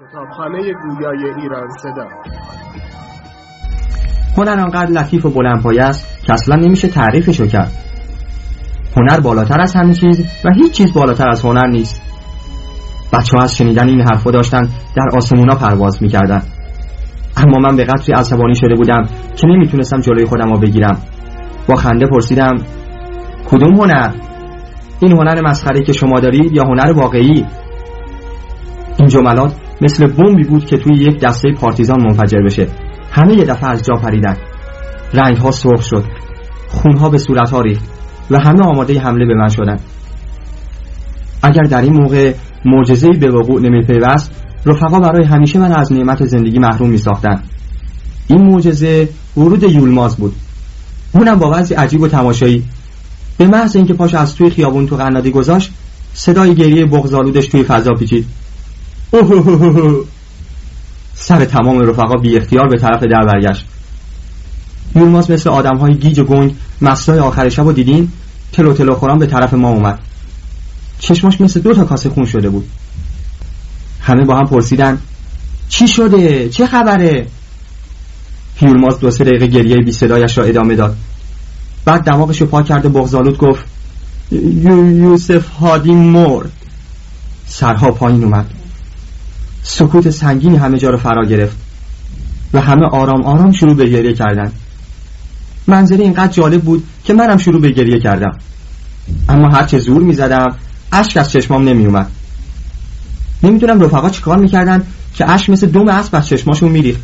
کتابخانه گویای ایران صدا. هنر آنقدر لطیف و بلندپایه است که اصلا نمیشه تعریفشو کرد. هنر بالاتر از همه چیز و هیچ چیز بالاتر از هنر نیست. بچه ها از شنیدن این حرفا داشتن در آسمونا پرواز می‌کردن. اما من به قدری عصبانی شده بودم که نمی‌تونستم جلوی خودم رو بگیرم. با خنده پرسیدم کدوم هنر؟ این هنر مسخره که شما دارید یا هنر واقعی؟ این جملات مثل بمبی بود که توی یک دسته پارتیزان منفجر بشه. همه یه دفعه از جا پریدن. رنگ ها سرخ شد. خونها به صورت ها ریخت و همه آماده حمله به من شدن. اگر در این موقع معجزه‌ای به وقوع نمیپیوست رفقا برای همیشه من از نعمت زندگی محروم می ساختن. این معجزه ورود یولماز بود. اونم با وضع عجیب و تماشایی. به محض اینکه پاش از توی خیابون تو قنادی گذاشت صدای گریه بغزالودش توی فضا پیچید. سر تمام رفقا بی اختیار به طرف در برگشت. یولماز مثل آدم های گیج و گنگ مستای آخر شب و دیدین؟ تلو تلو خوران به طرف ما اومد. چشماش مثل دو تا کاسه خون شده بود. همه با هم پرسیدن چی شده؟ چه خبره؟ یولماز دو سه دقیقه گریه بی صدایش را ادامه داد. بعد دماغش رو پاک کرده بغزالود گفت یو یوسف هادی مرد. سرها پایین اومد. سکوت سنگینی همه جا رو فرا گرفت و همه آرام آرام شروع به گریه کردن. منظره اینقدر جالب بود که منم شروع به گریه کردم. اما هرچه زور می زدم اشک از چشمام نمی اومد نمی‌دونم رفقا چیکار می‌کردن که اشک مثل دم اسب از چشماشون میریخت.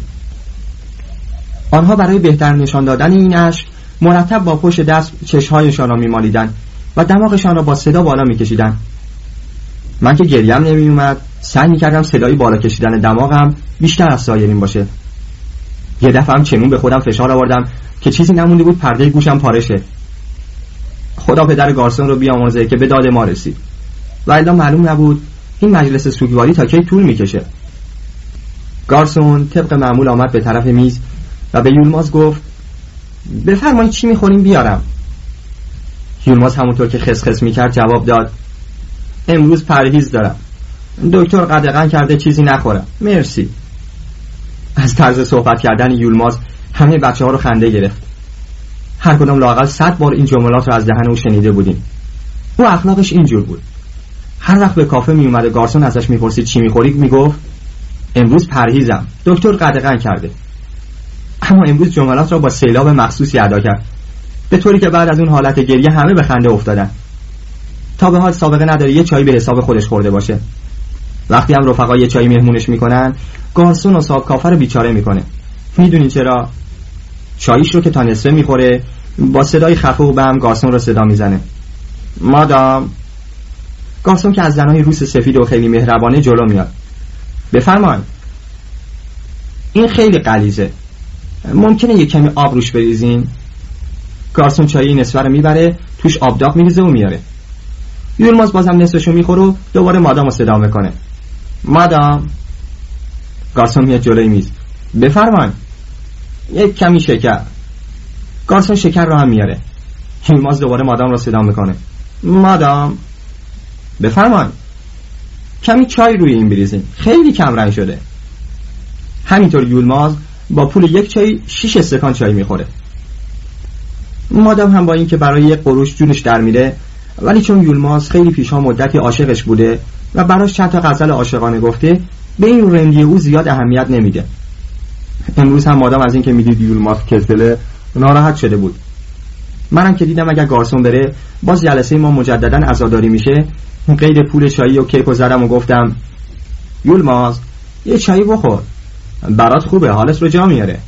آنها برای بهتر نشان دادن این اشک مرتب با پشت دست چشمهایشان را میمالیدن و دماغشان را با صدا بالا میکشیدن. من که گریم نمیومد سعی می‌کردم صدای بالا کشیدن دماغم بیشتر از سایرین باشه. یه دفعه هم چنون به خودم فشار آوردم که چیزی نمونده بود پرده گوشم پارشه. خدا پدر گارسون رو بیامرزه که به داد ما رسید. و الا معلوم نبود این مجلس سوگواری تا کی طول می‌کشه. گارسون طبق معمول آمد به طرف میز و به یولماز گفت بفرمایید چی می‌خوریم بیارم. یولماز همونطور که خسخس می‌کرد جواب داد امروز پرهیز دارم. دکتر قدغن کرده چیزی نخورم. مرسی. از طرز صحبت کردن یولماز همه بچه ها رو خنده گرفت. هر کدام لاقل صد بار این جملات رو از دهن او شنیده بودیم. او اخلاقش اینجور بود. هر وقت به کافه می اومده گارسون ازش می‌پرسید چی می‌خوری می‌گفت امروز پرهیزم. دکتر قدغن کرده. اما امروز جملات را با سیلاب مخصوصی ادا کرد. به طوری که بعد از اون حالت گریه همه به خنده افتادن. تا به حال سابقه نداره یه چایی به حساب خودش خورده باشه. وقتی هم رفقا یه چایی مهمونش می‌کنن گارسون و صاحب کافه رو بیچاره می‌کنه. می‌دونی چرا؟ چاییش رو که تا نصفه می‌خوره با صدای خفه و بم گارسون رو صدا می‌زنه. مادام گارسون که از زنای روس سفید و خیلی مهربانه جلو میاد. بفرمایید این خیلی قلیزه ممکنه یه کمی آب روش بریزین؟ گارسون چایی نصفه رو می‌بره توش آبداغ میریزه و میاره یولماز بازم نصفشو می‌خوره و دوباره مادام رو صدا می‌کنه. مادام گارسون میاد جلوی میز. بفرمان یک کمی شکر. گارسون شکر رو هم میاره. یولماز دوباره مادام رو صدا می‌کنه. مادام. بفرمان کمی چای روی این بریزین. خیلی کم رنگ شده. همینطور یولماز با پول یک چای شیش استکان چای می‌خوره. مادام هم با اینکه برای یک قروش جونش در میره ولی چون یولماز خیلی پیشا مدتی عاشقش بوده و براش چند تا غزل عاشقانه گفته به این رندی او زیاد اهمیت نمیده. امروز هم مادام از اینکه می‌دید یولماز کسله ناراحت شده بود. منم که دیدم اگر گارسون بره باز جلسه ما مجددا عزاداری میشه. قید پول چایی و کیک و زدم و گفتم یولماز یه چایی بخور. برات خوبه حالت رو جا میاره.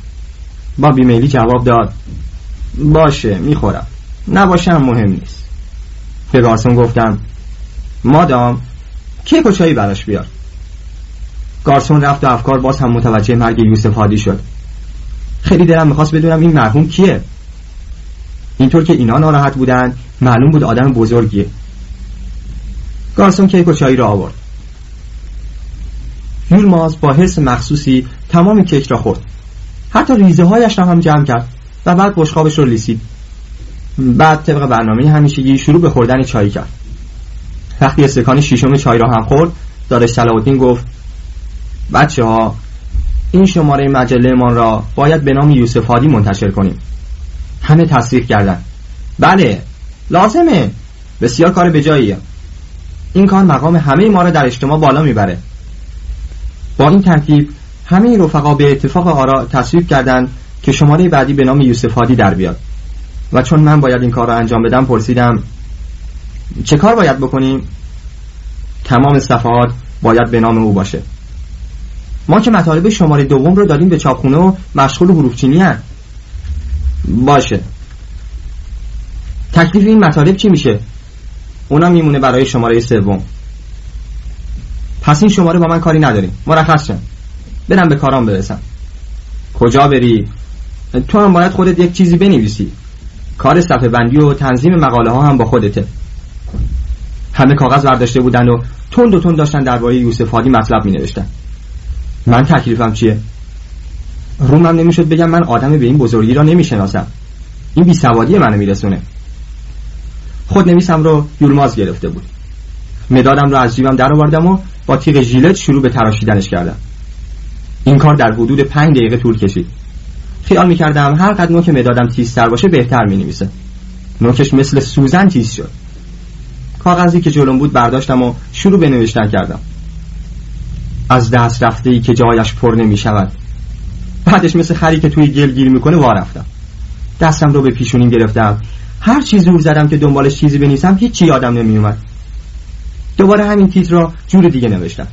با بیمیلی جواب داد باشه می‌خورم. نباشم مهم نیست. به گارسون گفتم مادام کیک و چایی براش بیار؟ گارسون رفت و افکار باز هم متوجه مرگ یوسف هادی شد. خیلی دلم می‌خواست بدونم این مرحوم کیه. اینطور که اینا ناراحت بودن معلوم بود آدم بزرگیه. گارسون کیک و چایی را آورد. یولماز با حس مخصوصی تمام کیک را خورد. حتی ریزه هایش را هم جمع کرد و بعد بشقابش رو لیسید. بعد طبق برنامه همیشگی شروع به خوردن چای کرد. وقتی استکان شیشم چای را هم خورد دادش صلاح گفت بچه ها این شماره مجله من را باید به نام یوسف هادی منتشر کنیم. همه تصدیق کردن. بله لازمه. بسیار کار به جاییه این کار مقام همه ما را در اجتماع بالا می‌بره. با این ترتیب همه رفقا به اتفاق آرا تصویب کردند که شماره بعدی به نام یوسف هادی در بیاد. و چون من باید این کار را انجام بدم پرسیدم چه کار باید بکنیم؟ تمام صفحات باید به نام او باشه. ما که مطالب شماره دوم رو داریم به چاپخونه و مشغول حروف چینی هن. باشه. تکلیف این مطالب چی میشه؟ اونا میمونه برای شماره سوم. پس این شماره با من کاری نداریم. مرخص شن برم به کارام برسم. کجا بری؟ تو هم باید خودت یک چیزی بنویسی. کار صفحه بندی و تنظیم مقاله ها هم با خودته. همه کاغذ برداشته بودن و تند و تند داشتن درباره یوسف هادی مطلب می نوشتن من تکلیفم چیه؟ رومم نمی‌شد بگم من آدم به این بزرگی را نمی‌شناسم. این بی سوادی منو میرسونه. خود نویسم رو یولماز گرفته بود. مدادم رو از جیبم در آوردم و با تیغ ژیلت شروع به تراشیدنش کردم. این کار در حدود پنج دقیقه طول کشید. خیال می‌کردم هر قد نوک مدادم تیزتر باشه بهتر می نویسه نوکش مثل سوزن تیز شد. کاغذی که جلوم بود برداشتم و شروع به نوشتن کردم. از دست رفته ای که جایش پر نمی شود بعدش مثل خری که توی گل گیر می‌کنه وا رفتم. دستم رو به پیشونیم گرفتم. هر چی زور زدم که دنبالش چیزی بنویسم هیچ یادم نمی اومد دوباره همین تیتر را جور دیگه نوشتم.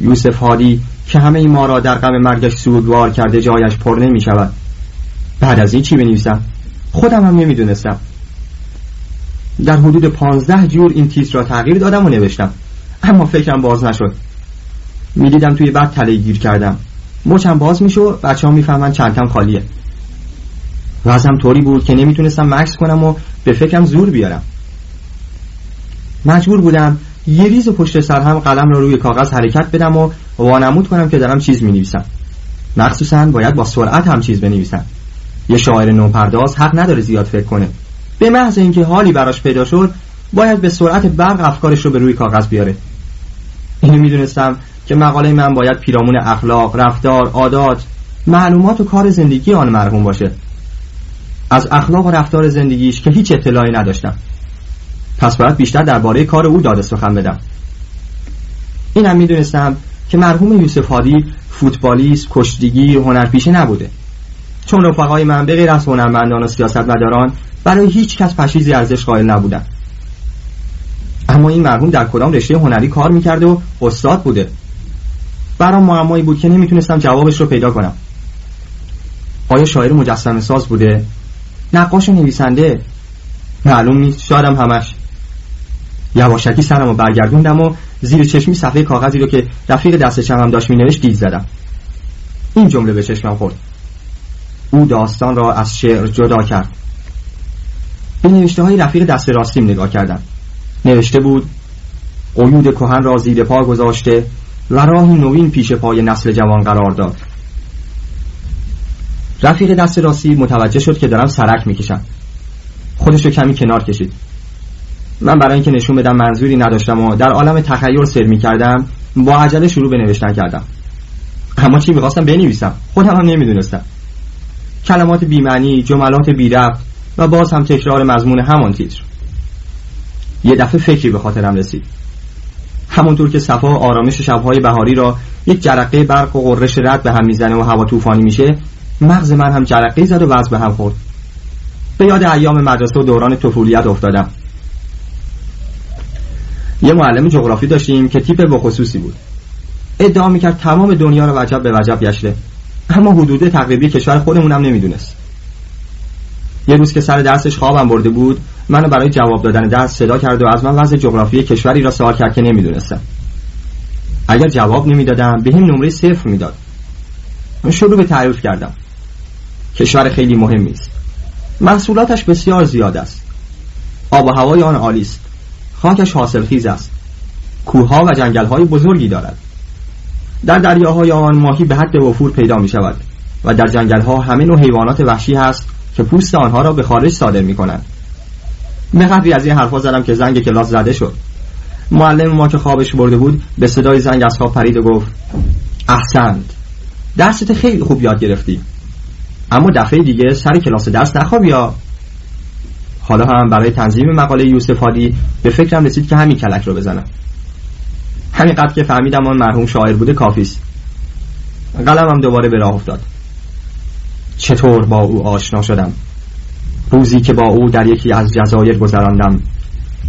یوسف هادی که همه ای ما را در غم مرگش سوگوار کرده جایش پر نمی شود بعد از این چی بنویسم؟ خودم هم نمی‌دونستم. در حدود پانزده جور این تیتر را تغییر دادم و نوشتم. اما فکرم باز نشد. می‌دیدم توی بعد تله گیر کردم. مچم باز میشو بچه ها می‌فهمن چندتم خالیه. وزم طوری بود که نمی‌تونستم مکس کنم و به فکرم زور بیارم. مجبور بودم یه ریز پشت سر هم قلم را روی کاغذ حرکت بدم و وانمود کنم که دارم چیز می نویسم مخصوصا باید با سرعت هم چیز بنویسم. یه شاعر نوپرداز حق نداره زیاد فکر کنه. به محض اینکه حالی براش پیدا شد باید به سرعت برق افکارش رو به روی کاغذ بیاره. اینو می‌دونستم که مقاله من باید پیرامون اخلاق، رفتار، عادات، معلومات و کار زندگی آن مرحوم باشه. از اخلاق و رفتار زندگیش که هیچ اطلاعی نداشتم. پس باید بیشتر درباره کار او داده سخن بدم. اینم می‌دونستم که مرحوم یوسف هادی فوتبالیست کشتیگیر هنرپیشه نبوده. چون رفقای من به غیر از هنرمندان و سیاستمداران برای هیچ کس پشیزی ارزش قائل نبودن اما این مرحوم در کدام رشته هنری کار می‌کرده و استاد بوده. برام معمایی بود که نمی‌تونستم جوابش رو پیدا کنم. آیا شاعر مجسم ساز بوده؟ نقاش و نویسنده؟ معلوم نیست شادم همش. یواشکی سرم رو برگردوندم و زیر چشمی صفحه کاغذی رو که رفیق دست چمم داشت مینوشت دید زدم. این جمله به چشمم خورد. او داستان را از شعر جدا کرد. به نوشته های رفیق دست راستیم نگاه کردم. نوشته بود قیود کهن را زیر پا گذاشته و راهی نوین پیش پای نسل جوان قرار داد. رفیق دست راستی متوجه شد که دارم سرک می‌کشم. خودش رو کمی کنار کشید. من برای اینکه نشون بدم منظوری نداشتم و در عالم تخیل سر می‌کردم با عجله شروع به نوشتن کردم. اما چی می‌خواستم بنویسم؟ خودم هم نمی‌دونستم. کلمات بیمعنی جملات بی و باز هم تکرار مضمون همان تیتر. یه دفعه فکری به خاطرم رسید. همونطور که صفا آرامش شبهای بهاری را یک جرقه برق و قررش رد به هم می‌زنه و هوا طوفانی میشه مغز من هم جرقه زد و وز به هم خورد. به یاد ایام مدرسه و دوران طفولیت افتادم. یه معلم جغرافی داشتیم که تیپ بخصوصی بود. ادعا می‌کرد تمام دنیا رو وجب به وجب گشته. اما حدود تقریبی کشور خودمونم نمی‌دونست. یه روز که سر درسش خوابم برده بود منو برای جواب دادن درس صدا کرد و از من وضع جغرافی کشوری را سوال کرد که نمی‌دونستم. اگر جواب نمی‌دادم به هم نمره صفر می‌داد. من شروع به تعریف کردم. کشور خیلی مهمی است محصولاتش بسیار زیاد است. آب و هوای آن عالی است. خاکش حاصلخیز است. کوهها و جنگلهای بزرگی دارد. در دریاهای آن ماهی به حد وفور پیدا می شود و در جنگلها همه نوع حیوانات وحشی هست که پوست آنها را به خارج صادر می کنند به قدری از این حرفا زدم که زنگ کلاس زده شد. معلم ما که خوابش برده بود به صدای زنگ از خواب پرید و گفت احسنت درست خیلی خوب یاد گرفتی. اما دفعه دیگه سر کلاس درس نخواب یا حالا هم برای تنظیم مقاله یوسفادی به فکرم رسید که همین کلک رو بزنم. همین قد که فهمیدم آن مرحوم شاعر بوده کافیست قلمم دوباره به راه افتاد. چطور با او آشنا شدم؟ روزی که با او در یکی از جزایر گذراندم.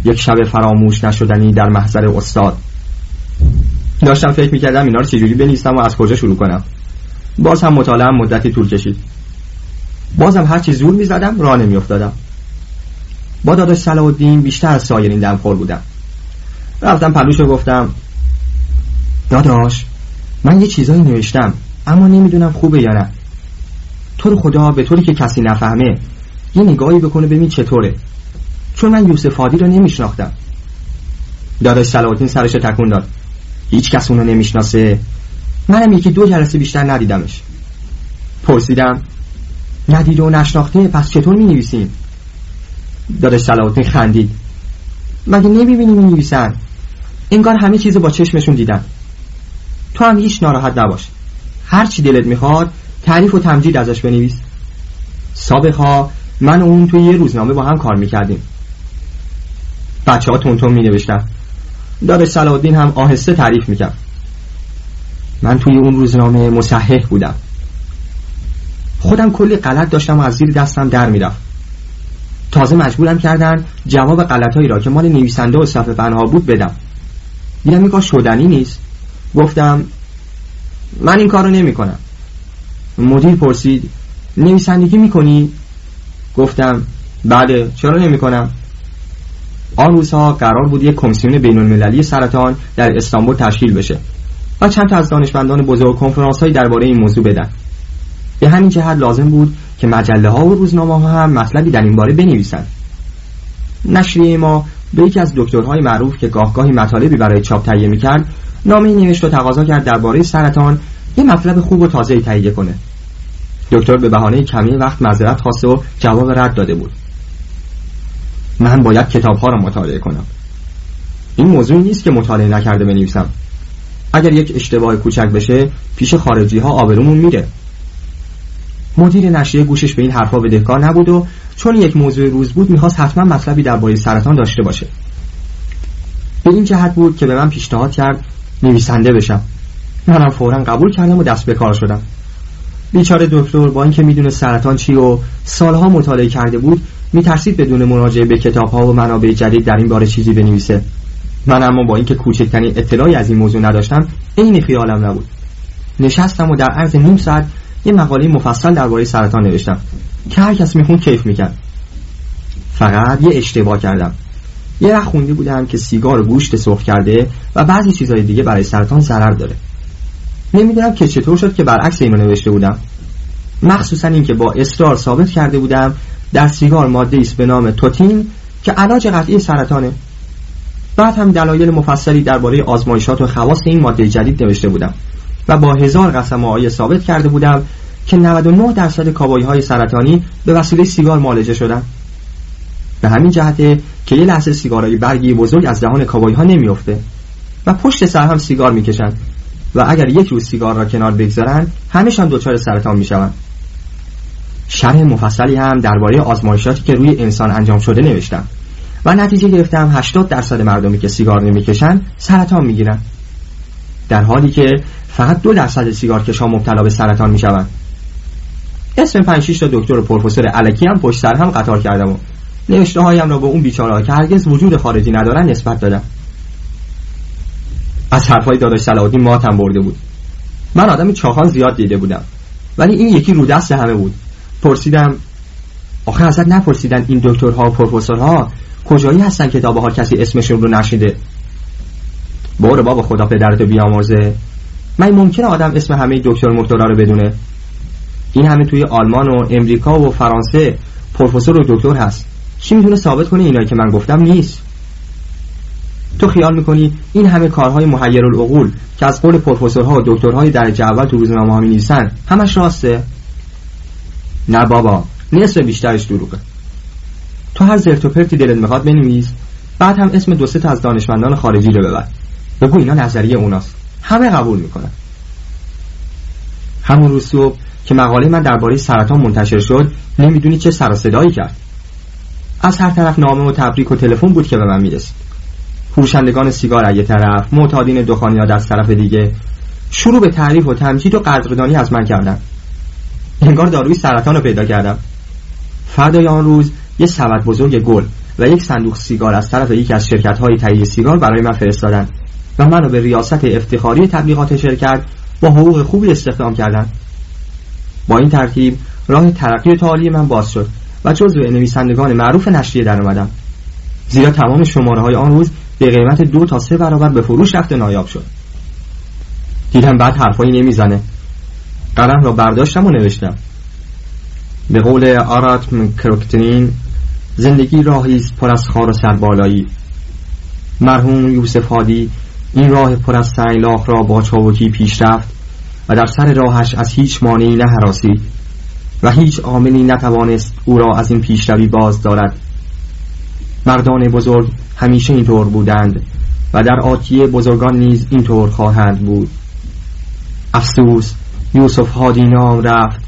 یک شب فراموش نشدنی در محضر استاد. داشتم فکر می‌کردم اینا رو چجوری بنویسم و از کجا شروع کنم. باز هم مطالعه مدتی طول کشید. بازم هر چی زور می‌زدم راه نمیافتادم. با داداش صلاح الدین بیشتر از سایرین دم خور بودم. رفتم پلوش رو گفتم داداش من یه چیزایی نوشتم اما نمی‌دونم خوبه یا نه. تو رو خدا به طوری که کسی نفهمه یه نگاهی بکنه ببین چطوره. چون من یوسف عادی رو نمیشناختم. داداش صلاح سرش تکون داد. هیچ کس اونو نمی‌شناسه. منم یکی دو جلسه بیشتر ندیدمش. پرسیدم ندید و نشناخته پس چطور می نویسیم داداش صلاح خندید. مگه نمی‌بینی می نویسن انگار همه چیز با چشمشون دیدن. تو هم هیچ ناراحت نباش. هر چی دلت می‌خواد تعریف و تمجید ازش بنویس. سابقا من و اون توی یه روزنامه با هم کار می‌کردیم. بچه ها تونتون می نوشتن داداش صلاح هم آهسته تعریف می‌کرد. من توی اون روزنامه مصحح بودم. خودم کلی غلط داشتم و از زیر دستم در می‌رفت. تازه مجبورم کردن جواب غلطهایی را که مال نویسنده و صفحه بنها بود بدم. دیدم این شدنی نیست. گفتم من این کارو نمی کنم مدیر پرسید نویسندگی می‌کنی؟ گفتم بله چرا نمی کنم؟ آن روزها قرار بود یک کمیسیون بین المللی سرطان در استانبول تشکیل بشه و چند تا از دانشمندان بزرگ کنفرانس های درباره این موضوع بدن به همین جهت لازم بود که مجله ها و روزنامه ها هم مطلبی در این باره بنویسند نشریه ما به یکی از دکترهای معروف که گاهگاهی مطالبی برای چاپ تهیه می‌کرد نامه نوشت و تقاضا کرد درباره سرطان یه مطلب خوب و تازه تهیه کنه. دکتر به بهانه کمی وقت معذرت خواسته و جواب رد داده بود. من باید کتاب ها را مطالعه کنم. این موضوعی نیست که مطالعه نکرده بنویسم. اگر یک اشتباه کوچک بشه پیش خارجی ها آبرومون میره. مدیر نشریه گوشش به این حرفا بدهکار نبود و چون یک موضوع روز بود می‌خواست حتما مطلبی درباره سرطان داشته باشه. به این جهت بود که به من پیشنهاد کرد نویسنده بشم. منم فورا قبول کردم و دست به کار شدم. بیچاره دکتر با اینکه می‌دونه سرطان چی و سالها مطالعه کرده بود میترسید بدون مراجعه به کتابها و منابع جدید در این باره چیزی بنویسه. من اما با اینکه کوچکترین اطلاعی از این موضوع نداشتم عین خیالم نبود. نشستم و در عرض نیم ساعت یه مقاله مفصل درباره سرطان نوشتم. که هر کس میخون کیف می‌کرد. فقط یه اشتباه کردم. یه وقت خونده بودم که سیگار و گوشت سرخ کرده و بعضی چیزهای دیگه برای سرطان ضرر داره. نمی‌دونم که چطور شد که برعکس اینو نوشته بودم. مخصوصا اینکه با اصرار ثابت کرده بودم در سیگار ماده است به نام توتین که علاج قطعی سرطانه. بعد هم دلایل مفصلی درباره آزمایشات و خواص این ماده جدید نوشته بودم و با هزار قسم آیه ثابت کرده بودم که 99 درصد کابایی های سرطانی به وسیله سیگار معالجه شدن. به همین جهته که یه لحظه سیگارهای برگی بزرگ از دهان کابایی ها نمیافته و پشت سر هم سیگار می‌کشند. و اگر یک روز سیگار را کنار بگذارن همشان دچار سرطان می‌شوند. شرح مفصلی هم درباره آزمایشاتی که روی انسان انجام شده نوشتم و نتیجه گرفتم 80 درصد مردمی که سیگار نمی‌کشن سرطان می‌گیرن در حالی که فقط دو درصد سیگار کشا مبتلا به سرطان می‌شوند. اسم 5 تا دکتر و پروفسور الکی هم پشت سر هم قطار کردم و نوشته هایم را به اون بیچاره که هرگز وجود خارجی ندارن نسبت دادم. از حرفای داداش صلاح ماتم برده بود. من آدم چاخان زیاد دیده بودم. ولی این یکی رو دست همه بود. پرسیدم آخه ازت نپرسیدن این دکترها و پروفسورها کجایی هستن که تا کسی اسمشون رو نشیده؟ برو بابا خدا پدرتو بیامرزه. من ممکنه آدم اسم همه دکتر مخترا رو بدونه. این همه توی آلمان و امریکا و فرانسه پروفسور و دکتر هست. چی می‌تونه ثابت کنه اینایی که من گفتم نیست؟ تو خیال می‌کنی این همه کارهای محیر العقول که از قول پروفسورها و دکترهای درجه اول تو روزنامه ها می همش راسته؟ نه بابا نصف بیشترش دروغه. تو هر زرت و پرتی دلت می‌خواد بنویس بعد هم اسم دو تا از دانشمندان خارجی رو ببر. بگو اینا نظریه اوناست. همه قبول می‌کنن. همون روز صبح که مقاله من درباره سرطان منتشر شد نمی‌دونی چه سر صدایی کرد. از هر طرف نامه و تبریک و تلفن بود که به من می‌رسید. فروشندگان سیگار از طرف معتادین دخانیات از طرف دیگه. شروع به تعریف و تمجید و قدردانی از من کردن. انگار داروی سرطان رو پیدا کردم. فردای آن روز یه سبد بزرگ گل و یک صندوق سیگار از طرف یکی از شرکت های تهیه سیگار برای من فرستادن و منو به ریاست افتخاری تبلیغات شرکت با حقوق خوبی استخدام کردن. با این ترتیب راه ترقی تعالی من باز شد و جزو نویسندگان معروف نشریه در زیرا تمام شماره های آن روز به قیمت دو تا سه برابر به فروش رفت نایاب شد. دیدم بعد حرفایی نمی‌زنه. قلم را برداشتم و نوشتم. به قول آرات کروکتنین زندگی راهی پر از خار و سربالایی. مرحوم یوسف هادی این راه پر از سیلاخ را با چابکی پیش رفت و در سر راهش از هیچ مانعی نه حراسی و هیچ عاملی نتوانست او را از این پیشروی باز دارد. مردان بزرگ همیشه اینطور بودند و در آتیه بزرگان نیز اینطور خواهند بود. افسوس یوسف هادی نام رفت.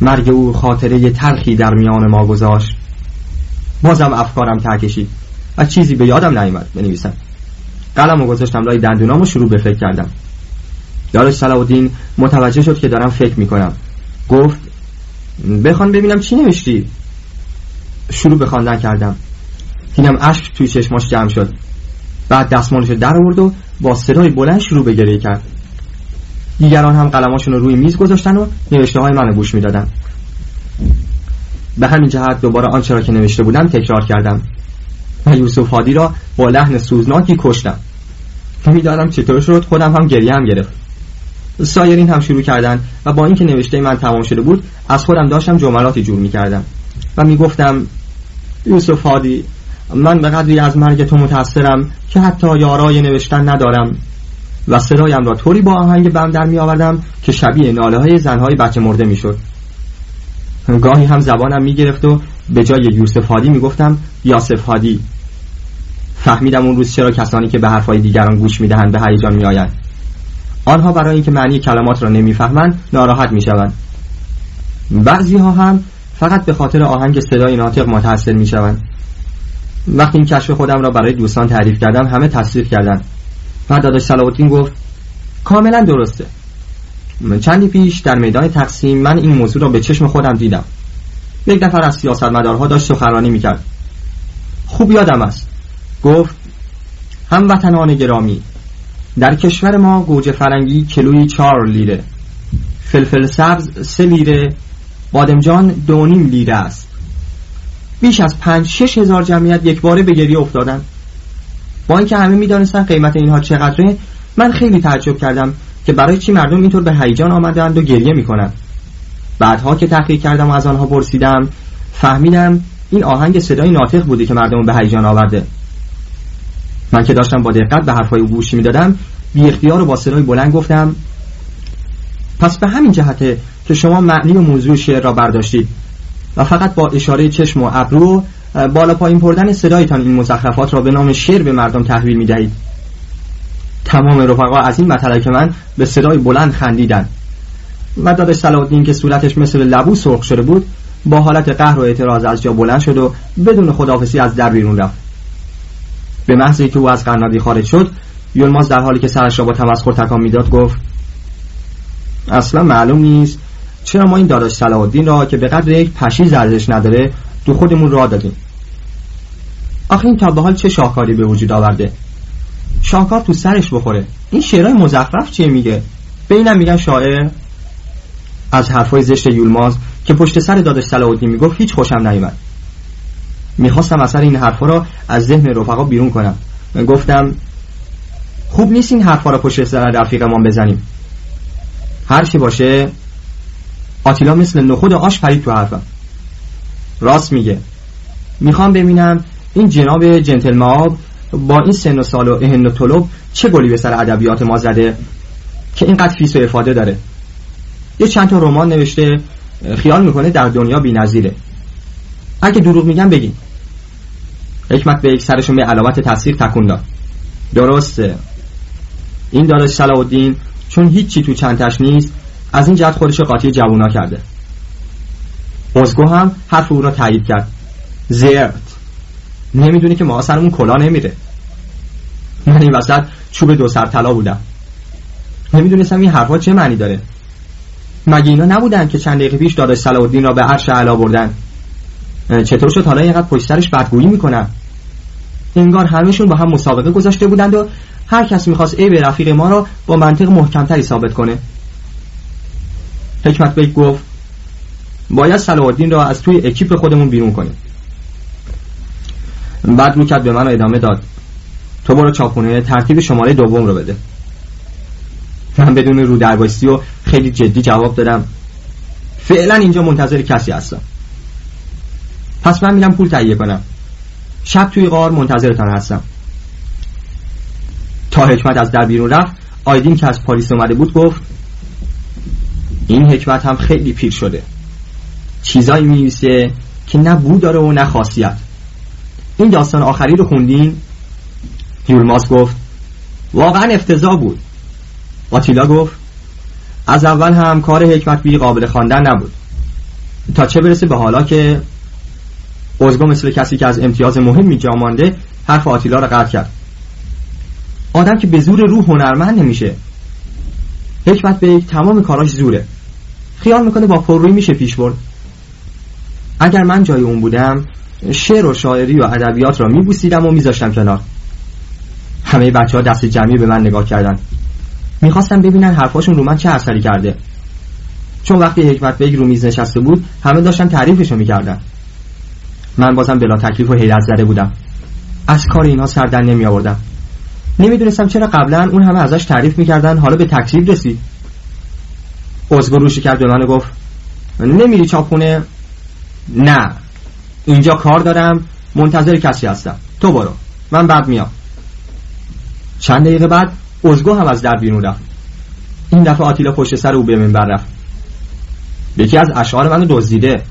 مرگ او خاطره تلخی در میان ما گذاشت. بازم افکارم ترکشید و چیزی به یادم نیامد بنویسم. قلم و گذاشتم لای دندونام و شروع به فکر کردم. یادش صلاح متوجه شد که دارم فکر می‌کنم. گفت بخوان ببینم چی نوشتی. شروع به خواندن کردم. دیدم اشک توی چشماش جمع شد. بعد دستمالش در آورد و با صدای بلند شروع به گریه کرد. دیگران هم قلماشون رو روی میز گذاشتن و نوشته های منو گوش می‌دادن. به همین جهت دوباره آنچه را که نوشته بودم تکرار کردم. و یوسف هادی را با لحن سوزناکی کشتم. می‌دادم چطور شد خودم هم گریه هم گرفت. سایرین هم شروع کردن و با اینکه نوشته من تمام شده بود از خودم داشتم جملاتی جور می‌کردم. و می‌گفتم یوسف هادی من به قدری از مرگ تو متاثرم که حتی یارای نوشتن ندارم و صدایم را طوری با آهنگ بم در می آوردم که شبیه ناله های زنهای بچه مرده می شد گاهی هم زبانم می گرفت و به جای یوسف هادی می گفتم یاسف هادی. فهمیدم اون روز چرا کسانی که به حرفهای دیگران گوش می دهند به هیجان می آیند آنها برای اینکه معنی کلمات را نمی‌فهمند ناراحت می شوند بعضی ها هم فقط به خاطر آهنگ صدای ناطق متاثر می شوند وقتی این کشف خودم را برای دوستان تعریف کردم همه تصدیق کردند. و داداش صلاح گفت کاملا درسته. چندی پیش در میدان تقسیم من این موضوع را به چشم خودم دیدم. یک نفر از سیاستمدارها داشت سخنرانی می‌کرد. خوب یادم است. گفت هموطنان گرامی در کشور ما گوجه فرنگی کلوی چهار لیره فلفل سبز سه لیره بادمجان دونیم لیره است. بیش از پنج شش هزار جمعیت یک باره به گریه افتادن با اینکه همه می‌دانستن قیمت اینها چقدره من خیلی تعجب کردم که برای چی مردم اینطور به هیجان آمدند و گریه می‌کنند. بعدها که تحقیق کردم و از آنها پرسیدم فهمیدم این آهنگ صدای ناطق بوده که مردم به هیجان آورده. من که داشتم با دقت به حرفای او گوش می‌دادم بی اختیار و با صدای بلند گفتم پس به همین جهته که شما معنی و موضوع شعر را برداشتید و فقط با اشاره چشم و ابرو بالا پایین بردن صدایتان این مزخرفات را به نام شعر به مردم تحویل می دهید تمام رفقا از این مطلب که من به صدای بلند خندیدن و دادش صلاح که صورتش مثل لبو سرخ شده بود با حالت قهر و اعتراض از جا بلند شد و بدون خداحافظی از در بیرون رفت. به محضی که او از قنادی خارج شد یلماز در حالی که سرش را با تمسخر تکان می‌داد گفت اصلا معلوم نیست چرا ما این داداش صلاح الدین را که به قدر یک پشیز ارزش نداره تو خودمون را دادیم؟ آخه این تا به حال چه شاهکاری به وجود آورده؟ شاهکار تو سرش بخوره. این شعرهای مزخرف چیه میگه؟ به اینم میگن شاعر. از حرفای زشت یولماز که پشت سر داداش صلاح الدین می‌گفت هیچ خوشم نیومد. می‌خواستم اثر این حرفا را از ذهن رفقا بیرون کنم. گفتم خوب نیست این حرفا را پشت سر رفیقمان بزنیم. هر چی باشه آتیلا مثل نخود آش پرید تو حرفم. راست میگه. می‌خوام ببینم این جناب جنتلمن مآب با این سن و سال و اهن و تلپ چه گلی به سر ادبیات ما زده که اینقدر فیس و افاده داره. یه چند تا رمان نوشته خیال می‌کنه در دنیا بی نظیره. اگه دروغ میگم بگین. حکمت به یک سرشون به علامت تصدیق تکون داد. درسته. این داداش صلاح چون هیچی تو چنته‌ش نیست از این جهت خودش قاطی جوونا کرده. ازگو هم حرف او را تایید کرد. زرد. نمی‌دونی که ما سرمون کلا نمیره. من این وسط چوب دو سر طلا بودم. نمی‌دونستم این حرفا چه معنی داره. مگه اینا نبودن که چند دقیقه پیش داداش صلاح را به عرش علا بردن؟ چطور شد حالا اینقدر پشت سرش بدگویی می‌کنن؟ انگار همهشون با هم مسابقه گذاشته بودند و هر کس می‌خواست ای به رفیق ما را با منطق محکمتری ثابت کنه. حکمت بیک گفت باید صلاح الدین را از توی اکیپ خودمون بیرون کنیم. بعد رو کرد به من ادامه داد. تو برو چاپونه ترتیب شماره دوم رو بده. من بدون رو درباستی و خیلی جدی جواب دادم. فعلا اینجا منتظر کسی هستم. پس من میرم پول تهیه کنم. شب توی غار منتظرتان هستم. تا حکمت از در بیرون رفت آیدین که از پاریس اومده بود گفت این حکمت هم خیلی پیر شده. چیزایی می‌نویسه که نه بو داره و نه خاصیت. این داستان آخری رو خوندین؟ یولماس گفت واقعا افتضاح بود. آتیلا گفت از اول هم کار حکمت بی قابل خواندن نبود. تا چه برسه به حالا که ازگو مثل کسی که از امتیاز مهمی جا مانده حرف آتیلا را قطع کرد. آدم که به زور روح هنرمند نمیشه. حکمت به تمام کاراش زوره. خیال می‌کنه با پررویی میشه پیش برد. اگر من جای اون بودم شعر و شاعری و ادبیات را میبوسیدم و میذاشتم کنار. همه بچه ها دست جمعی به من نگاه کردن. می‌خواستم ببینن حرفاشون رو من چه اثری کرده. چون وقتی حکمت بیگ رو میز نشسته بود همه داشتن تعریفشو می‌کردن. من بازم بلا تکلیف و حیرت زده بودم. از کار اینها سردن نمی آوردم نمی‌دونستم چرا قبلا اون همه ازش تعریف می‌کردن حالا به تکذیب رسید. ازگو روشی کرد من گفت نمیری چاپخونه؟ نه. اینجا کار دارم منتظر کسی هستم. تو برو. من بعد میام. چند دقیقه بعد ازگو هم از در بیرون رفت. این دفعه آتیلا پشت سر او به منبر رفت. یکی از اشعار منو دزدیده.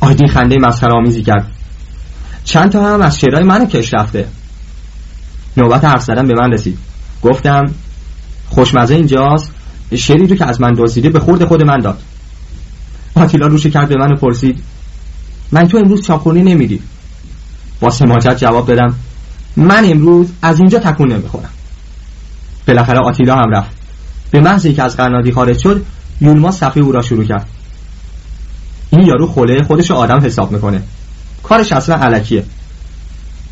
آیدین خنده مسخره آمیزی کرد. چند تا هم از شعرهای منو کش رفته. نوبت حرف زدن به من رسید. گفتم خوشمزه اینجاست. شعری رو که از من دزدیده به خورد خود من داد. آتیلا روش کرد به من و پرسید من تو امروز چاپخونی نمیری با سماجت جواب دادم من امروز از اینجا تکون نمی‌خورم. بالاخره آتیلا هم رفت. به محضی که از قنادی خارج شد یولما صفحه او را شروع کرد. این یارو خوله خودش آدم حساب می‌کنه. کارش اصلا علکیه.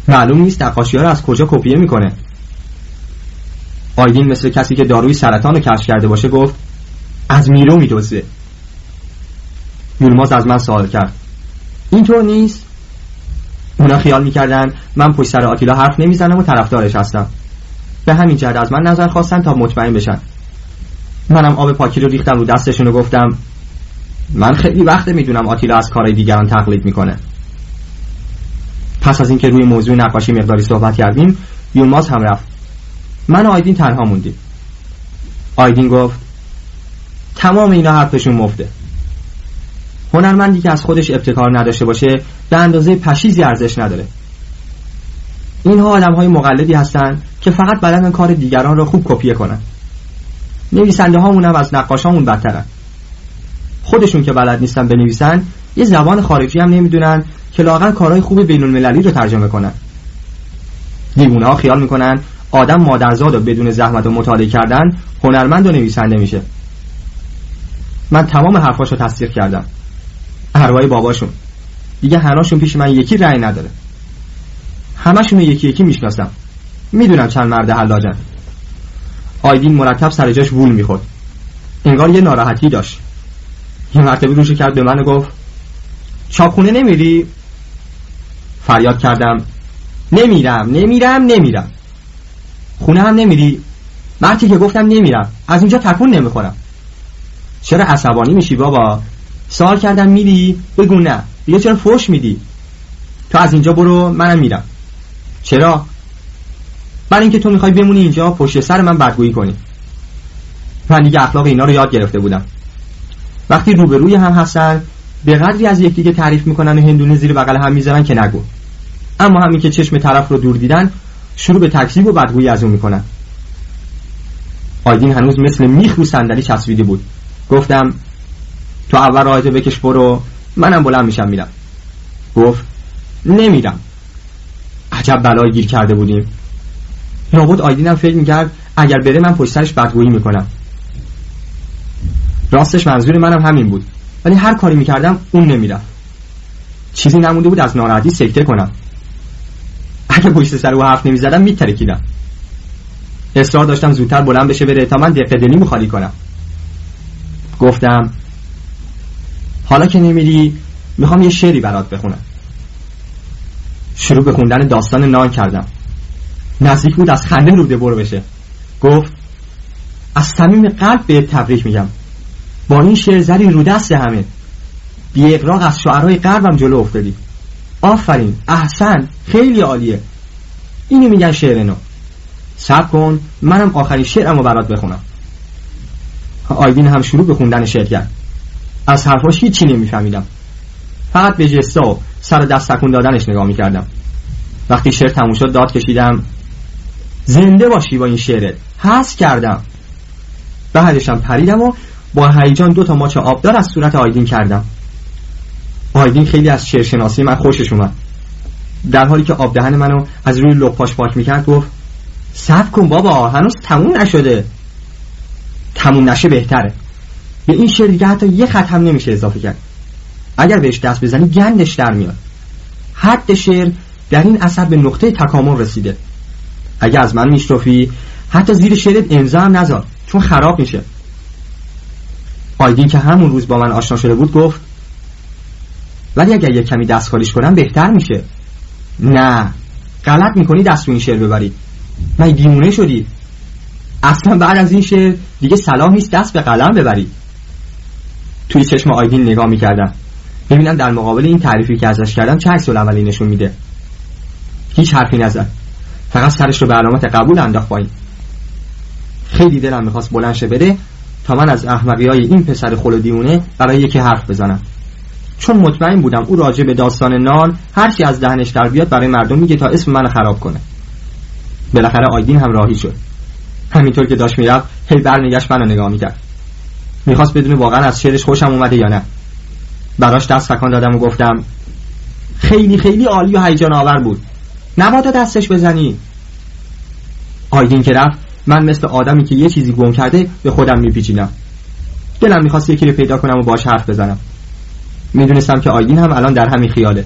معلوم نیست نقاشی رو از کجا کپیه می‌کنه. آیدین مثل کسی که داروی سرطان رو کشف کرده باشه گفت از میرو میدوزه. یولماز از من سوال کرد. اینطور نیست؟ اونا خیال می‌کردن من پشت سر آتیلا حرف نمی‌زنم و طرفدارش هستم. به همین جهت از من نظر خواستن تا مطمئن بشن. منم آب پاکی رو ریختم رو دستشون و گفتم من خیلی وقت می‌دونم آتیلا از کارهای دیگران تقلید می‌کنه. پس از اینکه روی موضوع نقاشی مقداری صحبت کردیم یونماز هم رفت. من و آیدین تنها موندیم. آیدین گفت تمام اینا حرفشون مفته. هنرمندی که از خودش ابتکار نداشته باشه به اندازه پشیزی ارزش نداره. اینها آدم های مقلدی هستند که فقط بلدن کار دیگران را خوب کپیه کنن. نویسنده هامون هم از نقاشامون بدترن. خودشون که بلد نیستن بنویسن یه زبان خارجی هم نمی‌دونن که لاغر کارهای خوب بین المللی رو ترجمه کنن. دیوونه ها خیال می‌کنن آدم مادرزاد و بدون زحمت و مطالعه کردن هنرمند و نویسنده میشه. من تمام حرفاشو تصدیق کردم. ارواح باباشون. دیگه هراشون پیش من یکی رأی نداره. همشون یکی یکی می‌شناسم می‌دونم چند مرد حلاجن. آیدین مرتب سر جاش وول می‌خورد. انگار یه ناراحتی داشت. یه مرتبه روشو کرد به من و گفت چاپخونه نمیری؟ فریاد کردم نمیرم نمیرم نمیرم. خونه هم نمیری. وقتی که گفتم نمیرم. از اینجا تکون نمی‌خورم. چرا عصبانی میشی بابا؟ سوال کردم میری؟ بگو نه. دیگه چرا فوش میدی؟ تو از اینجا برو منم میرم. چرا؟ برای اینکه تو می‌خوای بمونی اینجا پشت سر من بدگویی کنی. من دیگه اخلاق اینا رو یاد گرفته بودم. وقتی روبروی هم هستن به قدری از یکدیگه تعریف می‌کنن و هندونه زیر بغل هم می‌ذارن که نگو. اما همین که چشم طرف رو دور دیدن شروع به تکذیب و بدگویی از اون می‌کنن. آیدین هنوز مثل میخ رو صندلی چسبیده بود. گفتم تو اول راهتو بکش برو منم بلند میشم میرم. گفت نمیرم. عجب بلایی گیر کرده بودیم. لابد آیدینم فکر می‌کرد اگر بره من پشت سرش بدگویی می‌کنم. راستش منظور منم همین بود. ولی هر کاری می‌کردم اون نمی‌رفت. چیزی نمونده بود از ناراحتی سکته کنم. اگه پشت سر او حرف نمی‌زدم میترکیدم. اصرار داشتم زودتر بلند بشه بره. تا من دقیقه دلی خالی کنم. گفتم حالا که نمیری می‌خوام یه شعری برات بخونم. شروع به خوندن داستان نان کردم. نزدیک بود از خنده روده برو بشه. گفت از صمیم قلب به تبریک میگم. با این شعر زدی رو دست همه. بی اقراق از شعرهای قلبم جلو افتادی. آفرین احسن خیلی عالیه. اینو میگن شعر نو. سب کن منم آخرین شعرمو برات بخونم. آیدین هم شروع به خوندن شعر کرد. از حرفاش هیچی نمیفهمیدم. فقط به جستا و سر دست تکون دادنش نگاه می‌کردم. وقتی شعر تموم شد داد کشیدم. زنده باشی با این شعرت. حس کردم. بعدشم پریدم و با هیجان دو تا ماچ آبدار از صورت آیدین کردم. آیدین خیلی از شعرشناسی من خوشش اومد. در حالی که آب دهن منو از روی لپاش پاک می‌کرد گفت صبر کن بابا هنوز تموم نشده. تموم نشه بهتره. به این شعر دیگه حتی یه خط هم نمیشه اضافه کرد. اگر بهش دست بزنی گندش در میاد. حد شعر در این اثر به نقطه تکامل رسیده. اگه از من میشرفی حتی زیر شعرت امضا هم نذار چون خراب میشه. آیدین که همون روز با من آشنا شده بود گفت ولی اگر یه کمی دستکاریش کنم بهتر میشه. نه. غلط می‌کنی دست رو این شعر ببری. من دیمونه شدی؟ اصلا بعد از این شعر دیگه سلام نیست دست به قلم ببری. توی چشم آیدین نگاه می‌کردم. ببینم در مقابل این تعریفی که ازش کردم چه عکس اولی نشون میده. هیچ حرفی نزد فقط سرش رو به علامت قبول انداخت پایین. خیلی دلم می‌خواست بلند شه بره تا من از احمقی های این پسر خل دیونه برای یکی حرف بزنم. چون مطمئن بودم او راجع به داستان نان هرچی از دهنش در بیاد برای مردم میگه تا اسم من خراب کنه. بالاخره آیدین هم راهی شد. همینطور که داشت می‌رفت هی برنگشت منو نگاه می‌کرد. می‌خواست بدون واقعا از شعرش خوشم اومده یا نه. براش دست فکان دادم و گفتم خیلی خیلی عالی و هیجان آور بود. نبادا دستش بزنی. آیدین که رفت من مثل آدمی که یه چیزی گم کرده به خودم میپیچیدم دلم می‌خواست یکی رو پیدا کنم و باش حرف بزنم. می‌دونستم که آیدین هم الان در همین خیاله.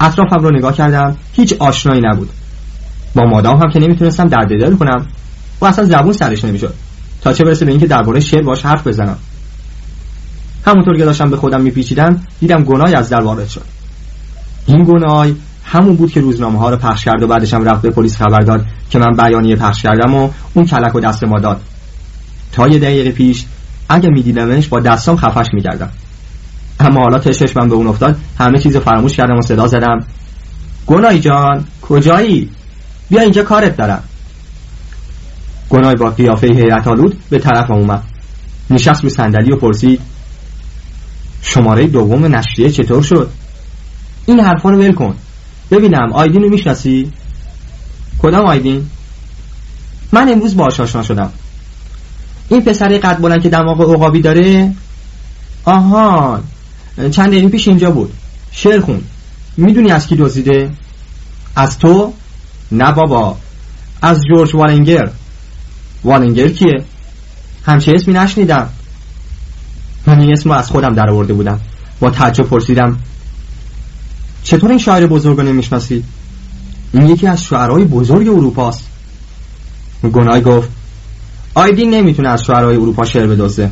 اطرافم رو نگاه کردم هیچ آشنایی نبود. با مادام هم که نمی‌تونستم درد دل کنم. و اصلا زبون سرش نمی‌شد. تا چه برسه به اینکه درباره شعر باش حرف بزنم. همونطور که داشتم به خودم میپیچیدم دیدم گناهی از در وارد شد. این گناه همون بود که روزنامه ها رو پخش کرد و بعدش هم رفت به پلیس خبر داد که من بیانیه پخش کردم و اون کلک و دست ما داد. تا یه دقیقه پیش اگه میدیدمش با دستام خفش می‌کردم. اما حالا تشش من به اون افتاد همه چیز فراموش کردم و صدا زدم. گناهی جان کجایی؟ بیا اینجا کارت دارم. گناه با قیافه حیرت آلود به طرف اومد. نشست رو صندلی و پرسید شماره دوم نشریه چطور شد؟ این حرفا رو ول کن. ببینم آیدین رو می‌شناسی؟ کدام آیدین؟ من امروز باهاش آشنا شدم. این پسر قد بلند که دماغ عقابی داره؟ آهان. چند دقیقه پیش اینجا بود. شعر خون. می‌دونی از کی دزدیده؟ از تو؟ نه بابا. از جورج والنگر والنگر کیه؟ همچه اسمی نشنیدم. من این اسم از خودم در آورده بودم. با تعجب پرسیدم چطور این شاعر بزرگ رو این یکی از شعرهای بزرگ اروپاست. گناه گفت آیدین نمی‌تونه از شعرهای اروپا شعر بدزده.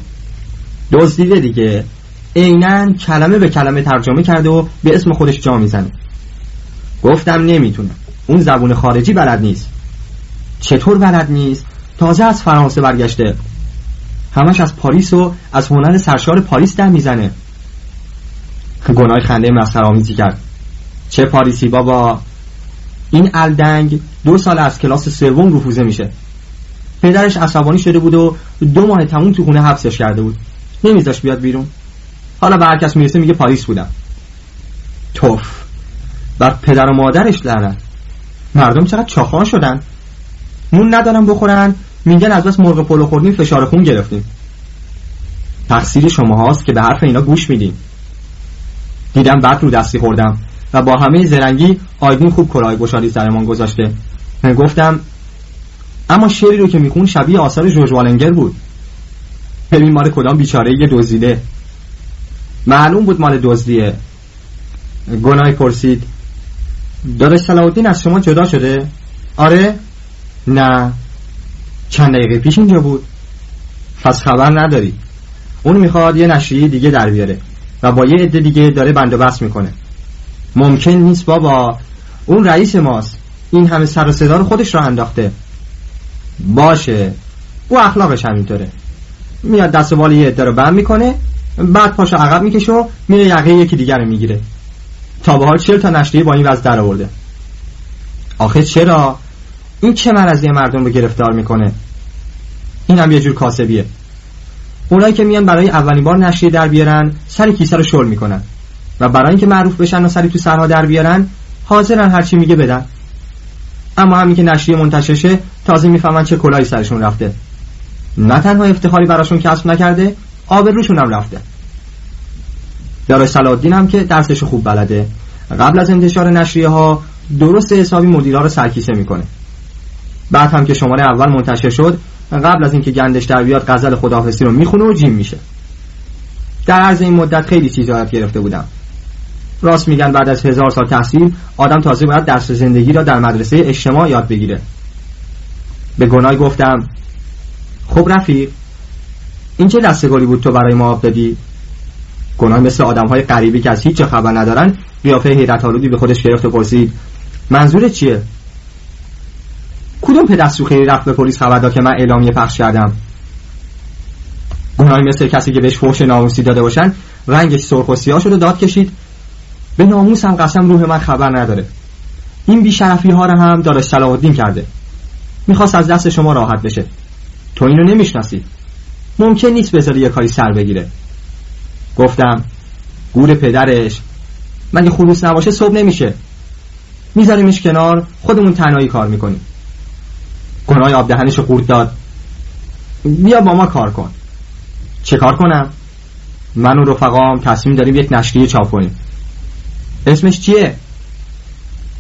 دزدیده دیگه. عینا کلمه به کلمه ترجمه کرده و به اسم خودش جا می‌زنه. گفتم نمی‌تونه اون زبون خارجی بلد نیست. چطور بلد نیست؟ تازه از فرانسه برگشته. همش از پاریس و از هنر سرشار پاریس در می‌زنه. گناه خنده مسخره‌آمیزی کرد. چه پاریسی بابا؟ این الدنگ دو سال از کلاس سوم رفوزه میشه. پدرش عصبانی شده بود و دو ماه تموم تو خونه حبسش کرده بود. نمیذاش بیاد بیرون. حالا به هر کس می‌رسه میگه پاریس بودم. توف. بر پدر و مادرش لعنت. مردم چقدر چاخان شدن. نون ندارن بخورن. میگن از بس مرغ پلو خوردیم فشار خون گرفتیم. تقصیر شما هاست که به حرف اینا گوش میدین. دیدم بعد رو دستی خوردم و با همه زرنگی آیدین خوب کلاه گشادی سرمان گذاشته. گفتم اما شعری رو که میخون شبیه آثار جورج والنگر بود. ببین مال کدام بیچاره یه دزدیده. معلوم بود مال دزدیه گناه پرسید. داداش صلاح از شما جدا شده؟ آره؟ نه. چند دقیقه پیش اینجا بود. پس خبر نداری. اون می‌خواد یه نشریه دیگه در بیاره و با یه عده دیگه داره بندوبست می‌کنه. ممکن نیست بابا. اون رئیس ماست. این همه سر و صدا رو خودش را انداخته. باشه. او اخلاقش همینطوره. میاد دست بالی یه عده رو بند می‌کنه. بعد پاشو عقب می‌کشه و میره یقه یکی دیگر رو می‌گیره. تا به حال چل تا نشریه با این وضع در آورده. آخه چرا؟ این چه مرضی مردم رو گرفتار می‌کنه. این هم یه جور کاسبیه. اونایی که میان برای اولین بار نشریه در بیارن سر کیسه رو شل می‌کنن. و برای اینکه معروف بشن و سری تو سرها در بیارن حاضرن هرچی میگه بدن. اما همین که نشریه منتشر تازه می‌فهمن چه کلاهی سرشون رفته. نه تنها افتخاری براشون کسب نکرده آبروشون هم رفته. دارای سلادین هم که درسش خوب بلده. قبل از انتشار نشریه ها درست حسابی مدیرها رو سرکیسه می‌کنه. بعد هم که شماره اول منتشر شد قبل از اینکه گندش در بیاد غزل خداحافظی رو می‌خونه و جیم میشه. در عرض این مدت خیلی چیزا یاد گرفته بودم. راست میگن بعد از هزار سال تحصیل آدم تازه باید درس زندگی را در مدرسه اجتماع یاد بگیره. به گناه گفتم خب رفیق. این چه دستگاری بود تو برای ما دادی؟ گناه مثل آدم های قریبی که از هیچ خبر ندارن قیافه حیرت آلودی به خودش گرفت و پرسید منظور چیه؟ کدوم پدستو خیلی رفت به پلیس خبر داد که من اعلامیه پخش کردم؟ گناهی مثل کسی که بهش فوش ناموسی داده باشن رنگش سرخ و سیاه شد و داد کشید به ناموس هم قسم روح من خبر نداره. این بیشرفی ها رو هم صلاح الدین کرده. می‌خواست از دست شما راحت بشه. تو اینو نمی‌شناسی. ممکن نیست بذاری یه کاری سر بگیره. گفتم گور پدرش. مگه خلوص نباشه صبح نمیشه. میذاریمش کنار خودمون تنهایی کار می‌کنیم. گناه آب دهنش قورت داد. بیا با ما کار کن. چه کار کنم؟ من و رفقام تصمیم داریم یک نشریه چاپ کنیم. اسمش چیه؟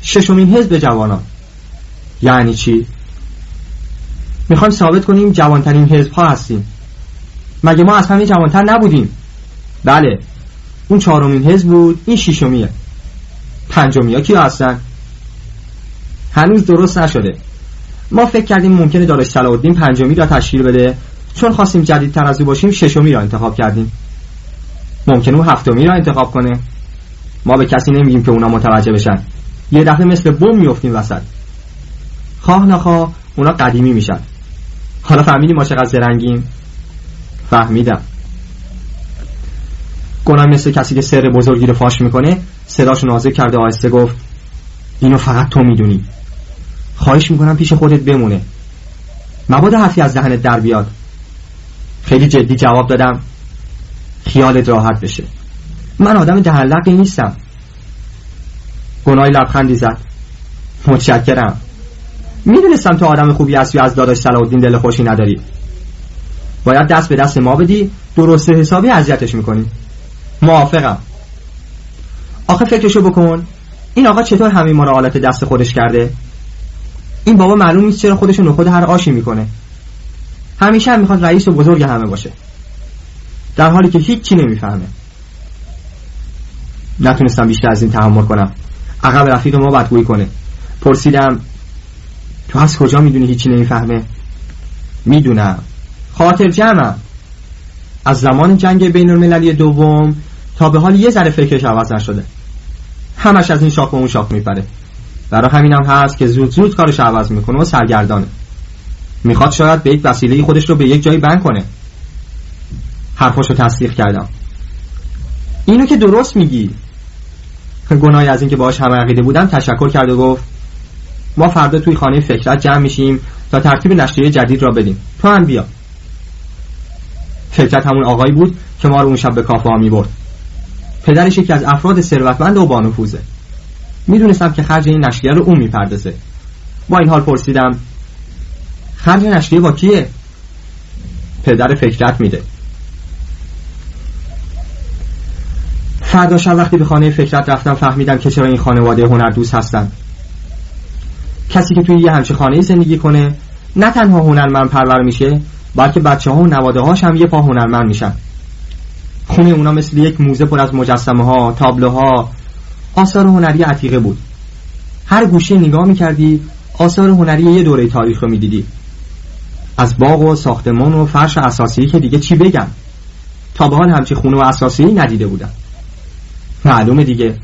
ششمین حزب جوانان. یعنی چی؟ می‌خوایم ثابت کنیم جوانترین حزب ها هستیم. مگه ما از همه جوانتر نبودیم؟ بله. اون چهارمین حزب بود این ششمیه. پنجمی ها کیا هستن؟ هنوز درست نشده. ما فکر کردیم ممکنه دارش صلاح الدین پنجمی را تشکیل بده. چون خواستیم جدیدتر از او باشیم ششمی را انتخاب کردیم. ممکنه او هفتمی را انتخاب کنه. ما به کسی نمیگیم که اونا متوجه بشن. یه دفعه مثل بم میفتیم وسط. خواه نخواه اونا قدیمی میشن. حالا فهمیدیم ما چقدر زرنگیم. فهمیدم. گناه مثل کسی که سر بزرگی رو فاش می‌کنه صداشو نازک کرده آهسته گفت اینو فقط تو می‌دونی. خواهش می‌کنم پیش خودت بمونه. مبادا حرفی از دهنت در بیاد. خیلی جدی جواب دادم. خیالت راحت بشه. من آدم دهلقی نیستم. گناهی لبخندی زد. متشکرم. می‌دونستم تو آدم خوبی هستی از داداش صلاح دل خوشی نداری. باید دست به دست ما بدی درست حسابی اذیتش می‌کنی. موافقم. آخه فکرشو بکن. این آقا چطور همین ما رو دست خودش کرده؟ این بابا معلوم نیست چرا خودشو نخود هر آشی می‌کنه. همیشه هم می‌خواد رئیس و بزرگ همه باشه. در حالی که هیچی نمی‌فهمه. نتونستم بیشتر از این تحمل کنم. عقب رفیق ما بدگویی کنه. پرسیدم تو از کجا می‌دونی هیچی نمی‌فهمه؟ می‌دونم. خاطر جمعم. از زمان جنگ بین المللی دوم تا به حال یه ذره فکرش عوض نشده. همش از این شاخ و اون شاخ میپره. برای همینم هست که زود زود کارش عوض می‌کنه و سرگردانه. می‌خواد شاید به یک وسیله خودش رو به یک جایی بند کنه. حرفاشو تصدیق کردم. اینو که درست میگی. گناهی از اینکه باهاش هم عقیده بودم تشکر کرد و گفت ما فردا توی خانه فکرت جمع میشیم تا ترتیب نشریه جدید را بدیم. تو هم بیا. فکرت همون آقایی بود که ما رو اون شب به کافه ها می‌برد. پدرش یکی از افراد ثروتمند و بانفوذه می‌دونستم که خرج این نشریه رو اون می‌پردازه. با این حال پرسیدم خرج نشریه با کیه؟ پدر فکرت میده. فردا شب وقتی به خانه فکرت رفتم فهمیدم که چرا این خانواده هنر دوست هستن. کسی که توی یه همچه خانه زندگی کنه نه تنها هنرمند پرور میشه بلکه بچه ها و نواده هاش هم یه پا هنرمند میشن. خونه اونا مثل یک موزه پر از مجسمه ها تابلوها. آثار هنری عتیقه بود. هر گوشه نگاه می‌کردی آثار هنری یه دوره تاریخ رو می‌دیدی. از باغ و ساختمان و فرش اساسی که دیگه چی بگم؟ تا به حال همچی خونه و اساسی ندیده بودم. معلومه دیگه.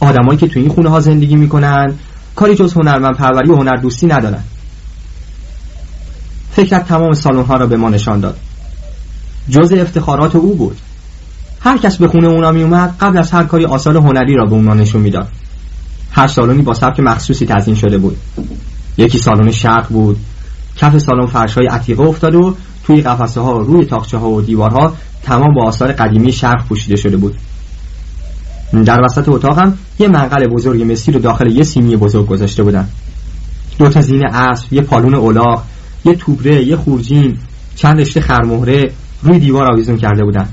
آدمایی که تو این خونه ها زندگی می‌کنن کاری جز هنرمند پروری و هنر دوستی ندارن. فکرت تمام سالن ها را به ما نشان داد. جز افتخارات او بود. هر کس به خونه اونا می اومد قبل از هر کاری آثار هنری را به اونا نشون می‌داد. هر سالنی با سبک مخصوصی تزیین شده بود. یکی سالن شرق بود کف سالن فرش های عتیقه افتاده و توی قفسه ها روی تاخچه ها و دیوارها تمام با آثار قدیمی شرق پوشیده شده بود. در وسط اتاقم یه منقل بزرگ مسی رو داخل یه سیمی بزرگ گذاشته بودن. دو تا زین اسب یه پالون اولاغ یه توبره یه خورجین چند رشته خرمهره روی دیوار آویزون کرده بودن.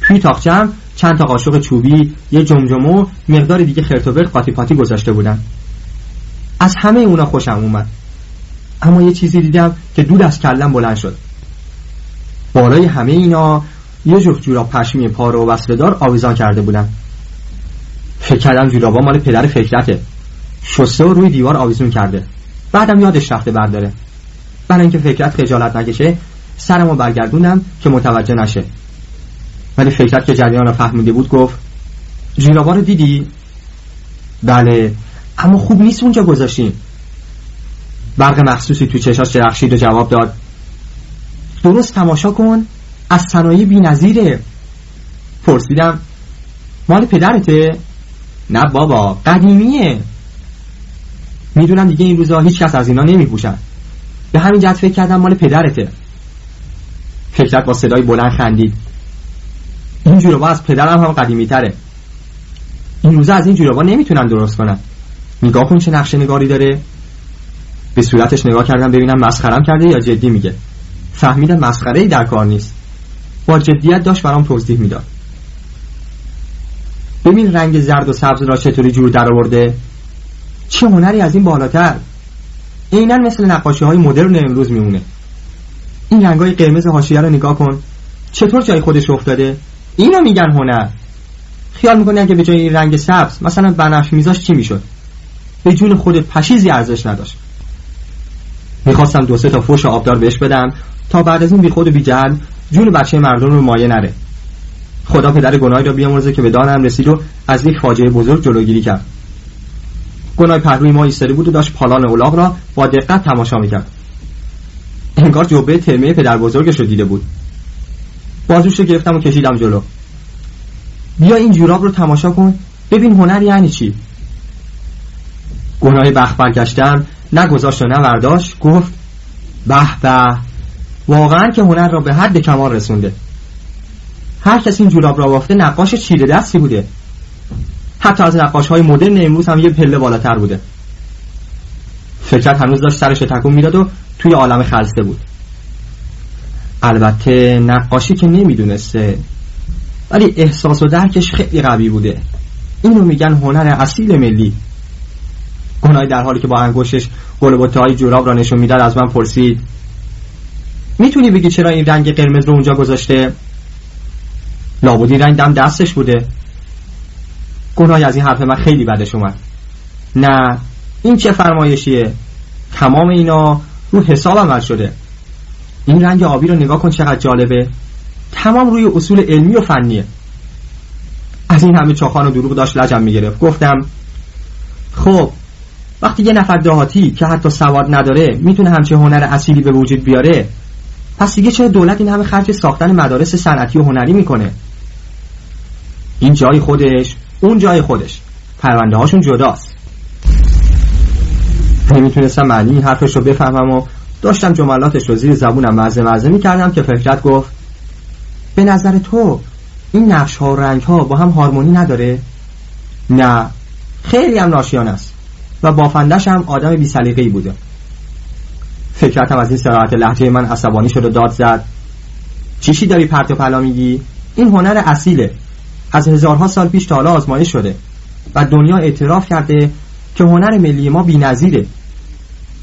توی تاخچه هم چند تا قاشق چوبی یه جمجمه و مقدار دیگه خرتوبر قاطی پاتی گذاشته بودن. از همه اونا خوشم اومد. اما یه چیزی دیدم که دود از کلم بلند شد. بالای همه اینا یه جفت جوراب پشمی پاره و وصلدار آویزان کرده بودن. فکر کردم جورابا مال پدر فکرته. شسته و روی دیوار آویزون کرده. بعدم یادش رفته برداره. برای اینکه فکرت خجالت نکشه سرمو برگردوندم که متوجه نشه. ولی فکرت که جریان رو فهمیده بود گفت جورابا رو دیدی؟ بله اما خوب نیست اونجا گذاشتیم. برق مخصوصی تو چشاش درخشید و جواب داد. درست تماشا کن از صنایع بی نظیره. پرسیدم مال پدرته؟ نه بابا قدیمیه. می‌دونم دیگه این روزا هیچ کس از اینا نمی پوشن به همین جد فکر کردم مال پدرته. فکرت با صدای بلند خندید. این جورابا از پدرم هم قدیمی تره این روزا از این جورابا نمی‌تونن درست کنن نگاه کن چه نقشه نگاری داره. به صورتش نگاه کردم ببینم مسخرم کرده یا جدی میگه. فهمیدم مسخره ای در کار نیست. با جدیت داشت برام توضیح می‌داد. ببین رنگ زرد و سبز را چطوری جور در آورده چه هنری از این بالاتر؟ عینا مثل نقاشی های مدرن امروز میمونه. این رنگ های قرمز حاشیه رو نگاه کن. چطور جای خودش افتاده اینو میگن هنر. خیال می‌کنی اگه به جای این رنگ سبز مثلا بنفش میذاش چی می‌شد؟ به جون خود پشیزی ارزش نداشت. می‌خواستم دو سه تا فوش آبدار بهش بدم تا بعد از این بی خود و بی جهل جون بچه مردم رو مایه نره. خدا پدر گناهی را بیامرزه که به دانم رسید و از یک فاجعه بزرگ جلوگیری کرد. گناه پهلوی ما ایستاده بود و داشت پالان اولاغ را با دقت تماشا می‌کرد. انگار جبه ترمه پدر بزرگش رو دیده بود. بازوش رو گرفتم و کشیدم جلو. بیا این جوراب رو تماشا کن ببین هنر یعنی چی. گناه بخ برگشتم نه گذاشت و نه برداشت گفت به به واقعا که هنر را به حد کمال رسونده. هر کسی این جوراب را بافته نقاش چیره دستی بوده. حتی از نقاش های مدرن امروز هم یه پله بالاتر بوده. فکرت هنوز داشت سرش تکون می‌داد و توی عالم خلصه بود. البته نقاشی که نمی‌دونسته ولی احساس و درکش خیلی قوی بوده. اینو میگن هنر اصیل ملی. گناهی در حالی که با انگشتش گل های جوراب را نشون می‌داد از من پرسید می‌تونی بگی چرا این رنگ قرمز رو اونجا گذاشته؟ لابد این رنگ دم دستش بوده. گناهی از این حرف من خیلی بدش اومد. نه این چه فرمایشیه؟ تمام اینا رو حساب عمل شده. این رنگ آبی رو نگاه کن چقدر جالبه. تمام روی اصول علمی و فنیه. از این همه چاخان و دروغ داشت لجم می‌گرفت. گفتم خب وقتی یه نفر دهاتی که حتی سواد نداره می‌تونه همچه هنر اصیلی به وجود بیاره پس دیگه چرا دولت این همه خرج ساختن مدارس صنعتی و هنری می‌کنه؟ این جای خودش اون جای خودش. پرونده هاشون جداست نمی‌تونستم معنی این حرفش رو بفهمم و داشتم جملاتش رو زیر زبونم مزه مزه می‌کردم که فکرت گفت به نظر تو این نقش ها و رنگ ها با هم هارمونی نداره؟ نه. خیلی هم ناشیان است و بافندش هم آدم بی سلیقه‌ای بوده. فکرتم از این سراحت لحجه من عصبانی شد و داد زد. چیشی داری پرت و پلا میگی؟ این هنر اصیله. از هزارها سال پیش تا حالا آزمایش شده و دنیا اعتراف کرده که هنر ملی ما بی‌نظیره.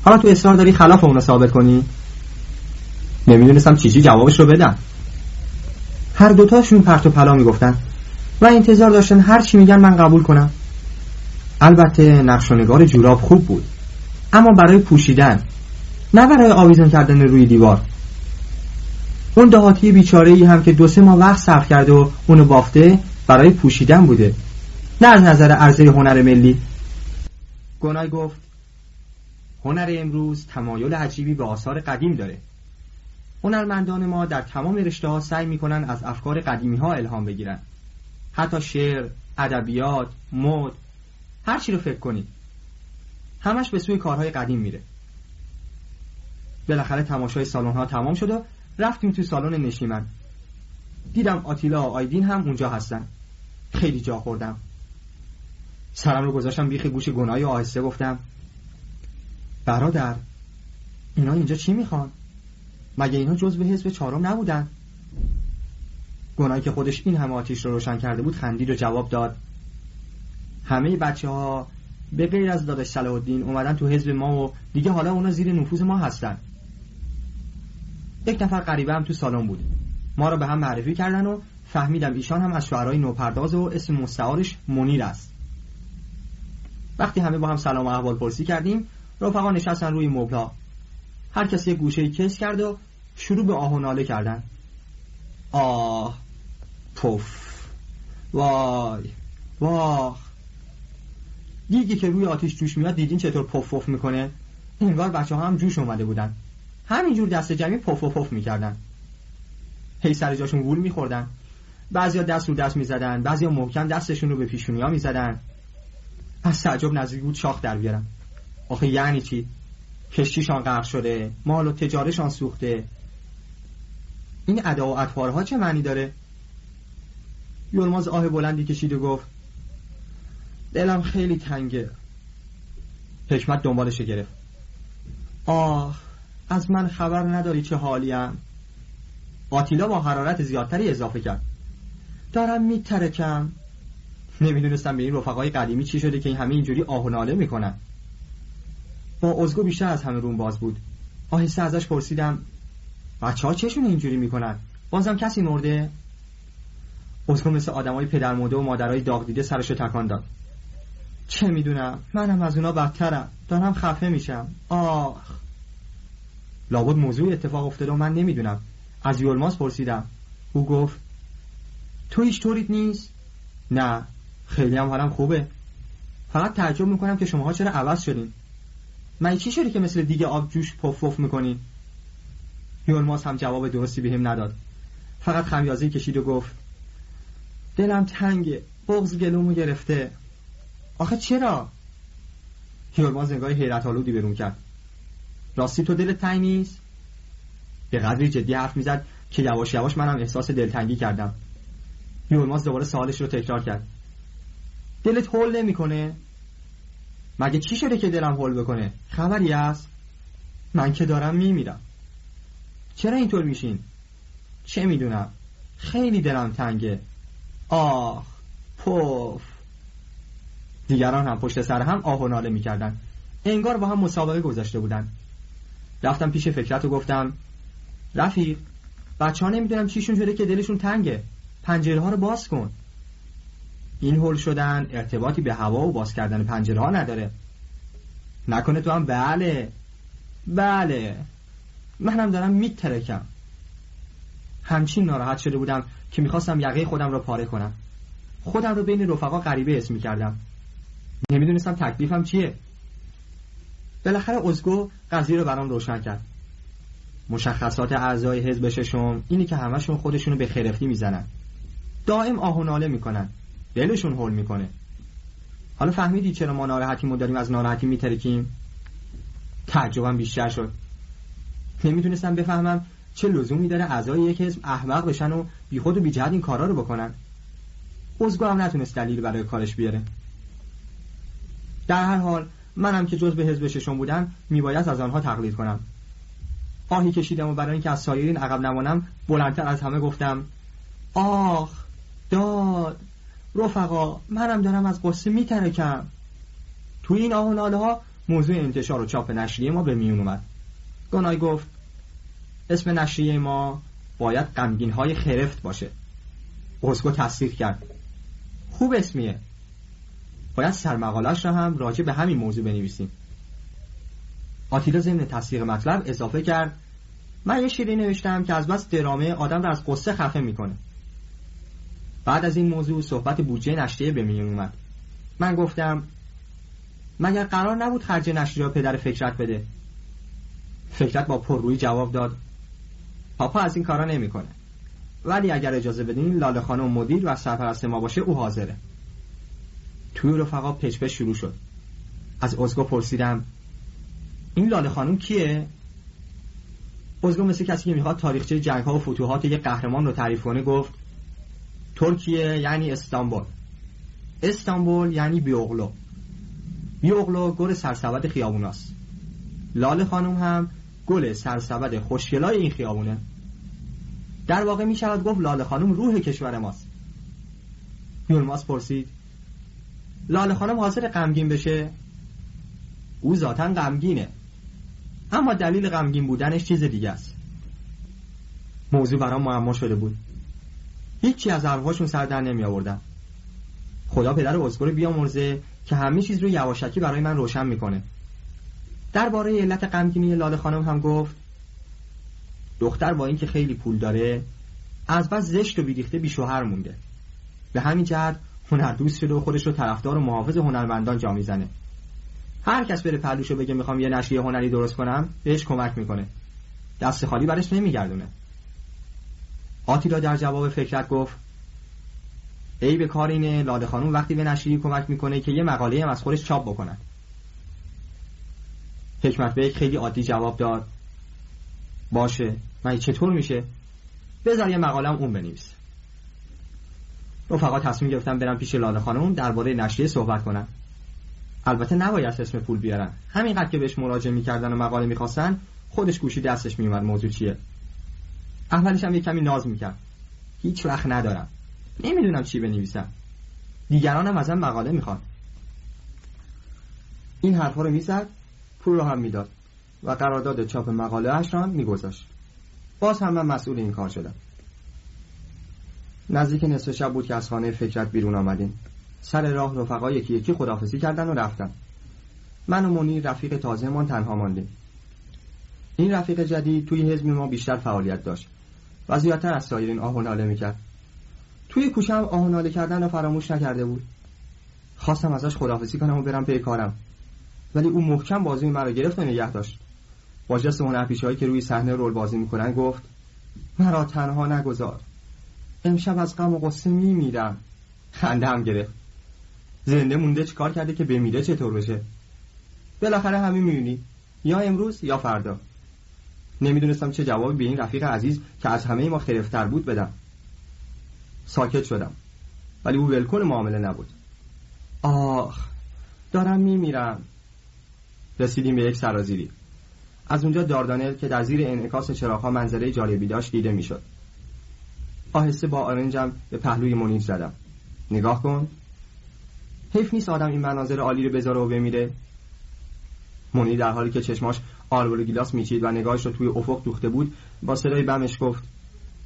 حالا تو اصرار داری خلاف اونو ثابت کنی؟ نمی‌دونستم چیچی جوابش رو بدم. هر دوتاشون پرت و پلا می‌گفتن و انتظار داشتن هر چی میگن من قبول کنم. البته نقش و نگار جوراب خوب بود اما برای پوشیدن نه برای آویزان کردن روی دیوار. اون دهاتی بیچاره ای هم که دو سه ماه وقت صرف کرده و اونو بافته برای پوشیدن بوده. نه از نظر عرضه هنر ملی. گنای گفت هنر امروز تمایل عجیبی به آثار قدیم داره. هنرمندان ما در تمام رشته ها سعی می‌کنن از افکار قدیمی ها الهام بگیرن. حتی شعر، ادبیات، مد هر چی رو فکر کنید. همش به سوی کارهای قدیم میره. بالاخره تماشای سالن ها تمام شد و رفتیم تو سالن نشیمن. دیدم آتیلا و آیدین هم اونجا هستن. خیلی جا خوردم سرم رو گذاشتم بیخ گوش گناهی آهسته گفتم برادر اینا اینجا چی می‌خوان؟ مگه اینا جز به حزب چهارم نبودن؟ گناهی که خودش این همه آتیش رو روشن کرده بود خندید و جواب داد همه بچه ها به غیر از دادش صلاح الدین اومدن تو حزب ما و دیگه حالا اونا زیر نفوذ ما هستن یک نفر غریبه هم تو سالن بود ما رو به هم معرفی کردن و فهمیدم ایشان هم از شعرهای نوپرداز و اسم مستعارش منیر است. وقتی همه با هم سلام و احوال پرسی کردیم رفقا نشستن روی مبلا. هر کسی گوشه کس کرد و شروع به آه و ناله کردن. آه پف. وای واه دیگی که روی آتیش جوش میاد دیدین چطور پف پف می‌کنه؟ انگار بچه ها هم جوش اومده بودن. همینجور دست جمعی پف و پف می‌کردن. هی سر جاشون گول میخوردن. بعضیا دست رو دست می‌زدن بعضیا محکم دستشون رو به پیشونیا می‌زدن. از تعجب نزدیک بود شاخ در بیارم. آخه یعنی چی؟ کشتیشان غرق شده مال و تجارشان سوخته. این ادا و اطوارها چه معنی داره؟ یلماز آه بلندی کشید و گفت دلم خیلی تنگه. حکمت دنبالش گرفت. آه از من خبر نداری چه حالیم آتیلا با حرارت زیادتری اضافه کرد. دارم میترکم. نمی‌دونستم به این رفقای قدیمی چی شده که این همه اینجوری آه و ناله می‌کنن. با ازگو بیشتر از همه روم باز بود. آهسته ازش پرسیدم بچه ها چشون اینجوری می‌کنن؟ بازم کسی مرده؟ ازگو مثل آدمای پدر مرده و مادرای داغ دیده سرشو تکان داد. چه می‌دونم؟ منم از اونا بدترم. دارم خفه میشم. آخ. لابد موضوع اتفاق افتاده و من نمی‌دونم. از یولماس پرسیدم. او گفت تو هیچ طوریت نیست؟ نه. خیلی هم حالم خوبه. فقط تعجب می‌کنم که شماها چرا عوض شدین. من چی شده که مثل دیگه آب جوش پف پف می‌کنین؟ یولماس هم جواب درستی بهم نداد. فقط خمیازه کشید و گفت دلم تنگه. بغز گلومو گرفته. آخه چرا؟ یولماس نگاه حیرت آلودی برون کرد. راستی تو دلت تنگ نیست؟ به قدری جدی حرف می‌زد که یواش یواش منم احساس دلتنگی کردم. یولماس دوباره سوالش رو تکرار کرد. دلت هول نمی‌کنه؟ مگه چی شده که دلم هول بکنه؟ خبری هست؟ من که دارم میمیرم. چرا اینطور میشین؟ چه می‌دونم؟ خیلی دلم تنگه. آخ پف. دیگران هم پشت سر هم آه و ناله می‌کردن. انگار با هم مسابقه گذاشته بودن. رفتم پیش فکرت و گفتم رفیق بچه ها نمی‌دونم چیشون شده که دلشون تنگه. پنجره ها رو باز کن. این هول شدن ارتباطی به هوا و باز کردن پنجره ها نداره. نکنه تو هم بله. بله. منم دارم میترکم. همچین ناراحت شده بودم که می‌خواستم یقه خودم رو پاره کنم. خودم رو بین رفقا غریبه اسم می‌کردم. نمی‌دونستم تکلیفم چیه. بالاخره ازگو قضیه رو برام روشن کرد. مشخصات اعضای حزب ششم اینی که همشون خودشونو به خرفتی می‌زنن. دائم آه و ناله می‌کنن. دلشون حل می‌کنه. حالا فهمیدی چرا ما ناراحتی داریم از ناراحتی میترکیم؟ تعجبم بیشتر شد. نمی‌تونستم بفهمم چه لزومی داره اعضای یک حزب احمق بشن و بیخود و بیجهت این کارا رو بکنن. ازگو هم نتونست دلیل برای کارش بیاره. در هر حال منم که جز به حزب ششم بودم میباید از آنها تقلید کنم. آهی کشیدم و برای اینکه از سایرین عقب نمانم بلندتر از همه گفتم آخ داد. رفقا منم دارم از قصه میترکم. توی این آه ناله ها موضوع انتشار و چاپ نشریه ما به میون اومد. گنای گفت اسم نشریه ما باید غمگین های خرفت باشه. اوزگو تصدیق کرد. خوب اسمیه. باید سرمقالش را هم راجع به همین موضوع بنویسیم. آتیلا ضمن تصدیق مطلب اضافه کرد من یه شیری نوشتم که از بس درامه آدم را از قصه خفه می‌کنه. بعد از این موضوع صحبت بودجه نشریه به میون اومد. من گفتم مگر قرار نبود خرج نشریه پدر فکرت بده؟ فکرت با پررویی جواب داد پاپا از این کارا نمی‌کنه. ولی اگر اجازه بدین لاله خانم مدیر و سرپرست ما باشه او حاضره. توی رفقا پچ پچ شروع شد. از ازگو پرسیدم این لاله خانم کیه؟ ازگو مثل کسی که می‌خواد تاریخچه جنگ ها و فتوحات یک قهرمان رو تعریف کنه گفت ترکیه یعنی استانبول استانبول یعنی بیوغلو بیوغلو گل سرسبد خیابوناست لاله خانم هم گل سرسبد خوشگلای این خیابونه در واقع می شود گفت لاله خانم روح کشور ماست یولماس پرسید لاله خانم حاضر غمگین بشه او ذاتا غمگینه اما دلیل غمگین بودنش چیز دیگه است موضوع برام معما شده بود هیچی از حرفهاشون سر در نمی آوردم خدا پدر بیا بیامرزه که همه چیز رو یواشکی برای من روشن می‌کنه. درباره علت غمگینی لاله خانم هم گفت دختر با اینکه خیلی پول داره از بس زشت و بیریخته بی شوهر مونده. به همین جهت هنردوست شده و خودش رو طرفدار و محافظ هنرمندان جا می‌زنه. هر کس بره پلوشو بگه می‌خوام یه نشریه هنری درست کنم بهش کمک می‌کنه. دست خالی برش نمیگردونه. آتیلا در جواب فکرت گفت ای به کار اینه لاده خانم وقتی به نشریه کمک می‌کنه که یه مقاله هم از خودش چاپ بکنن. حکمت بیک خیلی عادی جواب داد باشه من چطور میشه؟ بذار یه مقاله اون بنویسه. رفقا تصمیم گرفتم برم پیش لاله خانم درباره نشریه صحبت کنم البته نباید اسم پول بیارن. همینقدر که بهش مراجعه می‌کردن و مقاله می‌خواستن خودش گوشی دستش میومد موضوع چیه. اولش هم یه کمی ناز می‌کرد. هیچ وقت ندارم. نمی‌دونم چی بنویسم. دیگرانم ازم مقاله می‌خوان. این حرفا رو می‌زد پول رو هم می‌داد و قرارداد چاپ مقاله اش را میگذاشت. باز هم من مسئول این کار شدم. نزدیک نصف شب بود که از خانه فکرت بیرون آمدیم. سر راه رفقا یکی یکی خدافزی کردن و رفتن. من و منی رفیق تازه من تنها ماندیم. این رفیق جدید توی حزب ما بیشتر فعالیت داشت. و زیادتر از سایرین آه و ناله می‌کرد. توی کوچه هم آه و ناله کردن رو فراموش نکرده بود. خواستم ازش خدافزی کنم و برم پی کارم. ولی او محکم بازی مرا گرفت و نگه داشت. با جست هایی که روی صحنه رول بازی می‌کنن گفت مرا تنها نگذار. امشب از غم و قصه میمیرم. خنده هم گرفت. زنده مونده چیکار کرده که بمیره چطور بشه؟ بالاخره همین می‌بینی یا امروز یا فردا. نمی‌دونستم چه جوابی به این رفیق عزیز که از همه ما خرفتر بود بدم. ساکت شدم. ولی او ولکن معامله نبود. آخ دارم میمیرم. رسیدیم به یک سرازیری. از اونجا داردانل که در زیر انعکاس چراغها منظره جالبی داشت دیده می‌شد. آهسته با آرنجم به پهلوی منیر زدم. نگاه کن. حیف نیست آدم این مناظر عالی رو بذاره و بمیره. منیر در حالی که چشماش آلبول گیلاس میچید و نگاهش رو توی افق دوخته بود. با صدای بمش گفت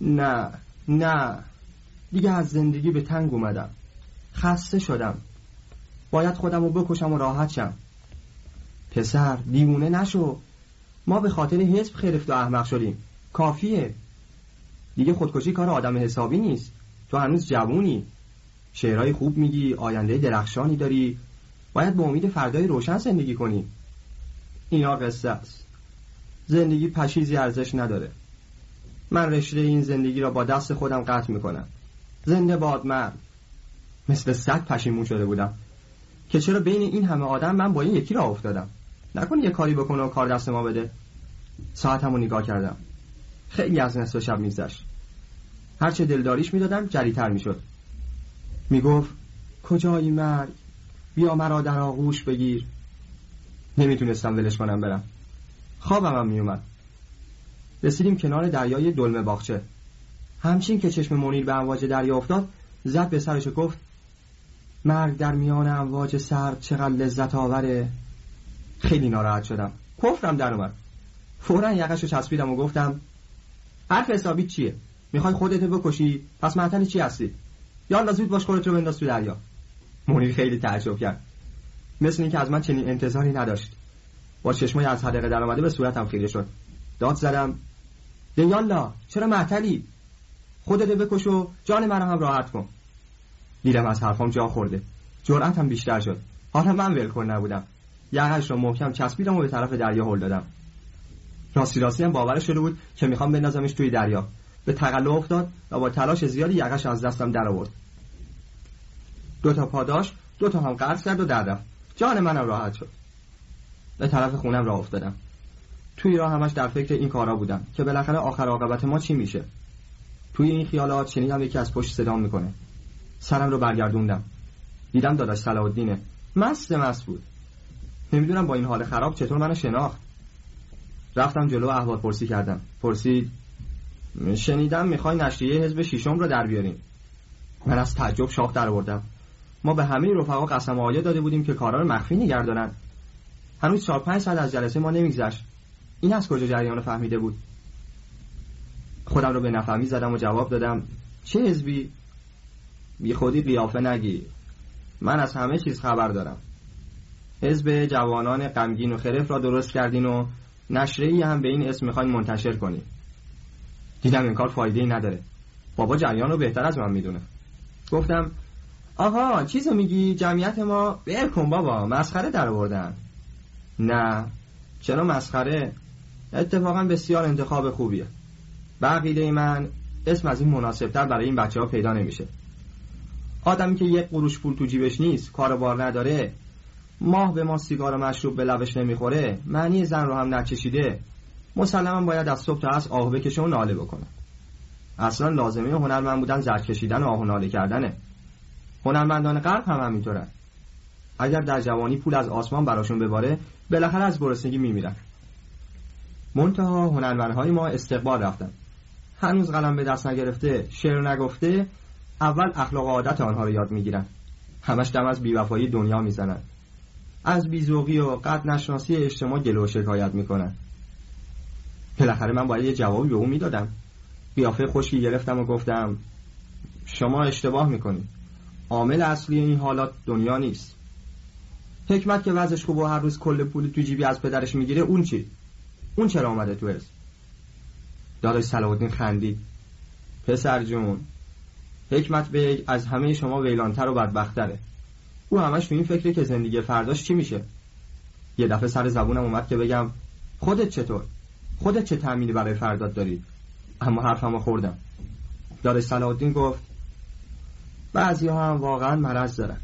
نه نه دیگه از زندگی به تنگ اومدم. خسته شدم. باید خودم رو بکشم و راحت شم. پسر دیوونه نشو. ما به خاطر حزب خرفت و احمق شدیم. کافیه. دیگه خودکشی کار آدم حسابی نیست. تو هنوز جوونی. شعرهای خوب میگی آینده درخشانی داری. باید به امید فردای روشن زندگی کنی. اینا قصه است. زندگی پشیزی ارزش نداره. من رشته این زندگی را با دست خودم قطع می‌کنم. زنده باد من. مثل سگ پشیمون شده بودم. که چرا بین این همه آدم من با این یکی را افتادم؟ نکن یه کاری بکنه و کار دست ما بده. ساعتمو نگاه کردم. خیلی از نصف شب میگذشت. هرچه دلداریش می‌دادم جریتر می‌شد. می‌گفت کجایی مرگ؟ بیا مرا در آغوش بگیر. نمی‌تونستم ولش کنم برم. خوابم هم میومد رسیدیم کنار دریای دلمه باغچه. همچین که چشم منیر به امواج دریا افتاد زد به سرش گفت مرگ در میان امواج سرد چقدر لذت آوره. خیلی ناراحت شدم. کفرم در اومد. فورا یقش رو چسبیدم و گفتم حرف حسابی چیه؟ می‌خوای خودت بکشی؟ پس معطل چی هستی؟ یا زود باش خودت رو بنداز تو دریا. منیر خیلی تعجب کرد. مثل اینکه از من چنین انتظاری نداشت. با چشمای از حدقه در آمده به صورتم خیره شد. داد زدم یالا چرا معطلی؟ خودت بکش و جان منم هم راحت کن. دیدم از حرفام جا خورده. جرأتم بیشتر شد. حالا من ولکن نبودم. یقش رو محکم چسبیدم و به طرف دریا هل دادم. راستی راستی هم باورش شده بود که می‌خوام بندازمش توی دریا. به تقلب افتاد و با تلاش زیادی یقش از دستم در آورد دو تا پاداش دو تا هم قرض کرد و در جان منم راحت شد. به طرف خونم راه افتادم. توی راه همش در فکر این کارا بودم که بالاخره آخر عاقبت ما چی میشه؟ توی این خیالات شنیدم یکی از پشت صدام می‌کنه. سرم رو برگردوندم. دیدم داداش صلاح الدینه مست مست بود. نمی‌دونم با این حال خراب چطور منو شناخت. رفتم جلو احوال پرسی کردم. پرسید شنیدم می‌خوای نشریه حزب شیشم رو در بیاریم من از تعجب شاخ در آوردم. ما به همه رفقا قسم آیه داده بودیم که کارا رو مخفی نگردانن هنوز چهار پنج ساعت از جلسه ما نمیگذشت. این از کجا جریان فهمیده بود؟ خودم رو به نفهمی زدم و جواب دادم چه حزبی؟ بی خودی قیافه نگی. من از همه چیز خبر دارم. حزب جوانان غمگین و خرف را درست کردین و نشره ای هم به این اسم می‌خواین منتشر کنی دیدم این کار فایده ای نداره. بابا جریان رو بهتر از من می‌دونه. گفتم آها چیزو میگی؟ جمعیت ما بیر کن بابا مسخره در آوردن. نه چرا مسخره؟ اتفاقا بسیار انتخاب خوبیه. بقیده من اسم از این مناسبتر برای این بچه ها پیدا نمیشه. آدمی که یک قروش پول تو جیبش نیست کار بار نداره ماه به ما سیگار و مشروب به لبش نمی‌خوره معنی زن رو هم نچشیده مسلما باید از صبح تا از آه بکشه و ناله بکنه. اصلا لازمه هنرمند بودن زرد کشیدن و آه و ناله کردنه. هنرمندان غرب هم همینطورن. اگر در جوانی پول از آسمان براشون بباره بالاخره از گرسنگی میمیرن. منتها هنرمندهای ما استقبال رفتن. هنوز قلم به دست نگرفته شعر نگفته اول اخلاق عادت آنها رو یاد می‌گیرن. همش دم از بیوفایی دنیا می‌زنن. از بیزوقی و قد نشناسی اجتماع گلو شکایت می‌کنن. بالاخره من باید یه جوابی به او می‌دادم. قیافه خوشی گرفتم و گفتم شما اشتباه می‌کنید. عامل اصلی این حالات دنیا نیست. حکمت که وضعش خوب هر روز کل پول تو جیبی از پدرش می‌گیره اون چی؟ اون چرا آمده تو از داداش صلاح خندید پسر جون حکمت به از همه شما ویلانتر و بدبختره. او همش تو این فکره که زندگی فرداش چی میشه؟ یه دفعه سر زبونم اومد که بگم خودت چطور؟ خودت چه تأمینی برای فردات داری؟ اما حرفمو خوردم. داداش صلاح گفت بعضی ها هم واقعا مرض دارن.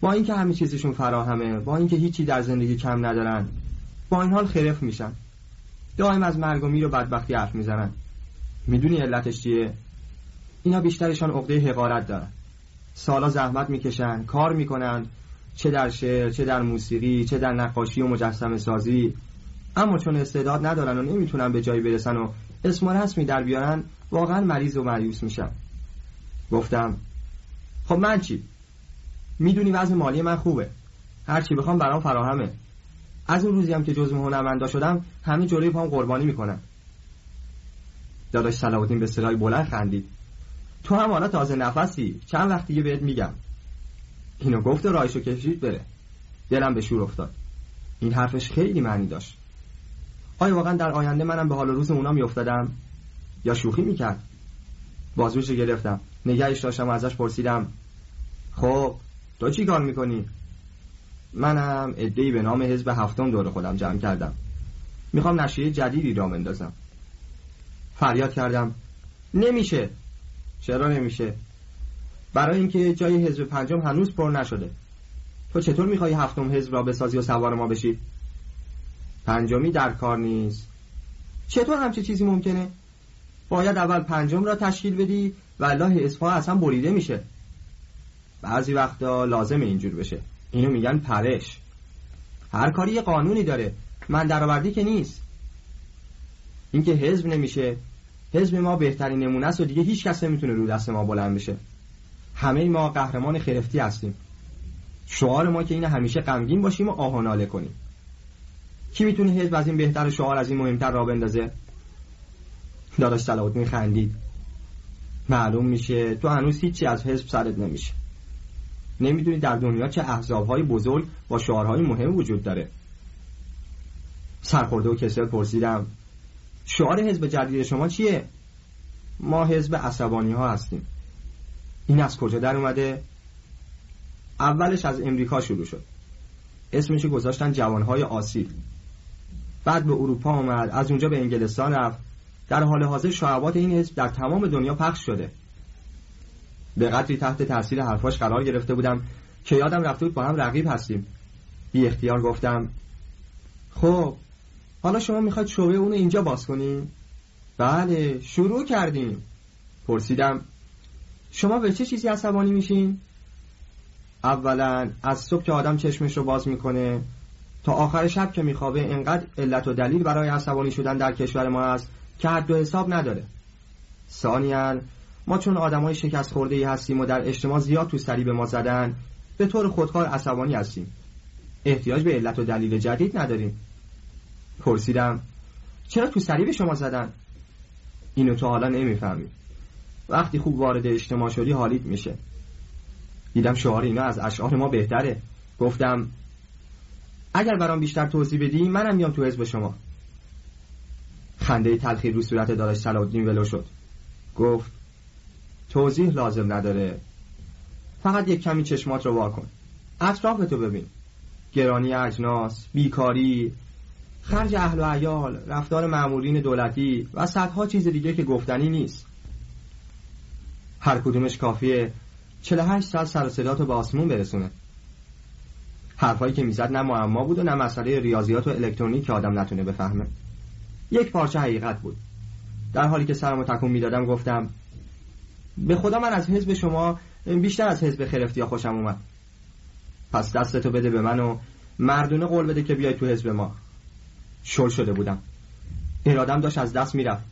با اینکه همه چیزشون فراهمه با اینکه هیچی در زندگی کم ندارن با این حال خرف میشن. دائم از مرگ و میر و بدبختی حرف می‌زنن. می‌دونی علتش چیه؟ اینا بیشترشان عقده حقارت دارن. سالا زحمت می‌کشن کار می‌کنن چه در شعر چه در موسیقی چه در نقاشی و مجسمه سازی. اما چون استعداد ندارن و نمی‌تونن به جایی برسن و اسم و رسمی در بیارن واقعا مریض و مریوس میشن. گفتم خب من چی؟ می‌دونی وضع مالی من خوبه. هرچی بخوام برام فراهمه. از اون روزی هم که جزء هنرمندا شدم همه جلوی پام قربانی می‌کنم داداش صلاح به صدای بلند خندید. تو هم حالا تازه نفسی. چند وقت دیگه بهت میگم. اینو گفت و رایشو کشید بره. دلم به شور افتاد. این حرفش خیلی معنی داشت. آیا واقعا در آینده منم به حال روز اونا میافتادم؟ یا شوخی می‌کرد؟ بازوش گرفتم. نگهش داشتم و ازش پرسیدم خب تو چی کار می‌کنی؟ منم ادهی به نام حزب هفتم دور خودم جمع کردم. می‌خوام نشریه جدیدی را مندازم فریاد کردم نمیشه. چرا نمیشه؟ برای اینکه جای حزب پنجم هنوز پر نشده. تو چطور می‌خوای هفتم حزب را بسازی و سوار ما بشی؟ پنجمی در کار نیست. چطور همچه چیزی ممکنه؟ باید اول پنجم را تشکیل بدی و الله اصفا اصلا بریده میشه. بعضی وقتا لازم اینجور بشه. اینو میگن پرش. هر کاری قانونی داره. من درآوردی که نیست. اینکه حزب نمیشه. حزب ما بهترین نمونه است و دیگه هیچ کس نمی‌تونه رو دست ما بلند بشه. همه ما قهرمان خرفتی هستیم. شعار ما که این همیشه غمگین باشیم و آهاناله کنیم. کی می‌تونه حزب از این بهتر شعار از این مهمتر را بندازه؟ داداش صلاحالدین خندید معلوم میشه تو هنوز هیچی از حزب سرت نمیشه. نمی‌دونی در دنیا چه احزابهای بزرگ با شعارهای مهم وجود داره. سرخورده و کسل پرسیدم شعار حزب جدید شما چیه؟ ما حزب عصبانی ها هستیم. این از کجا در اومده؟ اولش از امریکا شروع شد. اسمشو گذاشتن جوانهای آسیل بعد به اروپا آمد از اونجا به انگلستان رفت. در حال حاضر شعبات این حزب در تمام دنیا پخش شده. به قدری تحت تاثیر حرفاش قرار گرفته بودم که یادم رفته بود با هم رقیب هستیم. بی اختیار گفتم خب حالا شما می‌خواید شعبه اونو اینجا باز کنیم بله شروع کردیم. پرسیدم شما به چه چیزی عصبانی میشین؟ اولا از صبح که آدم چشمش رو باز می‌کنه تا آخر شب که میخوابه انقدر علت و دلیل برای عصبانی شدن در کشور ما است که حد و حساب نداره. ثانیا ما چون های شکست خورده ای هستیم و در اجتماع زیاد تو سری به ما زدن به طور خودکار عصبانی هستیم. احتیاج به علت و دلیل جدید نداریم. پرسیدم چرا تو سری به شما زدن؟ اینو تو حالا نمی‌فهمی وقتی خوب وارد اجتماع شدی حالیت میشه. دیدم شعار اینا از اشعار ما بهتره. گفتم اگر برام بیشتر توضیح بدی منم میام تو حزب شما. خنده تلخی رو صورت داداش سلادین ولو شد. گفت توضیح لازم نداره. فقط یک کمی چشمات رو واکن اطرافتو ببین. گرانی اجناس بیکاری خرج اهل و عیال رفتار معمولین دولتی و صدها چیز دیگه که گفتنی نیست. هر کدومش کافیه 48 ساعت سر صدا به آسمون برسونه. حرفایی که می‌زد نه معما بود و نه مسئله ریاضیات و الکترونیک که آدم نتونه بفهمه. یک پارچه حقیقت بود. در حالی که سرمو تکون می‌دادم گفتم به خدا من از حزب شما بیشتر از حزب خرفتی خوشم اومد. پس دستتو بده به من و مردونه قول بده که بیای تو حزب ما. شل شده بودم. ارادم داشت از دست می‌رفت.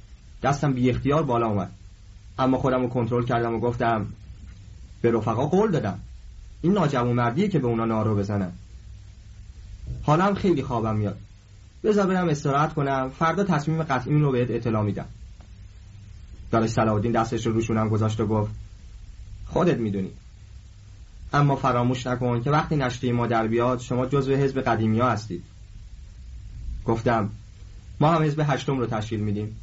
دستم بی اختیار بالا اومد. اما خودم رو کنترل کردم و گفتم به رفقا قول دادم. این ناجمو مردیه که به اونا نارو بزنم حالا خیلی خوابم میاد. بذار برم استراحت کنم. فردا تصمیم قطعی رو بهت اطلاع میدم. دانش صلاح دستش رو روشونم گذاشت و گفت خودت می‌دونی. اما فراموش نکن که وقتی نشته ما در بیاد شما جزو حزب قدیمی ها هستید. گفتم ما هم حزب هشتم رو تشکیل میدیم.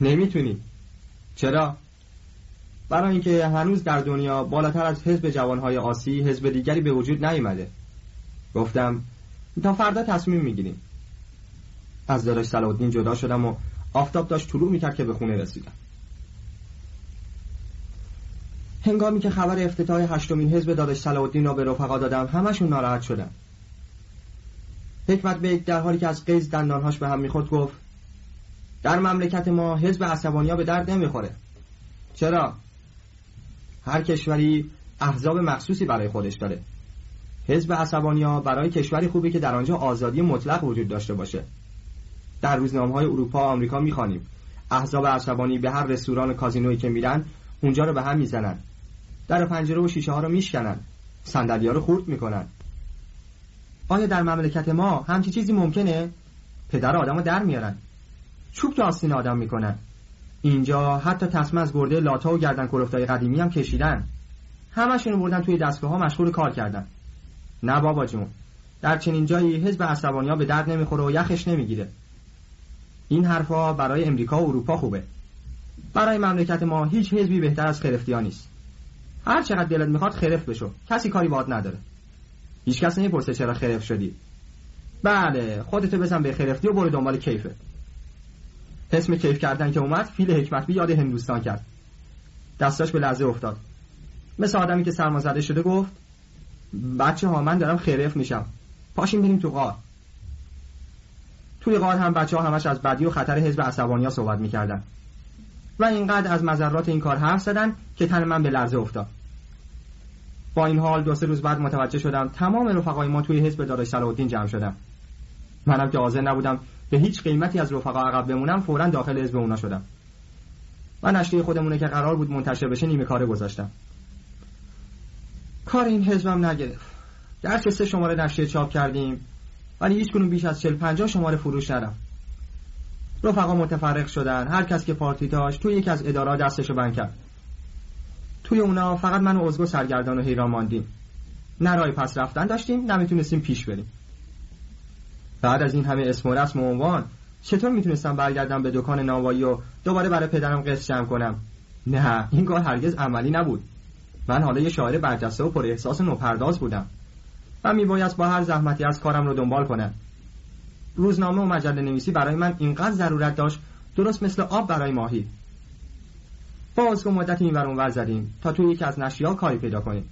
نمی‌تونی چرا؟ برای اینکه هنوز در دنیا بالاتر از حزب جوانهای آسی حزب دیگری به وجود نیومده. گفتم تا فردا تصمیم می‌گیریم. از داداش صلاح جدا شدم و آفتاب داشت طلوع می‌کرد که به خونه رسیدم. هنگامی که خبر افتتاح هشتمین حزب داداش صلاح الدین را به رفقا دادم همشون ناراحت شدن. حکمت بیگ در حالی که از قیز دندانهاش به هم می‌خورد گفت در مملکت ما حزب عصبانیا به درد نمی‌خوره. چرا؟ هر کشوری احزاب مخصوصی برای خودش داره. حزب عصبانیا برای کشوری خوبه که در آنجا آزادی مطلق وجود داشته باشه. در روزنامه های اروپا و آمریکا می‌خوانیم. احزاب عصبانی به هر رستوران کازینویی که میرن اونجا رو به هم می‌زنن. در پنجره و شیشه ها رو میشکنن. صندلی ها رو خورد می‌کنن. آیا در مملکت ما همچی چیزی ممکنه؟ پدر آدم رو در میارن. چوب که آستین آدم می‌کنن. اینجا حتی تصمه از گرده لاتا و گردن کلفتای قدیمی هم کشیدن. همشون بردن توی دستگاه ها مشغول کار کردن. نه بابا جون. در چنین جایی حزب عصبانیا به درد نمی‌خوره و یخش نمی‌گیره. این حرفا برای امریکا و اروپا خوبه. برای مملکت ما هیچ حزبی بهتر از خرفتی ها نیست. هر چقدر دلت می‌خواد خرف بشو. کسی کاری باهات نداره. هیچ کس نمی‌پرسه چرا خرف شدی. بله خودتو بزن به خرفتی و برو دنبال کیفه. اسم کیف کردن که اومد فیل حکمت بی یاد هندوستان کرد. دستاش به لحظه افتاد. مثل آدمی که سرمازده شده گفت بچه ها من دارم خرف میشم. پاشیم بریم تو غار. توی غار هم بچه ها همش از بدی و خطر حزب عصبانیا صحبت می‌کردن. و اینقدر از مذرات این کار حرف زدن که تن من به لرزه افتاد. با این حال دو سه روز بعد متوجه شدم تمام رفقای ما توی حزب داداش صلاح الدین جمع شدم منم که حاضر نبودم به هیچ قیمتی از رفقا عقب بمونم فورا داخل حزب اونا شدم. و نشریه خودمونه که قرار بود منتشر بشه نیمه کاره گذاشتم. کار این حزبم نگرفت. در سه شماره نشریه چاپ کردیم؟ ولی هیچ کنون بیش از 40 50 شماره فروش نرفت. رفقا متفرق شدن. هر کس که پارتی داشت توی یکی از ادارات دستشو بند کرد. توی اونا فقط من و ازگو سرگردان و حیران ماندیم. نه رای پس رفتن داشتیم نمی‌تونستیم پیش بریم. بعد از این همه اسم و رسم و عنوان چطور می‌تونستم برگردم به دکان ناوایی و دوباره برای پدرم قصد جمع کنم؟ نه این کار هرگز عملی نبود. من حالا یه شاعر برجسته و پر احساس نوپرداز بودم. و میبایست با هر زحمتی از کارم رو دنبال کنم روزنامه و مجله نویسی برای من اینقدر ضرورت داشت درست مثل آب برای ماهی. با که مدت این ور زدیم تا توی یکی از نشریه‌ها کاری پیدا کنیم.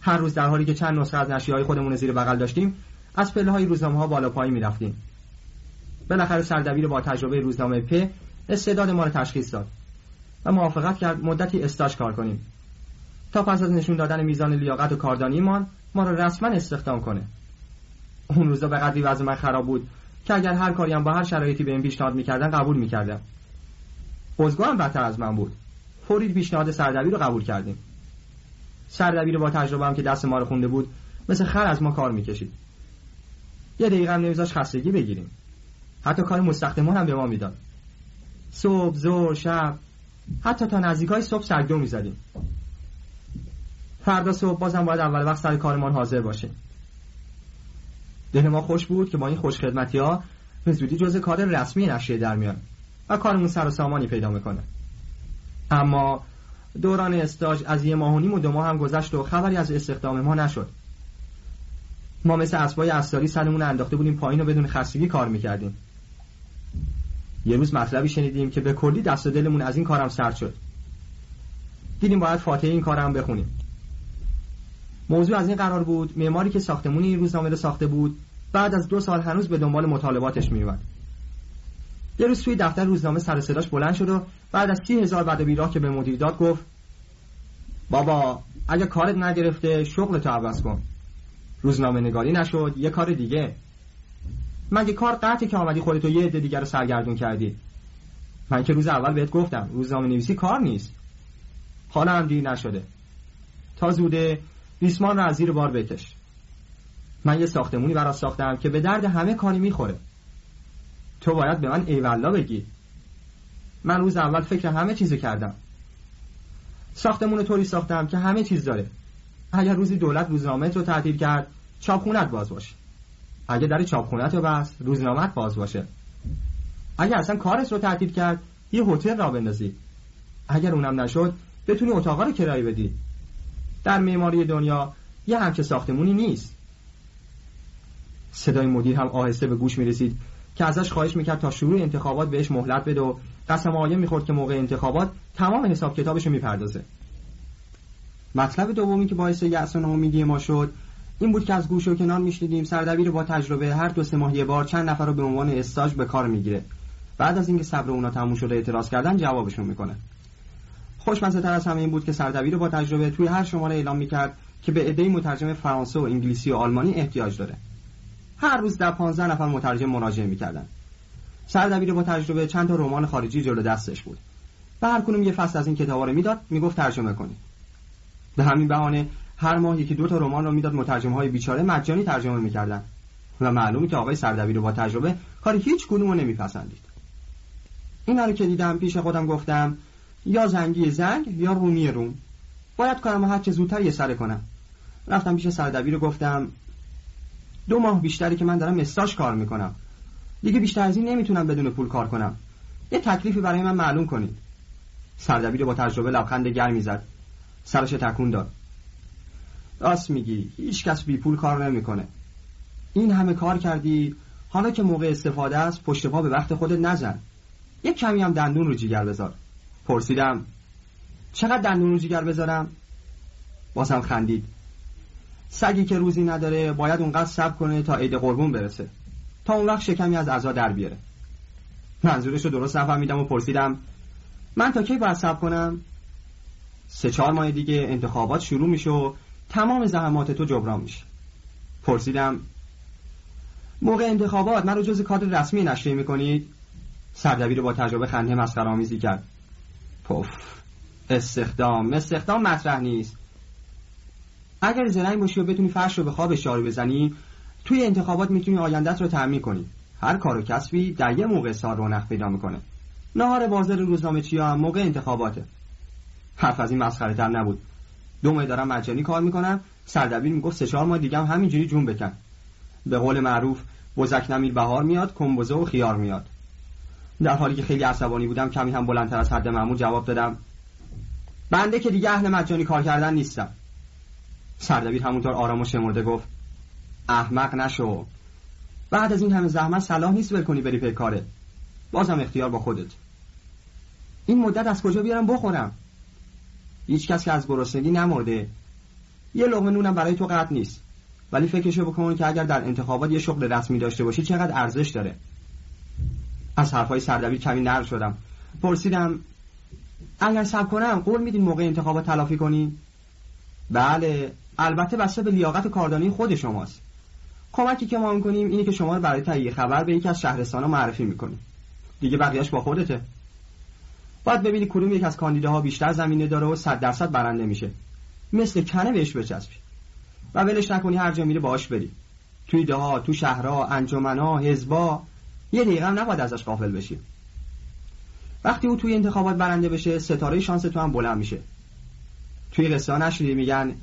هر روز در حالی که چند نسخه از نشریه‌های خودمون زیر بغل داشتیم از پله های روزنامه ها بالا پایین می‌رفتیم. بالاخره سردبیر با تجربه روزنامه پ استعداد ما رو تشخیص داد و موافقت کرد مدتی استاش کار کنیم. تا پس از نشون دادن میزان لیاقت و کاردانیمان ما رو رسما استخدام کنه. اون روزا به قدری وضع من خراب بود که اگر هر کاری هم با هر شرایطی به این پیشنهاد می‌کردن قبول می‌کردم. بزگو هم بدتر از من بود. فوری پیشنهاد سردبیر رو قبول کردیم. سردبیر با تجربه هم که دست ما رو خونده بود مثل خر از ما کار می‌کشید. یه دقیقه هم نمیذاش خستگی بگیریم. حتی کار مستخدمان هم به ما می‌داد. صبح زور شب حتی تا نزدیک های صبح سگدو می‌زدیم. فردا صبح بازم باید اول وقت سر کارمان حاضر باشه. دل ما خوش بود که با این خوش خدمتی ها به زودی جز کار رسمی نشریه در میان و کارمون سر و سامانی پیدا می‌کنه. اما دوران استاج از یه ماه و نیم و دو ماه هم گذشت و خبری از استخدام ما نشد. ما مثل اسبای استاری سرمون انداخته بودیم پایین و بدون خستگی کار می‌کردیم. یه روز مطلبی شنیدیم که به کلی دست و دلمون از این کارم سرد شد. دیدیم باید فاتحه این کارم بخونیم. موضوع از این قرار بود معماری که ساختمون این روزنامه رو ساخته بود بعد از دو سال هنوز به دنبال مطالباتش میومد یه روز توی دفتر روزنامه سر صداش بلند شد و بعد از سی هزار بعد بیراه که به مدیر داد گفت بابا اگه کارت نگرفته شغل تو عوض کن. روزنامه نگاری نشد یه کار دیگه. مگه کار قطعی که آمدی خودتو یه عده دیگر رو سرگردون کردی؟ من که روز اول بهت گفتم روزنامه نویسی کار نیست. حالا هم دیر نشده. تا زوده ریسمان رو از زیر بار بکش. من یه ساختمونی برات ساختم که به درد همه کاری می‌خوره. تو باید به من ایوالا بگی. من روز اول فکر همه چیزو کردم. ساختمون طوری ساختم که همه چیز داره. اگر روزی دولت روزنامه رو تعطیل کرد چاپخونت باز باشه. اگه در چاپخونت رو بس روزنامت باز باشه. اگر اصلا کارت رو تعطیل کرد یه هتل را بندازی. اگر اونم نشد بتونی اتاقا رو کرایه بدی. در معماری دنیا یه همچه ساختمونی نیست. صدای مدیر هم آهسته به گوش می رسید که ازش خواهش می‌کرد تا شروع انتخابات بهش مهلت بده و قسم آیه می‌خورد که موقع انتخابات تمام حساب کتابش رو می‌پردازه. مطلب دومی که باعث یأس و ناامیدی ما شد این بود که از گوش و کنار میشنیدیم سردبیر با تجربه هر دو سه ماه یه بار چند نفر رو به عنوان استاج به کار می‌گیره. بعد از اینکه صبر اونا تموم شده اعتراض کردن جوابشون می‌کنه. خوشمزه تر از همه این بود که سردبیر با تجربه توی هر شماره اعلام می‌کرد که به عده مترجم فرانسه و انگلیسی و آلمانی احتیاج داره. هر روز در 15 نفر مترجم مراجعه می‌کردن. سردبیر با تجربه چند تا رمان خارجی جلو دستش بود. و هر کنون یه فصل از این کتابا رو می‌داد می‌گفت ترجمه کنید به همین بهانه هر ماه یکی دو تا رمان رو می‌داد مترجم های بیچاره مجانی ترجمه می‌کردن. و معلومی که آقای سردبیر با تجربه کار هیچ کدومو نمیپسندید. اینا رو که دیدم پیش خودم گفتم یا زنگی زنگ یا رومی روم. باید کارم هر چه زودتر یه سره کنم. رفتم پیش سردبیر رو گفتم دو ماه بیشتری که من دارم استاش کار می‌کنم. دیگه بیشتر از این نمی‌تونم بدون پول کار کنم. یه تکلیفی برای من معلوم کنید. سردبیر با تجربه لبخند گرمی زد سرش تکون داد. راست میگی هیچ کس بی پول کار نمی‌کنه. این همه کار کردی حالا که موقع استفاده است پشت پا به وقت خودت نزن. یک کمی هم دندون رو جیگر بذار. پرسیدم چقدر دندون رو جیگر بذارم؟ بازم خندید. سگی که روزی نداره باید اونقدر صبر کنه تا عید قربون برسه. تا اون وقت شکمی از عزا در بیاره. منظورش رو درست نفهمیدم و پرسیدم من تا کی باید صبر کنم؟ سه چهار ماه دیگه انتخابات شروع میشه و تمام زحمات تو جبران میشه. پرسیدم موقع انتخابات من رو جز کادر رسمی نشریه می‌کنید؟ سردبیر با تجربه خنده مسخره‌آمیزی کرد. پف استخدام استخدام مطرح نیست. اگر زرنگ باشی و بتونی فرش رو به خواب اشاره بزنی توی انتخابات می‌تونی آیندت رو تعمین کنی. هر کار و کسبی در یه موقع سال رونق پیدا می‌کنه. نهار بازار روزنامه چیا هم موقع انتخاباته. حرف از این مسخره تر نبود. دو ماه دارم مجانی کار می‌کنم سردبیر می‌گفت سه چهار ماه دیگه هم همینجوری جون بکن. به قول معروف بزک نمیر بهار میاد کمبوزه و خیار میاد. در حالی که خیلی عصبانی بودم کمی هم بلندتر از حد معمول جواب دادم. بنده که دیگه اهل مجانی کار کردن نیستم. سردبیر همونطور آرام و شمرده گفت احمق نشو. بعد از این همه زحمت صلاح نیست ول کنی بری پی کاره. بازم اختیار با خودت. این مدت از کجا بیارم بخورم؟ هیچ کس که از گرسنگی نمرده. یه لقمه نونم برای تو قطع نیست. ولی فکرشو بکن که اگر در انتخابات یه شغل رسمی داشته باشی چقدر ارزش داره. از حرفهای سردبیر کمی نرم شدم. پرسیدم اگر سب کنم قول میدین موقع انتخابات تلافی کنی؟ بله البته بسته به لیاقت و کاردانی خود شماست. کمکی که ما می‌کنیم اینه که شما رو برای تهیه خبر به یکی از شهرستان معرفی می‌کنیم. دیگه بقیهش با خودته. باید ببینی کدوم یک از کاندیداها بیشتر زمینه داره و صد درصد برنده میشه. مثل کنه بهش بچسبی. و ولش نکنی هر جا میره باش بری. توی دهها تو شهرها انجمنها حزبا یه دقیقه هم نباید ازش غافل بشی وقتی او توی انتخابات برنده بشه ستاره شانس تو هم بلند میشه. توی قصه نشدی میگن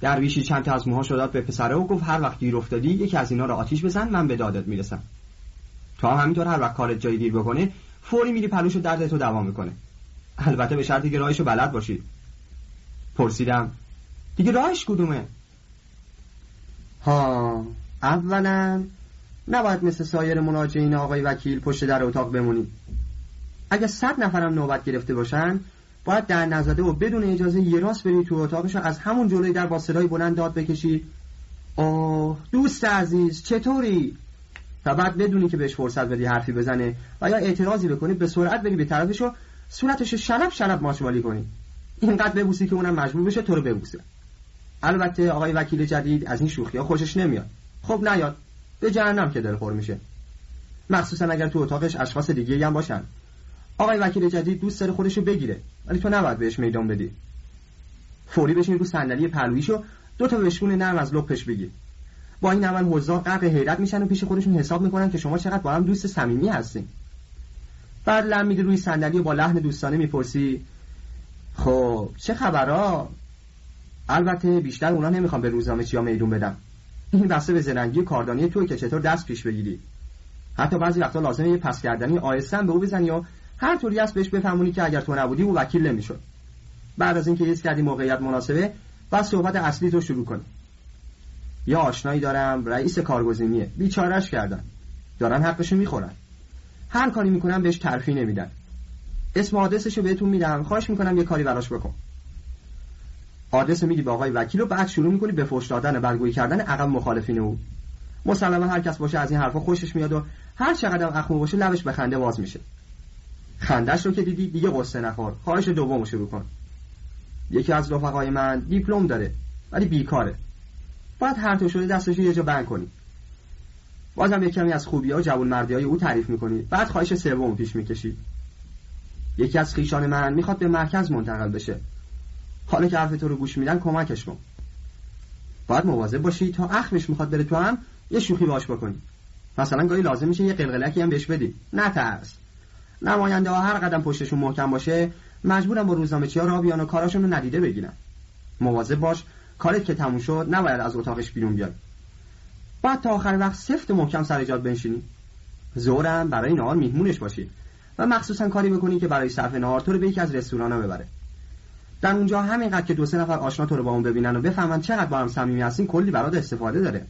درویشی چند تا از موها شداد به پسره و گفت هر وقت گیر افتادی یکی از اینا رو آتیش بزن من به دادت می‌رسم. تو هم همینطور هر وقت کارت جایی گیر بکنه فوری میری پلوش و درد تو دوام می‌کنه. البته به شرطی که راهشو بلد باشی. پرسیدم دیگه راهش کدومه؟ ها اولا نباید مثل سایر مناجعین آقای وکیل پشت در اتاق بمونی اگه صد نفرم نوبت گرفته باشن باید در نزده و بدون اجازه یه راست بری تو اتاقش از همون جلوی در با صدای بلند داد بکشی. اوه دوست عزیز چطوری؟ و بعد بدونی که بهش فرصت بدی حرفی بزنه و یا اعتراضی بکنی به سرعت بری به طرفش و صورتش شلب شلب ماچمالی کنی. اینقدر ببوسی که اونم مجبور بشه تو رو ببوسه. البته آقای وکیل جدید از این شوخی ها خوشش نمیاد. خب نیاد. به جهنم که دلخور میشه. مخصوصا اگر تو اتاقش اشخاص دیگه هم باشن. آقای وکیل جدید دوست داره خودشو بگیره ولی تو نباید بهش میدان بدی. فوری بشین رو صندلی پهلویشو دو تا بشکون نرم از لپش بگیر با این اول حضار غرق حیرت میشن و پیش خودشون حساب می‌کنن که شما چقدر با هم دوست صمیمی هستین. بعد لم میدی روی صندلی و با لحن دوستانه می‌پرسی خب چه خبرها؟ البته بیشتر اونا نمی‌خوام به روزنامه چیا میدون بدم این بسته به زرنگی کاردانی توی که چطور دست پیش بگیری؟ حتی بعضی وقتا لازمه یه پس کردنی آیستن به او بزنی و هر طوری است بهش بفهمونی که اگر تو نبودی او وکیل نمی‌شد. بعد از اینکه حس کردی موقعیت مناسبه بعد صحبت اصلی تو شروع کنی یا آشنایی دارم رئیس کارگزینیه بیچارش کردن. دارن حقشو می‌خورن. هر کاری می‌کنن بهش ترفی نمیدن. اسم آدرسشو بهتون میدم. خواهش می‌کنم یه کاری براش بکن. آدرس میدی به آقای وکیل و بعد شروع می‌کنی به فوش دادن برگویی کردن عقب مخالفین او. مسلما هر کس باشه از این حرفا خوشش میاد و هر چقدر اخمو باشه لبش به خنده باز میشه. خندش رو که دیدی دیگه قصه نخور. خواهش دومو شروع کن. یکی از رفقای من دیپلم داره ولی بیکاره. باید هر تو شده دستش یه جا بند کنی. بازم یک کمی از خوبی ها و جوان مردی های او تعریف می‌کنی. بعد خواهش سوم پیش می‌کشی. یکی از خیشان من می‌خواد به مرکز منتقل بشه. حالا که حرف تو رو گوش میدن کمکش کن. باید مواظب باشی تا اخمش می‌خواد بره تو هم یه شوخی باش بکنی. مثلا گاهی لازم میشه یه قلقلکی هم بهش بدی. نترس نماینده ها هر قدم پشتشون محکم باشه مجبورم با روزنامه ها را بیان و کاراشون رو ندیده بگیرن. مواظب باش کارت که تموم شد نباید از اتاقش بیرون بیاد. بعد تا آخر وقت سفت محکم سر ایجاد بنشینی. زورم برای نهار میهمونش باشی. و مخصوصا کاری بکنی که برای صرف نهار تو رو به یکی از رستورانا ببره. در اونجا همینقدر که دو سه نفر آشنا تو رو با اون ببینن و بفهمن چقدر با هم صمیمی هستین کلی برات استفاده داره.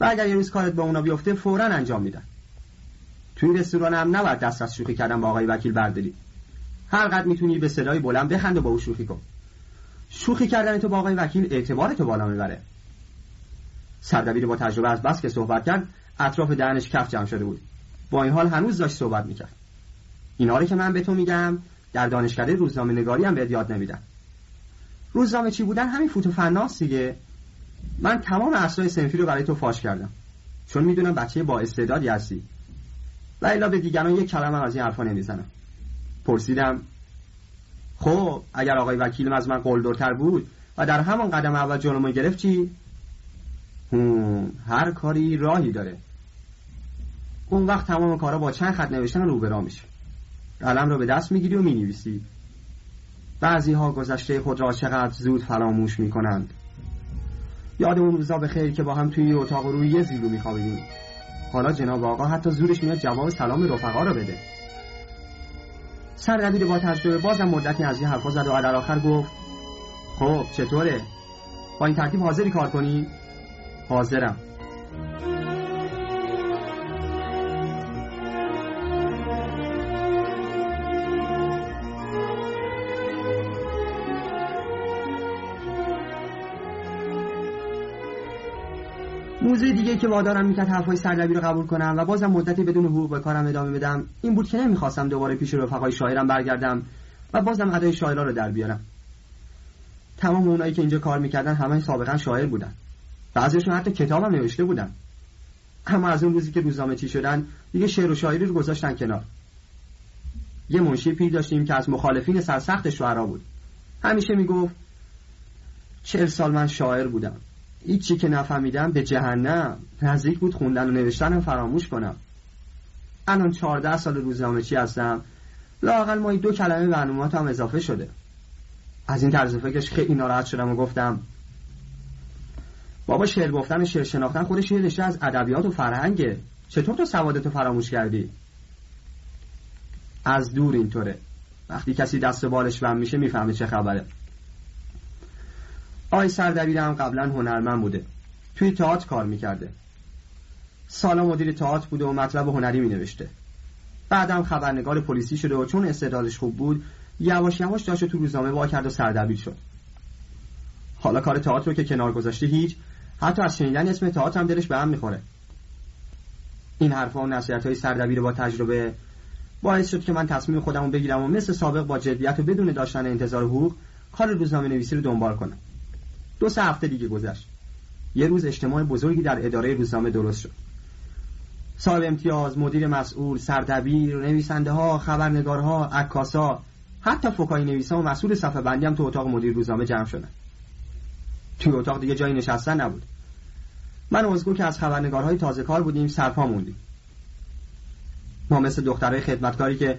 و اگر یه روز کارت به اونا بیفته فورا انجام میدن. توی رستوران هم نباید دست از شوخی کردن با آقای وکیل برداری. هر قد می‌تونی به صدای بلند بخند و با او شوخی کن. شوخی کردن تو با آقای وکیل اعتبار تو بالا می‌بره. سردبیر با تجربه از بس که صحبت کرد اطراف دهنش کف جمع شده بود. با این حال هنوز داشت صحبت می‌کرد. اینا که من به تو میگم در دانشکده روزنامه نگاری هم به یاد نمیدم. روزنامه چی بودن؟ همین فوت فناس دیگه. من تمام اسرای سنفی رو برای تو فاش کردم. چون می‌دونم بچه با استعدادی هستی. و الا به دیگران یک کلمه از این حرفا نمی‌زنم. پرسیدم خب اگر آقای وکیلم از من قلدرتر بود و در همان قدم اول جلومو گرفت چی؟ هر کاری راهی داره. اون وقت تمام کارا با چند خط نوشتن رو میشه. قلم رو به دست می‌گیری و می‌نویسی. بعضی ها گذشته خود را چقدر زود فراموش می‌کنند. یاد اون روزا به خیر که با هم توی اتاق روی یه زیلو میخوابیدیم. حالا جناب آقا حتی زورش میاد جواب سلام رفقا رو بده. سردبیر با تجربه بازم مدتی از این حرفا زد و در آخر گفت خب چطوره؟ با این ترتیب حاضری کار کنی؟ حاضرم. موضوع دیگه که وادارم می‌کرد حرفای سردبی رو قبول کنم و بازم مدتی بدون حقوق به کارم ادامه بدم این بود که نمی‌خواستم دوباره پیش رفقای شاعرم برگردم و بازم ادای شاعرها رو در بیارم. تمام اونایی که اینجا کار می‌کردن همه سابقا شاعر بودن. بعضیشون حتی کتابم نوشته بودن. اما از اون روزی که روزنامه چی شدن دیگه شعر و شاعری رو گذاشتن کنار. یه منشی پیر داشتیم که از مخالفین سرسخت شعرا بود. همیشه می‌گفت چهل سال من شاعر بودم. هیچی که نفهمیدم به جهنم. نزدیک بود خوندن و نوشتنم فراموش کنم. الان چهارده سال روزنامه چی هستم؟ لاقل مایی دو کلمه برنامه هم اضافه شده. از این طرز فکرش خیلی ناراحت شدم و گفتم بابا شعر گفتن و شعر شناختن خودش یه رشته از ادبیات و فرهنگه. چطور تو سوادتو فراموش کردی؟ از دور اینطوره. وقتی کسی دست بالش بم میشه می‌فهمه چه خبره. آی سردبیرم قبلا هنرمند بوده. توی تئاتر کار می‌کرده. سالا مدیر تئاتر بوده و مطلب هنری مینوشته. بعدم خبرنگار پلیسی شده و چون استعدادش خوب بود یواش یواش داشت تو روزنامه وا کرد و سردبیر شد. حالا کار تئاتر رو که کنار گذاشته هیچ حتی از شنیدن اسم تئاتر هم دلش به هم می‌خوره. این حرفها و نصیحت های سردبیر با تجربه باعث شد که من تصمیم خودم رو بگیرم و مثل سابق با جدیت و بدون داشتن انتظار حقوق کار روزنامه نویسی رو دنبال کنم. دو سه هفته دیگه گذشت. یه روز اجتماع بزرگی در اداره روزنامه درست شد. صاحب امتیاز مدیر مسئول سردبیر نویسنده ها خبرنگارها عکاسا حتی فکای نویسا و مسئول صفحه بندی هم تو اتاق مدیر روزنامه جمع شدن. توی اتاق دیگه جایی نشستن نبود. من عضو که از خبرنگارهای تازه کار بودیم سرپا موندیم. ما مثل دخترای خدمتکاری که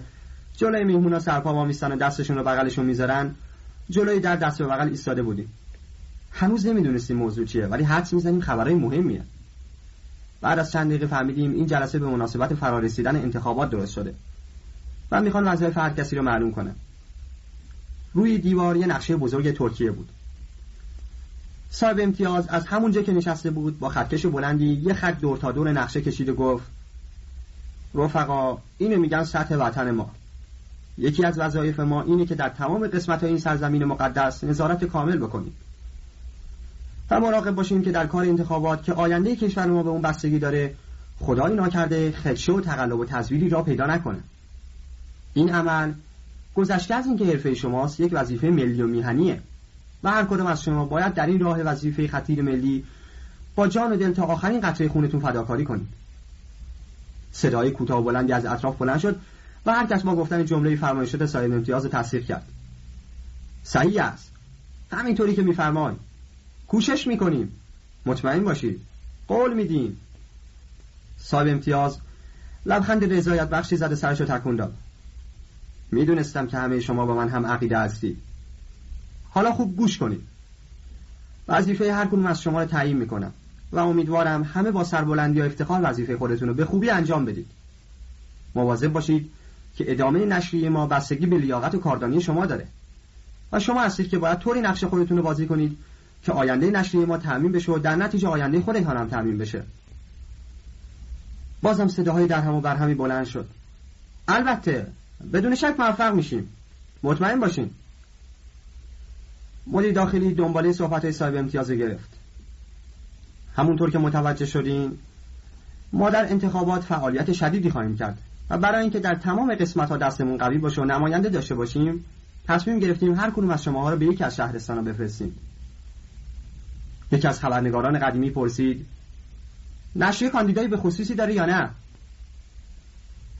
جلوی میهمونا سرپا ما میستن و دستشون رو بغلشون می‌ذارن جلوی در دست به بغل ایستاده بودیم. هنوز نمی‌دونستیم موضوع چیه ولی حدس می‌زنیم خبرهای مهمیه. بعد از چند دقیقه فهمیدیم این جلسه به مناسبت فرارسیدن انتخابات درست شده. و می‌خوان وظایف هر کسی رو معلوم کنه روی دیوار یه نقشه بزرگ ترکیه بود. صاحب امتیاز از همونجا که نشسته بود با خطکش بلندی یه خط دور تا دور نقشه کشید و گفت رفقا اینو میگن سطح وطن ما. یکی از وظایف ما اینه که در تمام قسمت های این سرزمین مقدس نظارت کامل بکنیم. و مراقب باشیم که در کار انتخابات که آینده کشور ما به اون بستگی داره خدای ناکرده خدشه و تقلب و تزویری را پیدا نکنه. این عمل گذشته از اینکه حرفه شماست یک وظیفه ملی و میهنیه و هر کدوم از شما باید در این راه وظیفه خطیر ملی با جان و دل تا آخرین قطره خونتون فداکاری کنید. صدای کوتاه بلندی از اطراف بلند شد و هر کس با گفتن جمله فرمایش شده صاحب امتیاز تصدیق کرد. صحیح است. همینطوری که میفرمایید کوشش می‌کنیم. مطمئن باشید. قول میدیم. صاحب امتیاز لبخند رضایت بخشی زده سرش رو تکون داد. می‌دونستم که همه شما با من هم عقیده هستید. حالا خوب گوش کنید. وظیفه هر کنون از شما رو تعیین می‌کنم و امیدوارم همه با سربلندی و افتخار وظیفه خودتون رو به خوبی انجام بدید. مواظب باشید که ادامه نشریه ما بستگی به لیاقت و کاردانی شما داره. و شما هستید که باید طوری نقش خودتون رو بازی کنید که آینده نشریه ما تعمین بشه و در نتیجه آینده خودتان هم تعمین بشه. بازم صداهای در هم و بر همی بلند شد. البته بدون شک موفق میشیم. مطمئن باشین. مدیر داخلی دنباله صحبت های صاحب امتیاز گرفت. همونطور که متوجه شدیم ما در انتخابات فعالیت شدیدی خواهیم کرد و برای اینکه در تمام قسمت ها دستمون قوی باشه و نماینده داشته باشیم تصمیم گرفتیم هر کدوم از شماها رو به یکی از شهرستان بفرستیم. یکی از خبرنگاران قدیمی پرسید نشریه کاندیدایی به خصوصی داره یا نه؟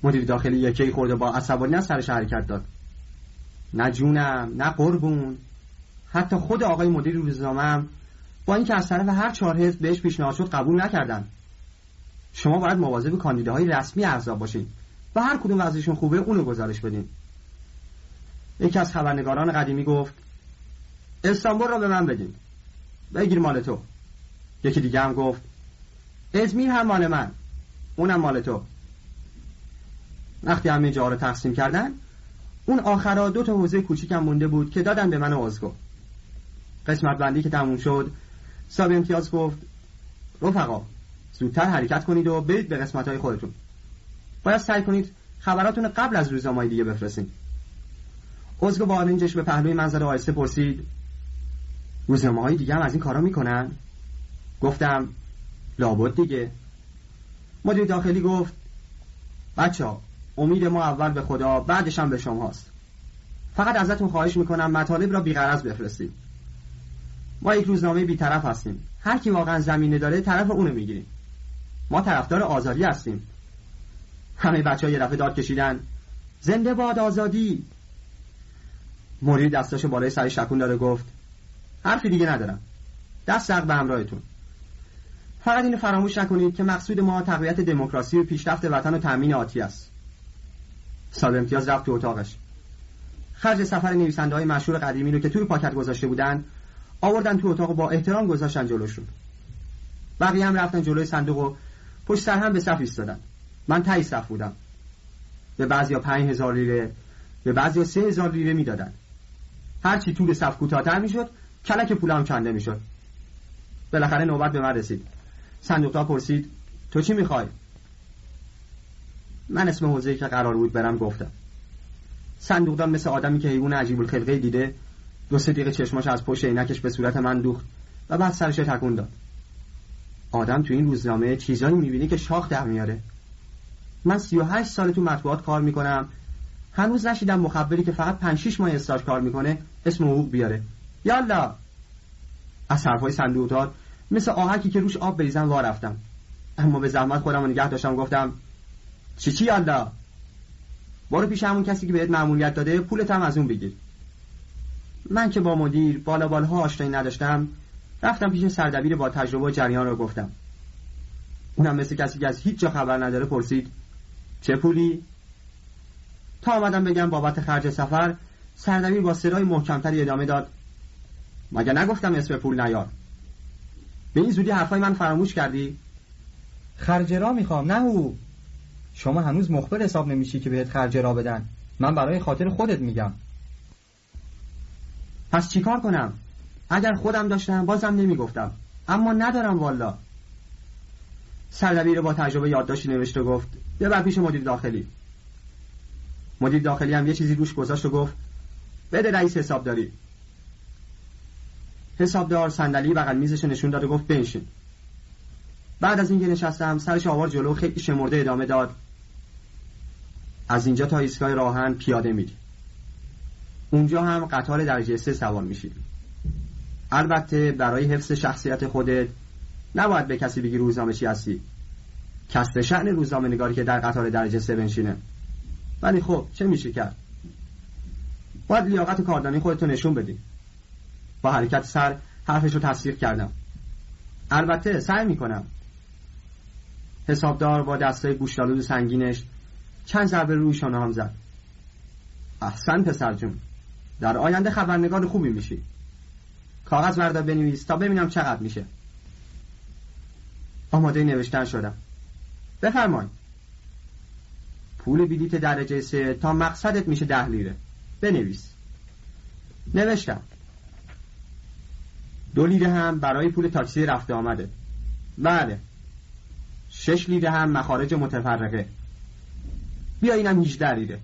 مدیر داخلی یکی خورده با عصبانیت سرش حرکت داد. نه جونم نه قربون. حتی خود آقای مدیر روزنامه با اینکه از طرف هر چهار حزب بهش پیشنهاد شد قبول نکردن شما باید مواظب کاندیداهای رسمی احزاب باشین و هر کدوم وضعشون خوبه اونو گزارش بدین. یکی از خبرنگاران قدیمی گفت استانبول را به من بدین. بگیر مال تو. یکی دیگه هم گفت ازمیر هم مال من. اونم مال تو. وقتی همه جا رو تقسیم کردن اون آخرا دو تا حوزه کوچیکم مونده بود که دادن به من و ازگو قسمت بندی که تموم شد ساب امتیاز گفت رفقا زودتر حرکت کنید و برید به قسمت های خودتون. باید سعی کنید خبراتون قبل از روزنامه دیگه بفرستین. ازگو با آرنجش به پهلوی منظر آیسته پرسید روزنامه های دیگه هم از این کارا می‌کنن. گفتم لابد دیگه. مدیر داخلی گفت بچه امید ما اول به خدا بعدش هم به شماست. فقط ازتون خواهش می‌کنم مطالب را بیغرض بفرستید. ما یک روزنامه بیطرف هستیم. هر کی واقعا زمینه داره طرف اونو می‌گیریم. ما طرفدار آزادی هستیم. همه بچه ها یه دفعه داد کشیدن زنده باد آزادی. موری دستاشو بالای سر شکون داره گفت حرفی دیگه ندارم. دست سق به همراهتون. فقط اینو فراموش نکنید که مقصود ما تقویت دموکراسی و پیشرفت وطن و تامین آتی است. سال امتیاز رفت تو اتاقش. خرج سفر نویسنده های مشهور قدیمی رو که توی پاکت گذاشته بودن آوردن تو اتاق با احترام گذاشتن جلوشون بقیه هم رفتن جلوی صندوق و پشت سر هم به صف ایستادن. من تایی صف بودم. به بعضیا پنج هزار لیره به بعضیا سه هزار لیره می‌دادن. هرچی طول صف کوتاهتر می‌شد کلک پولم کنده می‌شد. بالاخره نوبت به من رسید. صندوقدار پرسید تو چی می‌خوای؟ من اسم حوزه که قرار بود برم گفتم. صندوقدار مثل آدمی که حیوان عجیب الخلقه دیده دو سه دقیقه چشماش از پشت عینکش به صورت من دوخت و بعد سرش تکون داد. آدم تو این روزنامه چیزایی می‌بینی که شاخ در میاره. من سی و هشت سال تو مطبوعات کار می‌کنم. هنوز نشیدم مخبری که فقط پنج شیش ماه استاژ کار می‌کنه اسم حقوق بیاره. یالا. از حرفای صندوق مثل آهکی که روش آب بریزن وا رفتم. اما به زحمت خودم رو نگه داشتم گفتم چی چی یالا؟ برو پیش همون کسی که بهت معمولیت داده پولت هم از اون بگیر. من که با مدیر بالا بالها آشنایی نداشتم رفتم پیش سردبیر با تجربه جریان رو گفتم. اونم مثل کسی که از هیچ جا خبر نداره پرسید چه پولی؟ تا آمدم بگم بابت خرج سفر سردبیر با صدای محکمتری ادامه داد. مگه نگفتم اسم پول نیار به این زودی حرفای من فراموش کردی؟ خرج را می‌خوام نه او. شما هنوز مخبر حساب نمیشی که بهت خرج را بدن. من برای خاطر خودت میگم. پس چیکار کنم؟ اگر خودم داشتم بازم نمی‌گفتم. اما ندارم والا. سردبیر با تجربه یادداشتی نوشته و گفت ببر پیش مدیر داخلی. مدیر داخلی هم یه چیزی روش گذاشت و گفت بده رئیس حسابداری. حسابدار صندلی بغل میزش نشون داد و گفت بنشین. بعد از اینکه نشستم سرش آوار جلو خیلی شمرده ادامه داد. از اینجا تا ایستگاه راهن پیاده میری اونجا هم قطار درجه سه سوار میشید البته برای حفظ شخصیت خودت نباید به کسی بگی روزنامه چی هستی. کسب شعن روزنامه نگاری که در قطار درجه سه بنشینه. ولی خب چه میشه کرد؟ باید لیاقت کاردانی خودتو نشون بدی. با حرکت سر حرفش رو تصدیق کردم. البته سعی می‌کنم. حسابدار با دستای گوشتالود سنگینش چند ضربه روی شانه هم زد. احسن پسر جون در آینده خبرنگار خوبی میشی. کاغذ بردار بنویس تا ببینم چقدر میشه. آماده نوشتن شدم. بفرمایید پول بلیت درجه سه تا مقصدت میشه ده لیره. بنویس. نوشتم. دو لیره هم برای پول تاکسی رفته آمده. بله. شش لیره هم مخارج متفرقه. بیا اینم 18 لیره.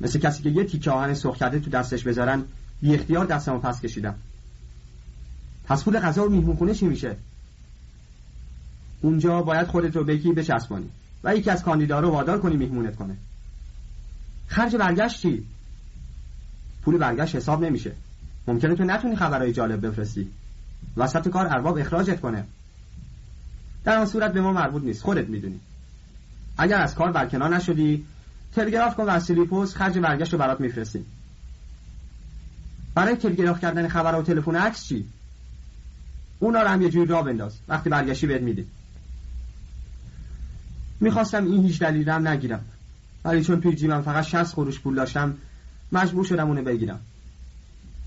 مثل کسی که یه تیکه آهن سرخ کرده تو دستش بذارن بی اختیار دستمو پس کشیدم. پس پول غذا و میهمون چی میشه؟ اونجا باید خودت رو بکی بچسبانی و یکی از کاندیدا رو وادار کنی میهمونت کنه. خرج برگشت چی؟ پول برگشت حساب نمیشه. ممکنه تو نتونی خبرهای جالب بفرستی. وسط کار ارباب اخراجت کنه. در آن صورت به ما مربوط نیست. خودت می‌دونی. اگر از کار برکنار نشدی تلگراف کن و پست خرج برگشت رو برات میفرستیم. برای تلگراف کردن خبر و تلفن عکس چی؟ اونا رو هم یه جوری را بنداز. وقتی برگشتی بهت میدی می‌خواستم این هیچ دلیلم نگیرم. ولی چون توی جیبم فقط 60 قروش پول داشتم مجبور شدم اونو بگیرم.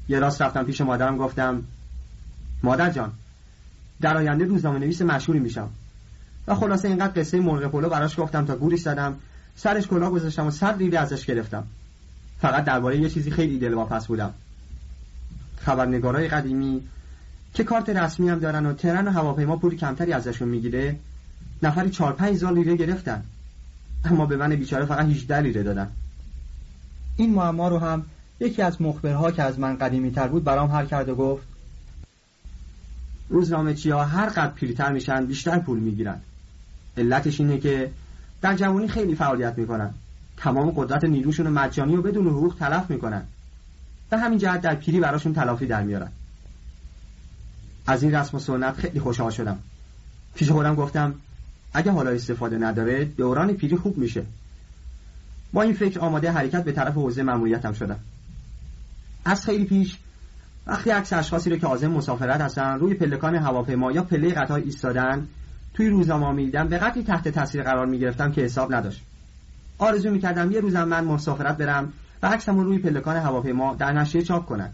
یه راست رفتم پیش مادرم گفتم مادر جان در آینده روزنامه نویس مشهوری میشم. و خلاصه اینقدر قصه مرغ پلو براش گفتم تا گوری زدم سرش کلاه گذاشتم و صد لیره ازش گرفتم. فقط درباره یه چیزی خیلی دلواپس بودم. خبرنگارای قدیمی که کارت رسمی هم دارن و ترن و هواپیما پولی کمتری ازشون می‌گیره نفری چهار پنج هزار لیره گرفتن. اما به من بیچاره فقط 18 لیره دادن. این معما رو هم یکی از مخبرها که از من قدیمی تر بود برام حل کرد و گفت روزنامه ها هر قد پیرتر میشن بیشتر پول می‌گیرن. علتش اینه که در جوانی خیلی فعالیت می‌کنن. تمام قدرت نیروشون مجانی و بدون حقوق تلف می‌کنن. و همین جهت در پیری براشون تلافی در میارن. از این رسم و سنت خیلی خوشحال شدم. پیش خودم گفتم اگه حالا استفاده نداره دوران پیری خوب میشه. با این فکر آماده حرکت به طرف حوزه مأموریتم شدم. از خیلی پیش وقتی عکس اشخاصی رو که عازم مسافرت هستن روی پلکان هواپیما یا پله قطار ایستادن توی روزنامه می‌دیدم به قدری تحت تاثیر قرار می‌گرفتم که حساب نداشت. آرزو می‌کردم یه روزم من مسافرت برم و عکسم روی پلکان هواپیما در نشریه چاپ کنن.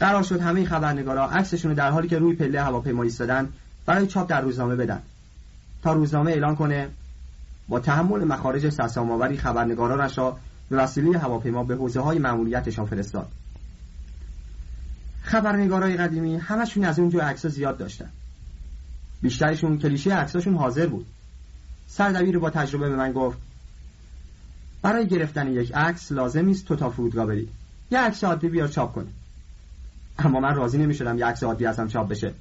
قرار شد همه خبرنگارا عکسشون رو در حالی که روی پله هواپیما ایستادن برای چاپ در روزنامه بدن. تا روزنامه اعلان کنه با تحمل مخارج سرسام‌آوری خبرنگارانش را به وسیله هواپیما به حوزه های معمولیتشان فرستاد. خبرنگارای قدیمی همشون از اونجا عکس زیاد داشتن. بیشترشون کلیشه عکساشون حاضر بود. سردبیر با تجربه به من گفت برای گرفتن یک عکس لازم است تو تا فرودگاه بری. یه عکس عادی بیار چاپ کنی. اما من راضی نمی‌شدم یه عکس عادی ازم چاپ بشه.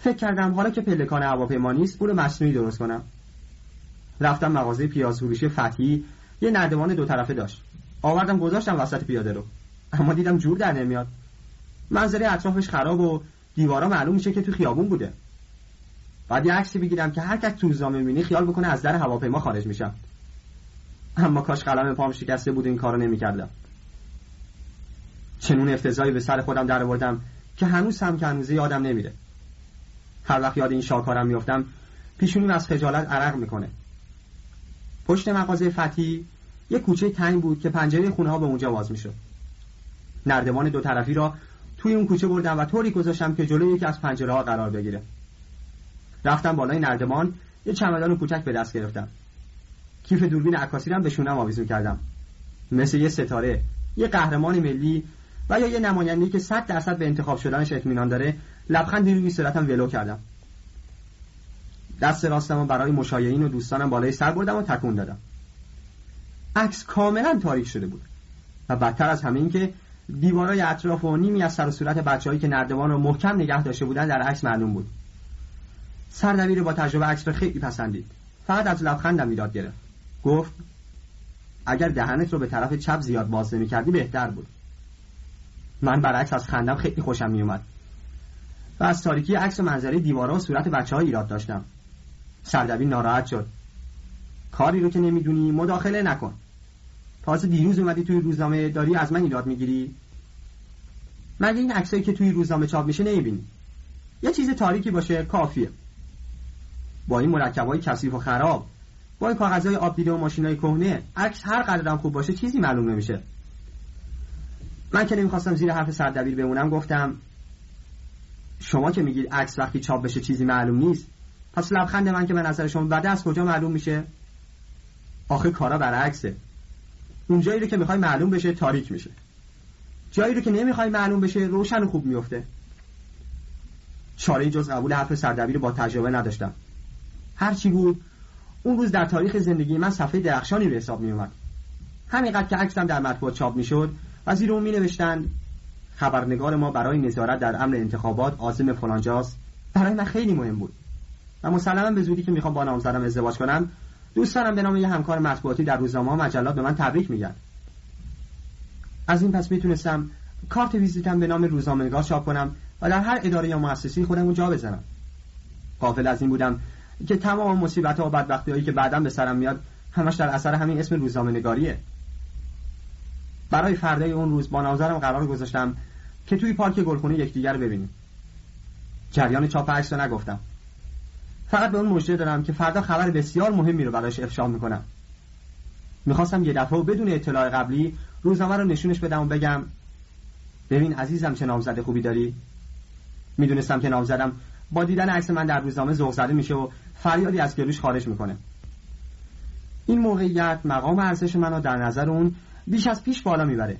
فکر کردم حالا که پلکان هواپیما نیست پول مصنوعی درست کنم. رفتم مغازه پیاز فروشی فتحی یه نردبان دو طرفه داشت. آوردم گذاشتم وسط پیاده رو. اما دیدم جور در نمیاد. منظره اطرافش خراب و دیوارا معلوم میشه که تو خیابون بوده. بعد یه عکسی بگیرم که هر کس تو روزنامه می‌بینی خیال بکنه از در هواپیما خارج میشم. اما کاش قلم پام شکسته بود این کارو نمی‌کردم. چنون افتضایی به سر خودم در آوردم که هنوز هم که هنوزه یادم نمیره. هر وقت یاد این شاکارم میفتم پیشونیم از خجالت عرق می‌کنه. پشت مغازه فتی یه کوچه تنگ بود که پنجره خونه ها به اونجا باز می‌شد. نردبان دو طرفی را توی اون کوچه بردم و طوری گذاشتم که جلوی یکی از پنجره ها قرار بگیره. رفتم بالای نردبان یه چمدان کوچک به دست گرفتم. کیف دوربین عکاسی رو به شونم آویزون کردم مثل یه ستاره یه قهرمان ملی و یا یه نماینده که صد درصد به انتخاب شدنش اطمینان داره لبخندی روی صورتم ولو کردم. دست راستم برای مشایعین و دوستانم بالای سر بردم و تکون دادم. عکس کاملا تاریک شده بود و بدتر از همه این که دیوارای اطراف و نیمی از سر و صورت بچههایی که نردبان رو محکم نگه داشته بودن در عکس معلوم بود. سردبیر با تجربه عکس رو خیلی پسندید. فقط از لبخندم می‌داد گرفت. گفت اگر دهنت رو به طرف چپ زیاد باز نمی کردی بهتر بود. من برعکس از خندم خیلی خوشم میومد و از تاریکی عکس و منظره دیوارا و صورت بچه ها ایراد داشتم. سردبیر ناراحت شد. کاری رو که نمی‌دونی مداخله نکن. تازه دیروز اومدی توی روزنامه داری از من ایراد می‌گیری؟ مگه این عکسایی که توی روزنامه چاپ میشه نمی‌بینی؟ یه چیز تاریکی باشه کافیه. با این مرکبای کثیف و خراب با این کاغذهای آب دیده و ماشینای کهنه عکس هر قدرم خوب باشه چیزی معلوم نمیشه. من که نمی‌خواستم زیر حرف سردبیر بمونم گفتم شما که میگید عکس وقتی چاپ بشه چیزی معلوم نیست پس لبخند من که به نظر شما بده از کجا معلوم میشه؟ آخه کارا برعکسه. اون جایی رو که می‌خوای معلوم بشه تاریک میشه. جایی رو که نمی‌خوای معلوم بشه روشن و خوب میفته چاره جز قبول حرف سردبیر با تجربه نداشتم. هرچی بود اون روز در تاریخ زندگی من صفحه درخشانی به حساب میومد همینقدر که عکسم در مطبوعات چاپ می‌شد و زیر اون می نوشتن خبرنگار ما برای نظارت در امن انتخابات عاصم فلانجاست. برای من خیلی مهم بود. و مسلما به زودی که می‌خوام با نامزدم ازدواج کنم دوست دارم به نام یه همکار مطبوعاتی در روزنامه مجلات به من تبریک میگن. از این پس می‌تونستم کارت ویزیتم به نام روزنامه‌نگار چاپ کنم و در هر اداره یا مؤسسه خودم رو جا بزنم. قافل از این بودم که تمام مصیبت ها و بدبختی هایی که بعدا به سرم میاد همش در اثر همین اسم روزنامه نگاریه برای فردای اون روز با ناظرم قرار گذاشتم که توی پارک گلخونه یکدیگر ببینیم. جریان چاپ عکس نگفتم. فقط به اون مژده دارم که فردا خبر بسیار مهمی رو براش افشا می‌کنم. می‌خواستم یه دفعه بدون اطلاع قبلی روزنامه رو نشونش بدم و بگم ببین عزیزم چه نامزد خوبی داری. می‌دونستم که نامزدم با دیدن عکس من در روزنامه ذوق زده میشه و فریادی از گلوش خارج می‌کنه. این موقعیت مقام ارزش منو در نظر اون بیش از پیش بالا می‌بره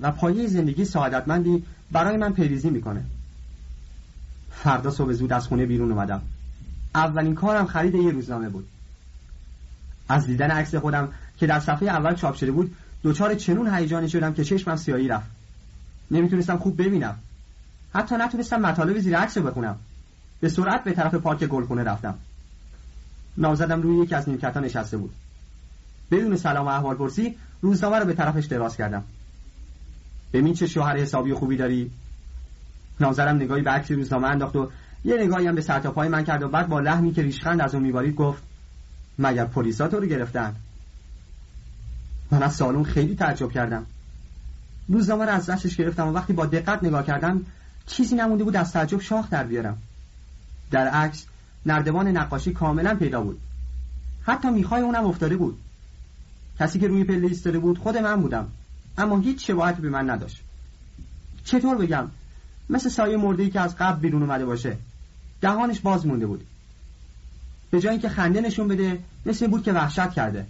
و پایه زندگی سعادتمندی برای من پیریزی می‌کنه. فردا صبح زود از خونه بیرون اومدم. اولین کارم خرید یه روزنامه بود. از دیدن عکس خودم که در صفحه اول چاپ شده بود دچار چنون هیجانی شدم که چشمم سیاهی رفت. نمی‌تونستم خوب ببینم. حتی نتونستم مطالب زیر عکس رو بخونم. به سرعت به طرف پارک گلخونه رفتم. نامزدم روی یکی از نیمکتها نشسته بود. بدون سلام و احوال پرسی روزنامه رو به طرفش دراز کردم. ببین چه شوهر حسابی خوبی داری. نامزدم نگاهی به عکس روزنامه انداخت و یه نگاهی هم به سر پای من کرد و بعد با لحنی که ریشخند از اون میبارید گفت مگر پلیسا تو رو گرفتن؟ من از سالون خیلی تعجب کردم. روزنامه رو از دستش گرفتم و وقتی با دقت نگاه کردم چیزی نمونده بود از تعجب شاخ در بیارم. در عکس نردبان نقاشی کاملا پیدا بود. حتی می‌خوای اونم افتاده بود. کسی که روی پله ایستاده بود خود من بودم. اما هیچ شباهتی به من نداشت. چطور بگم؟ مثل سایه مرده که از قبل بیرون اومده باشه. دهانش باز مونده بود. به جای اینکه خنده نشون بده مثل بود که وحشت کرده.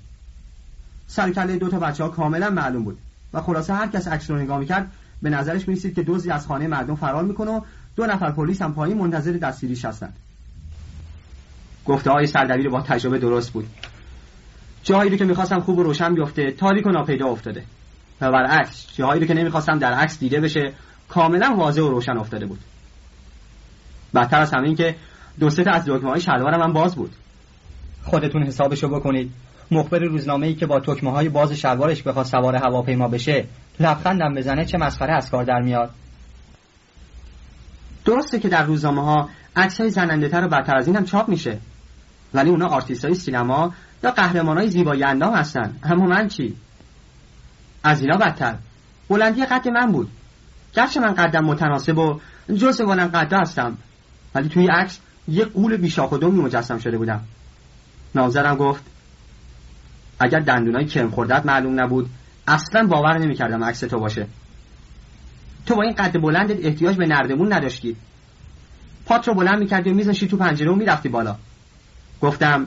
سرکله دو تا بچه ها کاملا معلوم بود و خلاصه هر کس عکس رو نگاه می‌کرد به نظرش می‌رسید که دزدی از خانه مردم فرار می‌کنه و دو نفر پلیس هم پایین منتظر دستگیریش هستند. گفته های سردبیر با تجربه درست بود. جاهایی رو که می‌خواستم خوب و روشن بیفته تاریک و ناپیدا افتاده. و برعکس جاهایی رو که نمی‌خواستم در عکس دیده بشه کاملا واضح و روشن افتاده بود. بدتر از همه این که دو سه از دکمه های شلوار من باز بود. خودتون حسابشو بکنید. مخبر روزنامه ای که با تکمه های باز شلوارش بخواد سوار هواپیما بشه لبخندم بزنه چه مسخره از کار در میاد. درسته که در روزنامه ها عکس های زننده تر و بدتر از این هم چاپ میشه. ولی اونا آرتیست های سینما یا قهرمان های زیبایی اندام هستن. اما من چی؟ از اینا بدتر. بلندی قد من بود. گرچه من قدم متناسب و جز بلند قد هستم. ولی توی عکس یه غول بی‌شاخ و دمی مجسم شده بودم. نامزدم گفت اگر دندونای کرم خوردت معلوم نبود اصلا باور نمی‌کردم عکس تو باشه. تو با این قد بلندت احتیاج به نردمون نداشتی. پات رو بلند می‌کردی و میزنشی تو پنجره و می‌رفتی بالا. گفتم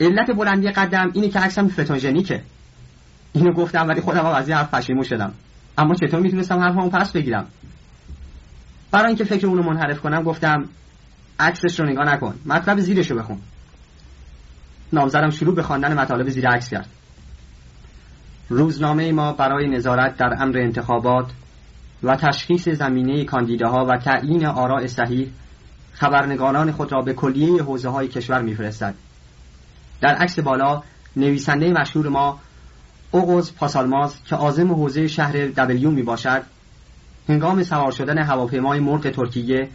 علت بلندی قدم اینه که عکسم فتونژنیکه. اینو گفتم ولی خودم از این حرف پشیمون شدم. اما چطور می‌تونستم حرفمو پس بگیرم؟ برای اینکه فکر اونو منحرف کنم گفتم عکسش رو نگاه نکن. مطلب زیرش رو بخون. نامزدم شروع به خواندن مطالب زیر عکس کرد. روزنامه ما برای نظارت در امر انتخابات و تشخیص زمینه کاندیداها و تعیین آراء صحیح خبرنگاران خود را به کلیه حوزه های کشور میفرستد. در عکس بالا نویسنده مشهور ما اوغوز پاسالماز که عازم حوزه شهر دبلیو می باشد هنگام سوار شدن هواپیمای مرغ ترکیه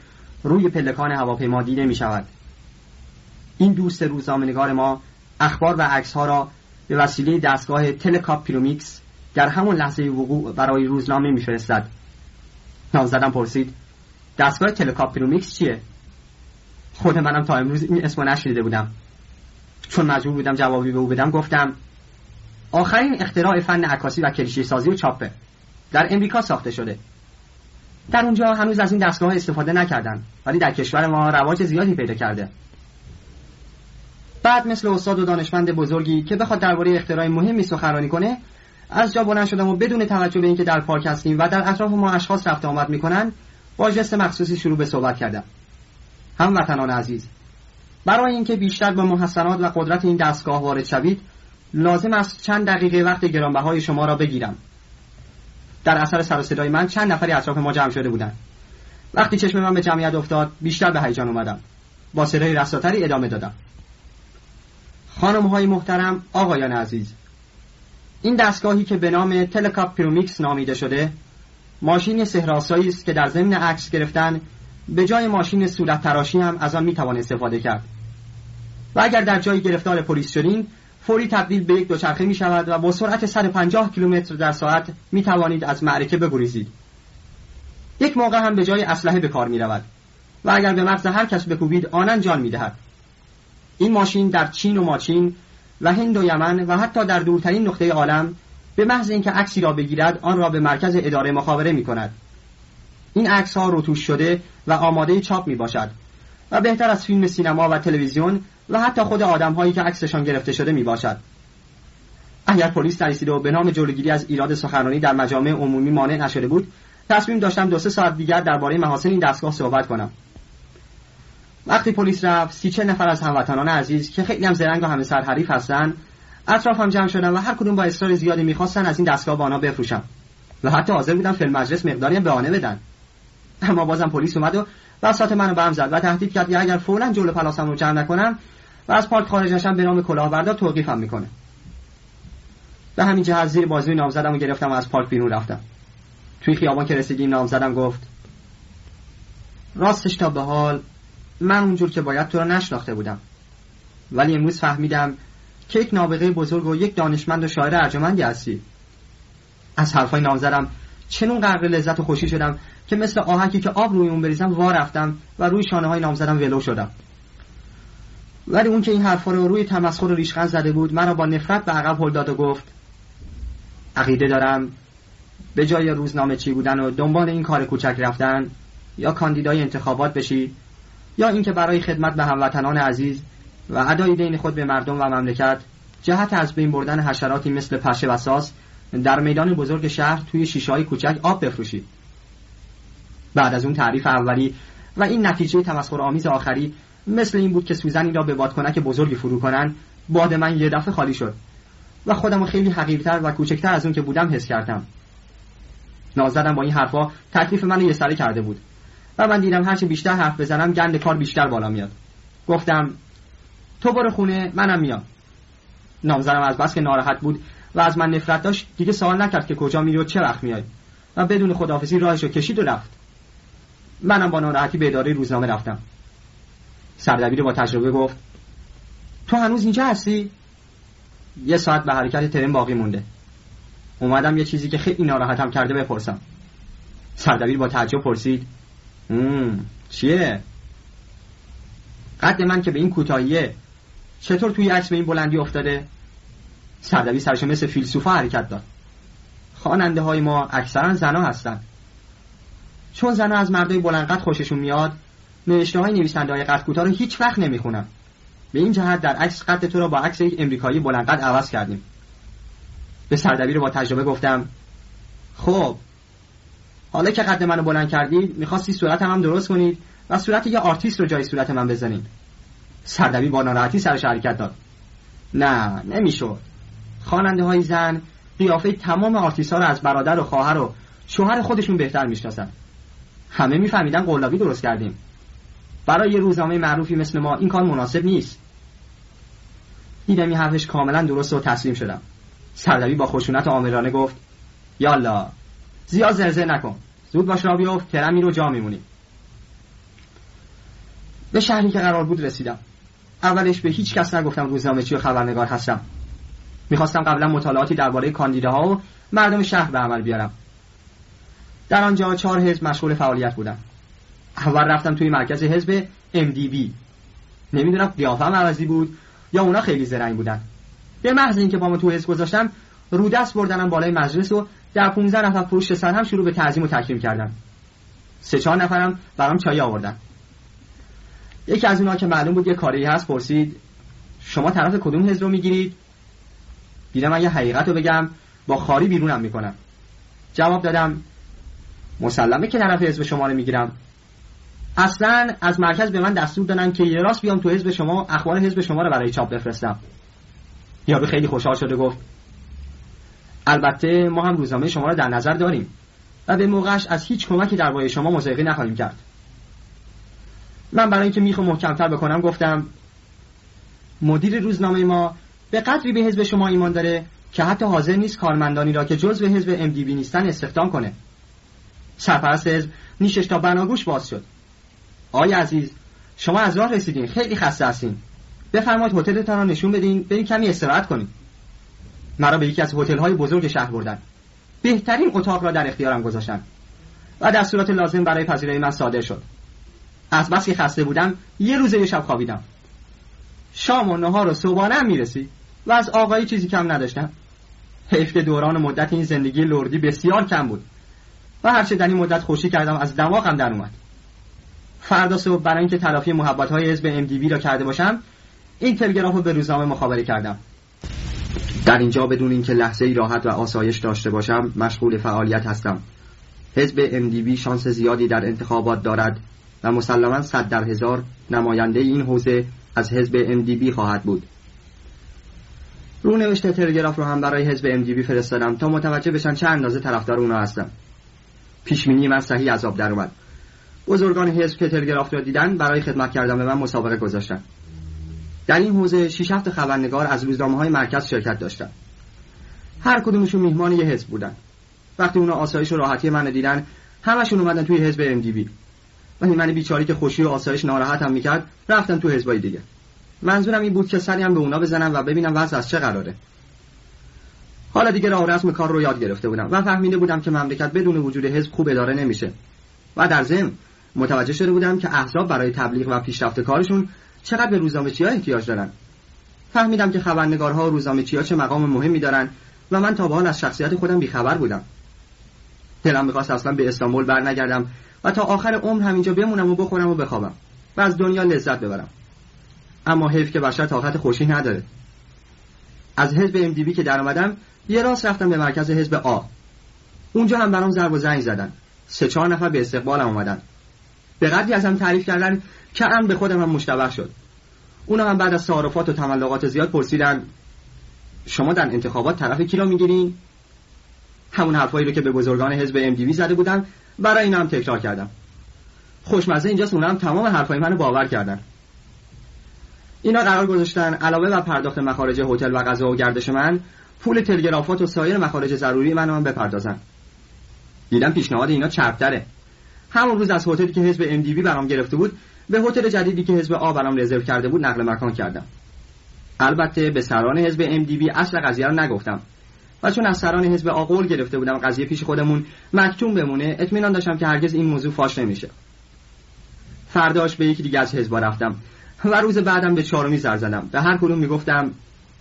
روی پلکان هواپیما دیده می شود این دوست روزنامه‌نگار ما اخبار و عکس ها را به وسیله دستگاه تلکاپ پیرومیکس در همون لحظه وقوع برای روزنامه میفرستد. نامزدم پرسید دستگاه تلکاپ پیرومیکس چیه؟ خود منم تا امروز این اسمو نشنیده بودم. چون مجبور بودم جوابی به او بدم گفتم آخرین اختراع فن عکاسی و کلیشه سازی و چاپه. در امریکا ساخته شده. در اونجا هنوز از این دستگاه استفاده نکردن ولی در کشور ما رواج زیادی پیدا کرده. بعد مثل استاد و دانشمند بزرگی که بخواد درباره اختراع مهمی سخنرانی کنه از جا بلند شدم و بدون توجه به اینکه در پارک هستیم و در اطراف ما اشخاص رفت آمد می‌کنن با جست مخصوصی شروع به صحبت کردم. هم وطنان عزیز برای اینکه بیشتر به محسنات و قدرت این دستگاه وارد شوید لازم است چند دقیقه وقت گرانبهای شما را بگیرم. در اثر سر صدای من چند نفری اطراف ما جمع شده بودند. وقتی چشم من به جمعیت افتاد بیشتر به هیجان اومدم. با صدای رساتری ادامه دادم. خانم های محترم آقایان عزیز این دستگاهی که به نام تلکاپ پیرومیکس نامیده شده ماشین سحرآسایی است که در ضمن عکس گرفتن به جای ماشین صورت تراشی هم از آن می‌توان استفاده کرد. و اگر در جایی گرفتار پلیس شدین فوری تبدیل به یک دوچرخه می شود و با سرعت 150 کیلومتر در ساعت می توانید از معرکه بگریزید. یک موقع هم به جای اسلحه به کار می رود و اگر به مغز هر کس بکوبید آنن جان می دهد این ماشین در چین و ماچین و هند و یمن و حتی در دورترین نقطه عالم به محض اینکه عکسی را بگیرد آن را به مرکز اداره مخابره می کند این عکس ها روتوش شده و آماده چاپ می باشد و بهتر از فیلم سینما و تلویزیون و حتی خود آدم هایی که عکسشان گرفته شده می باشد اگر پلیس نرسیده و به نام جلوگیری از ایراد سخنرانی در مجامع عمومی مانع نشده بود تصمیم داشتم دو سه ساعت دیگر درباره محاسن این دستگاه صحبت کنم. وقتی پلیس رفت سی چه نفر از هموطنان عزیز که خیلی هم زرنگ و همه سرحریف هستن اطرافم جمع شدن و هر کدوم با اصرار زیادی می‌خواستن از این دستگاه با آنها بفروشم. و حتی حاضر بودم فیلم مجلس مقداری به آنه بدن. اما بازم پلیس اومد و بساط منو به هم زد و تهدید کرد اگر فولا جلو پلاسم رو جمع نکنم و از پارک خارج نشم به نام کلاهبردار توقیفم می‌کنه. به همین جهت زیر بازوی نامزدم و گرفتم و از پارک بیرون رفتم. توی خیابان که رسیدیم نامزدم گفت راستش تا به حال من اونجور که باید تو را نشناخته بودم. ولی امروز فهمیدم که یک نابغه بزرگ و یک دانشمند و شاعر ارجمندی هستی. از حرفای نامزدم چنون غرق لذت و خوشی شدم که مثل آهکی که آب روی اون بریزم وا رفتم و روی شانه های نامزدم ولو شدم. ولی اون که این حرفا رو روی تمسخر ریشخند زده بود مرا با نفرت به عقب هل داد و گفت عقیده دارم به جای روزنامه چی بودن و دنبال این کار کوچک رفتن یا کاندیدای انتخابات بشی یا اینکه برای خدمت به هموطنان عزیز و ادای دین خود به مردم و مملکت جهت از بین بردن حشراتی مثل پشه و ساس در میدان بزرگ شهر توی شیشه های کوچک آب بفروشید. بعد از اون تعریف اولی و این نتیجه تمسخر آمیز آخری مثل این بود که سوزنی را به بادکنک بزرگی فرو کنن. باد من یه دفعه خالی شد و خودم خیلی حقیرتر و کوچکتر از اون که بودم حس کردم. نازدم با این حرفا. تکلیف من یه سره کرده بود و من دیدم هرچی بیشتر حرف بزنم گند کار بیشتر بالا میاد. گفتم تو برو خونه منم میام. نامزدم از بس که ناراحت بود و از من نفرت داشت. دیگه سوال نکرد که کجا میری و چه وقت میای. و بدون خداحافظی راهش رو کشید و رفت. منم با ناراحتی به اداره روزنامه رفتم. سردبیر با تجربه گفت تو هنوز اینجا هستی؟ یه ساعت به حرکت ترن باقی مونده. اومدم یه چیزی که خیلی ناراحتم کرده بپرسم. سردبیر با تعجب پرسید چیه؟ قد من که به این کوتاهیه چطور توی عکس به این بلندی افتاده؟ سردبیر سرش مثل فیلسوفا حرکت داد. خواننده های ما اکثرا زنا هستن. چون زنا از مردای بلندقد خوششون میاد نوشته های نویسنده های قد کوتاه رو هیچ وقت نمی‌خونن. به این جهت در عکس قد تو را با عکس یک امریکایی بلندقد عوض کردیم. به سردبیر با تجربه گفتم خب حالا که قد منو بلند کردید می‌خواستی صورت هم, درست کنید و صورت یه آرتیست رو جای صورت من بزنید. سردبیر با ناراحتی سرش حرکت داد. نه نمی‌شد. خواننده های زن قیافه تمام آرتیست ها رو از برادر و خواهر و شوهر خودشون بهتر می‌شناسن. همه میفهمیدن قلابی درست کردیم. برای یه روزنامه معروفی مثل ما این کار مناسب نیست. دیدم این حرفش کاملا درست و تسلیم شدم. سردبیر با خشونت آمرانه گفت یالا زیاد زرزر نکن. زود باش راه بیفت رو جا میمونی به شهری که قرار بود رسیدم. اولش به هیچ کس نگفتم روزنامه چی و خبرنگار هستم. می‌خواستم قبلا مطالعاتی درباره کاندیداها و مردم شهر به عمل بیارم. در آنجا چهار حزب مشغول فعالیت بودم اول رفتم توی مرکز حزب MDB نمی‌دونم قیافم عوضی بود یا اونا خیلی زرنگ بودن. به محض اینکه با ما تو حزب گذاشتم رو دست بردنم بالای مجلس و در 15 نفر پشت سر هم شروع به تعظیم و تکریم کردن. سه چهار نفرم برام چای آوردن. یکی از اونها که معلوم بود یه کاری هست پرسید شما طرف کدوم حزب رو می‌گیرید؟ دیدم من یه حقیقت رو بگم با خاری بیرونم می‌کنم. جواب دادم مسلمه که طرف حزب شما رو می‌گیرم. اصلا از مرکز به من دستور دادن که یه راست بیام تو حزب شما اخبار حزب شما رو برای چاپ بفرستم. یارو خیلی خوشحال شده گفت. البته ما هم روزنامه شما رو در نظر داریم و به موقعش از هیچ کمکی درباره شما مزایقه نخواهیم کرد. من برای اینکه میخو محکمتر بکنم گفتم مدیر روزنامه ما به قدری به حزب شما ایمان داره که حتی حاضر نیست کارمندانی را که جزو حزب بی نیستن استخدام کنه. سرپرست حزب نیشش تا بناگوش باز شد. آی عزیز شما از راه رسیدین. خیلی خسته هستین. بفرمایید هتلتان را نشون بدین. بریم کمی استراحت کنیم. مرا به یکی از هتل‌های بزرگ شهر بردن. بهترین اتاق را در اختیارم گذاشتن. و دستورات لازم برای پذیرایی من صادر شد. از بس که خسته بودم یه روزه یه شب خوابیدم. شام و نهار و صبحانه هم می‌رسی و از آقایی چیزی کم نداشتم. حیف دوران مدت این زندگی لردی بسیار کم بود. و هرچه در این مدت خوشی کردم از دماغم در اومد. فردا صبح برای اینکه تلافی محبت های حزب ام را کرده باشم این تلگراف رو به روزنامه مخابره کردم. در اینجا بدون اینکه لحظه ای راحت و آسایش داشته باشم مشغول فعالیت هستم. حزب ام شانس زیادی در انتخابات دارد و مسلما صد در هزار نماینده این حوزه از حزب ام خواهد بود. رونوشت تلگراف رو هم برای حزب ام فرستادم تا متوجه بشن چه اندازه طرفدار اونا هستم. پیشمینی من صحیح عذاب در اومد. بزرگان حزب که تلگراف را دیدن برای خدمت کردن به من مسابقه گذاشتن. در این حوزه شش هفت خبرنگار از روزنامه های مرکز شرکت داشتن. هر کدومشون میهمان یه حزب بودن. وقتی اونا آسایش و راحتی من دیدن همشون اومدن توی حزب ام دی بی ولی من بیچاری که خوشی و آسایش ناراحتم می‌کرد رفتن تو حزبای دیگه. منظورم این بود که سری هم به اونا بزنم و ببینم وضع از چه قراره. حالا دیگه راه رسم کار رو یاد گرفته بودم و فهمیده بودم که مملکت بدون وجود حزب خوب اداره نمیشه. و در ضمن متوجه شده بودم که احزاب برای تبلیغ و پیشرفت کارشون چقدر به روزنامه ها احتیاج دارن. فهمیدم که خبرنگارها و روزنامه ها چه مقام مهمی دارن و من تا به حال از شخصیت خودم بیخبر بودم. دلم می‌خواست اصلا به استانبول برنگردم و تا آخر عمر همینجا بمونم و بخورم و بخوابم و از دنیا لذت ببرم. اما حیف که بشر طاقت خوشی نداره. از حزب ام که در اومدم یه راست رفتم به مرکز حزب آ اونجا هم برام ضرب و زنگ زدن. سه چهار نفر به استقبالم اومدن. به قدری ازم تعریف کردن که هم به خودم هم مشتبه شد. اونا هم بعد از تعارفات و تملقات زیاد پرسیدن شما در انتخابات طرف کی را می‌گیرین؟ همون حرفایی رو که به بزرگان حزب ام زده بودم برای اینا هم تکرار کردم. خوشمزه اینجاست هم تمام حرفای منو باور کردن. اینا قرار گذاشتن علاوه بر پرداخت مخارج هتل و غذا و گردش من پول تلگرافات و سایر مخارج ضروری منو هم بپردازن. دیدم پیشنهاد اینا چربتره. همون روز از هتلی که حزب ام دی برام گرفته بود به هتل جدیدی که حزب آ برام رزرو کرده بود نقل مکان کردم. البته به سران حزب ام دی اصل قضیه رو نگفتم. و چون از سران حزب آ قول گرفته بودم قضیه پیش خودمون مکتوم بمونه اطمینان داشتم که هرگز این موضوع فاش نمیشه. فرداش به یکی دیگه از حزب رفتم و روز بعدم به چهارمی سر زدم. به هر کدوم می‌گفتم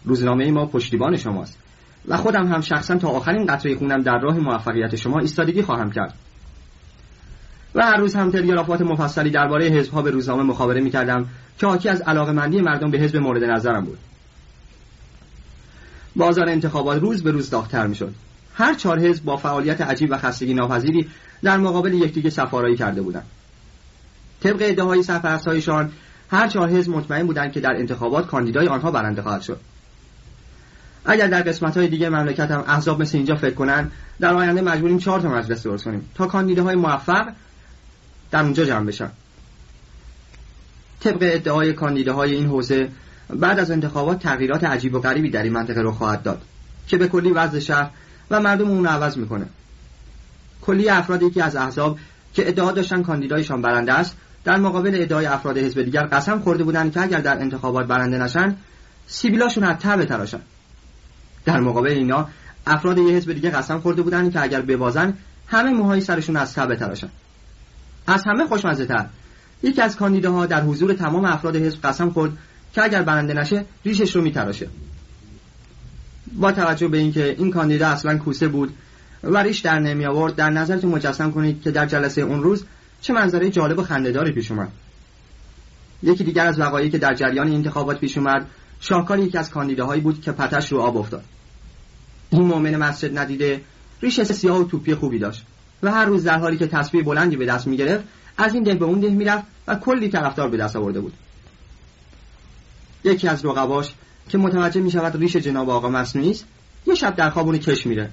روزنامه ما پشتیبان شماست. و خودم هم شخصا تا آخرین قطره خونم در راه موفقیت شما ایستادگی خواهم کرد. و هر روز هم تلگرافات مفصلی درباره حزب به روزنامه مخابره می‌کردم که حاکی از علاقه مندی مردم به حزب مورد نظرم بود. بازار انتخابات روز به روز داغتر می‌شد. هر چهار حزب با فعالیت عجیب و خستگی ناپذیری در مقابل یکدیگه سفارایی کرده بودند. طبق ادعاهای سرپرستهایشان هر چهار حزب مطمئن بودند که در انتخابات کاندیدای آنها برنده خواهد شد. اگر در قسمت های دیگه مملکت هم احزاب مثل اینجا فکر کنن در آینده مجبوریم چهار تا مجلس درست کنیم تا کاندیداهای موفق در اونجا جمع بشن. طبق ادعای کاندیداهای این حوزه بعد از انتخابات تغییرات عجیب و غریبی در این منطقه رو خواهد داد که به کلی وضع شهر و مردم اون عوض می‌کنه. کلی افرادی که از احزاب که ادعا داشتن کاندیدایشان برنده است در مقابل ادعای افراد حزب دیگر قسم خورده بودند که اگر در انتخابات برنده نشن سیبیلاشون از تبه تراشن در مقابل اینا افراد یه حزب دیگه قسم خورده بودن که اگر ببازن همه موهای سرشون از تبه تراشن از همه خوشمزه تر یکی از کاندیداها در حضور تمام افراد حزب قسم خورد که اگر برنده نشه ریشش رو میتراشه. با توجه به اینکه این کاندیدا اصلا کوسه بود و ریش در نمی آورد در نظرتون مجسم کنید که در جلسه اون روز چه منظره جالب و خندهداری پیش اومد. یکی دیگر از وقایعی که در جریان انتخابات پیش اومد شاهکار یکی از کاندیداهایی بود که پتش رو آب افتاد. این مؤمن مسجد ندیده ریش سیاه و توپی خوبی داشت. و هر روز در حالی که تسبیح بلندی به دست می‌گرفت از این ده به اون ده می‌رفت و کلی طرفدار به دست آورده بود. یکی از رقباش که متوجه می شود ریش جناب آقا مصنوعی است یه شب در خوابون کش میره.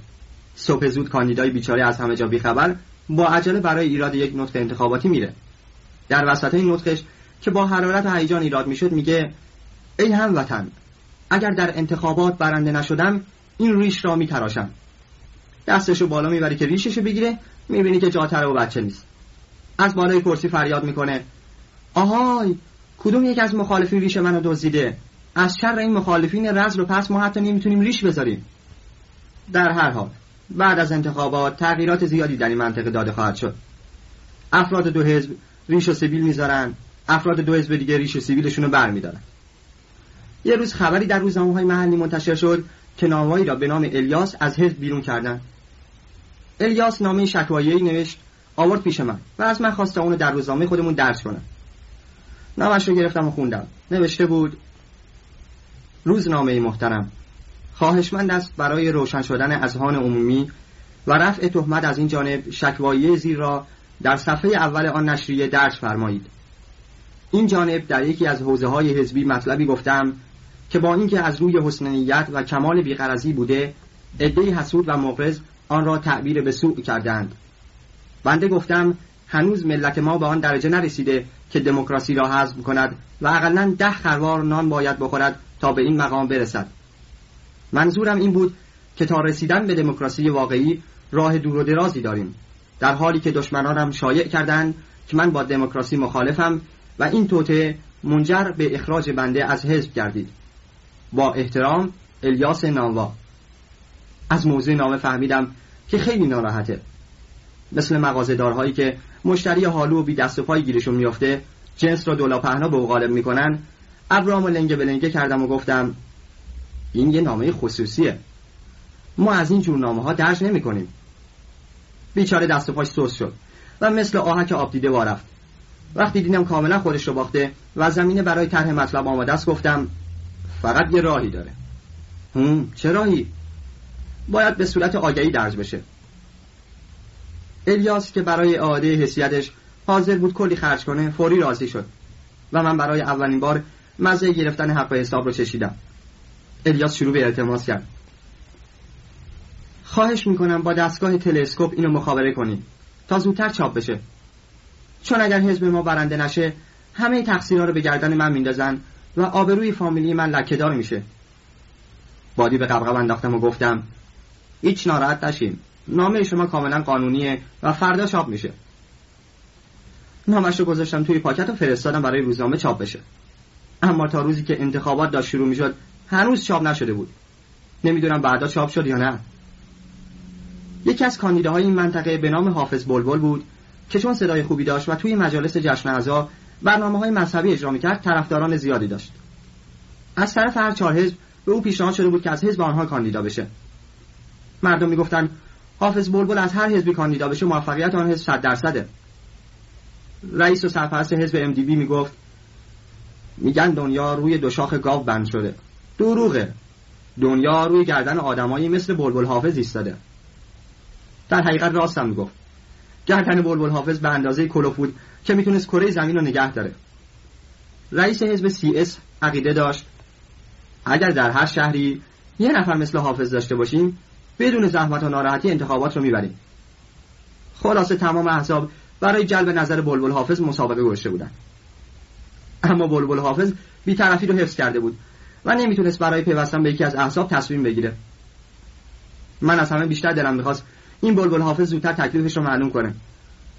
صبح زود کاندیدای بیچاره از همه جا بیخبر با عجله برای ایراد یک نطق انتخاباتی میره. در وسط این نطقش که با حرارت و هیجان ایراد می‌شد میگه ای هموطن اگر در انتخابات برنده نشدم این ریش را میتراشم. دستشو بالا می‌بری که ریششو بگیره می‌بینی که جاتره و بچه نیست. از بالای کرسی فریاد می‌کنه. آهای کدوم یک از مخالفین ریش منو دزدیده؟ از شر این مخالفین رزل و پس ما حتی نمی‌تونیم ریش بذاریم. در هر حال بعد از انتخابات تغییرات زیادی در این منطقه داده خواهد شد. افراد دو حزب ریش و سیبیل می‌ذارن افراد دو حزب دیگه ریش و سیبیلشون رو برمیدارن. یه روز خبری در روزنامه های محلی منتشر شد که نامه‌ای را به نام الیاس از حزب بیرون کردن. الیاس نامه شکوایی نوشت آورد پیش من و از من خواسته اونو در روزنامه خودمون درس کنم نامش رو گرفتم و خوندم. نوشته بود روزنامه محترم. خواهشمند است برای روشن شدن اذهان عمومی و رفع تهمت از این جانب شکوایی زیر را در صفحه اول آن نشریه درج فرمایید. این جانب در یکی از حوزه های حزبی مطلبی گفتم که با اینکه از روی حسن و کمال بیغرضی بوده عدهای حسود و مغرض آن را تعبیر به سوء کردند. بنده گفتم هنوز ملت ما به آن درجه نرسیده که دموکراسی را حذف کند و اقلا ده خروار نان باید بخورد تا به این مقام برسد. منظورم این بود که تا رسیدن به دموکراسی واقعی راه دور و درازی داریم در حالی که دشمنانم شایع کردند که من با دموکراسی مخالفم و این توته منجر به اخراج بنده از حزب گردید. با احترام الیاس نانوا. از موضوع نامه فهمیدم که خیلی ناراحته. مثل مغازه‌دارهایی که مشتری حالو و بی دست و پای گیرشون میافته جنس را دولا پهنا به غالب می‌کنن. ابرام و لنگه به لنگه کردم و گفتم این یه نامه خصوصیه. ما از این جور نامه ها درج نمی کنیم بیچاره دست و پاش سوس شد و مثل آهک آب دیده وارفت وقتی دیدم کاملا خودش رو باخته و زمینه برای طرح مطلب آماده است گفتم فقط یه راهی داره. هم چه راهی؟ باید به صورت آگهی درج بشه. الیاس که برای اعاده حسیتش حاضر بود کلی خرج کنه فوری راضی شد و من برای اولین بار مزه گرفتن حق و حساب رو چشیدم. الیاس شروع به التماس کرد. خواهش می‌کنم با دستگاه تلسکوپ اینو مخابره کنید تا زودتر چاپ بشه. چون اگر حزب ما برنده نشه همه تقصیرها رو به گردن من میندازن و آبروی فامیلی من لکهدار میشه. بادی به قبقب انداختم و گفتم هیچ ناراحت نشین. نامه شما کاملا قانونیه و فردا چاپ میشه. نامش رو گذاشتم توی پاکت و فرستادم برای روزنامه چاپ بشه. اما تا روزی که انتخابات داشت شروع می‌شد هنوز چاپ نشده بود. نمی‌دونم بعدا چاپ شد یا نه. یکی از کاندیداهای این منطقه به نام حافظ بلبل بود که چون صدای خوبی داشت و توی مجالس جشن اعضا برنامه های مذهبی اجرا می‌کرد طرفداران زیادی داشت. از طرف هر چهار حزب به او پیشنهاد شده بود که از حزب آنها کاندیدا بشه. مردم می‌گفتند حافظ بلبل از هر حزبی کاندیدا بشه موفقیت آن حزب 100 درصده. رئیس و سرپرست حزب ام دی بی می‌گفت میگن دنیا روی دو شاخ گاو بند شده. دروغه. دنیا روی گردن آدمایی مثل بلبل حافظ ایستاده. در حقیقت راستم می‌گفت. گردن بلبل حافظ به اندازه کلوفود که می‌تونست کره زمین رو نگه داره. رئیس حزب سی اس عقیده داشت اگر در هر شهری یه نفر مثل حافظ داشته باشیم بدون زحمت و ناراحتی انتخابات رو می‌بریم. خلاصه تمام احزاب برای جلب نظر بلبل حافظ مسابقه گذاشته بودن. اما بلبل حافظ بیطرفی رو حفظ کرده بود و نمی‌تونست برای پیوستن به یکی از احزاب تصمیم بگیره. من از همه بیشتر دلم می‌خواست این بلبل حافظ زودتر تکلیفش رو معلوم کنه.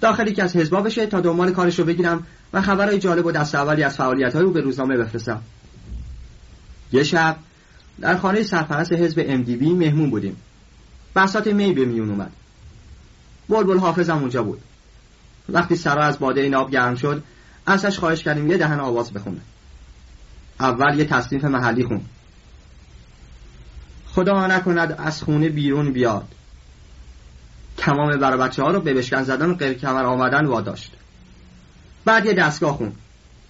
داخل یکی از حزبا بشه تا دنبال کارش رو بگیرم و خبرهای جالب و دست اولی از فعالیت های او به روزنامه بفرستم. یه شب در خانه سرپرست حزب MDB مهمون بودیم. بسات می به میون اومد. بلبل حافظم اونجا بود. وقتی سرا از باده این آب گرم شد ازش خواهش کردیم یه دهن آواز بخونه. اول یه تصنیف محلی خون. خدا نکند از خونه بیرون بیاد. تمام بر بچه ها رو به بشکن زدن و کمر آمدن واداشت. بعد یه دستگاه خون.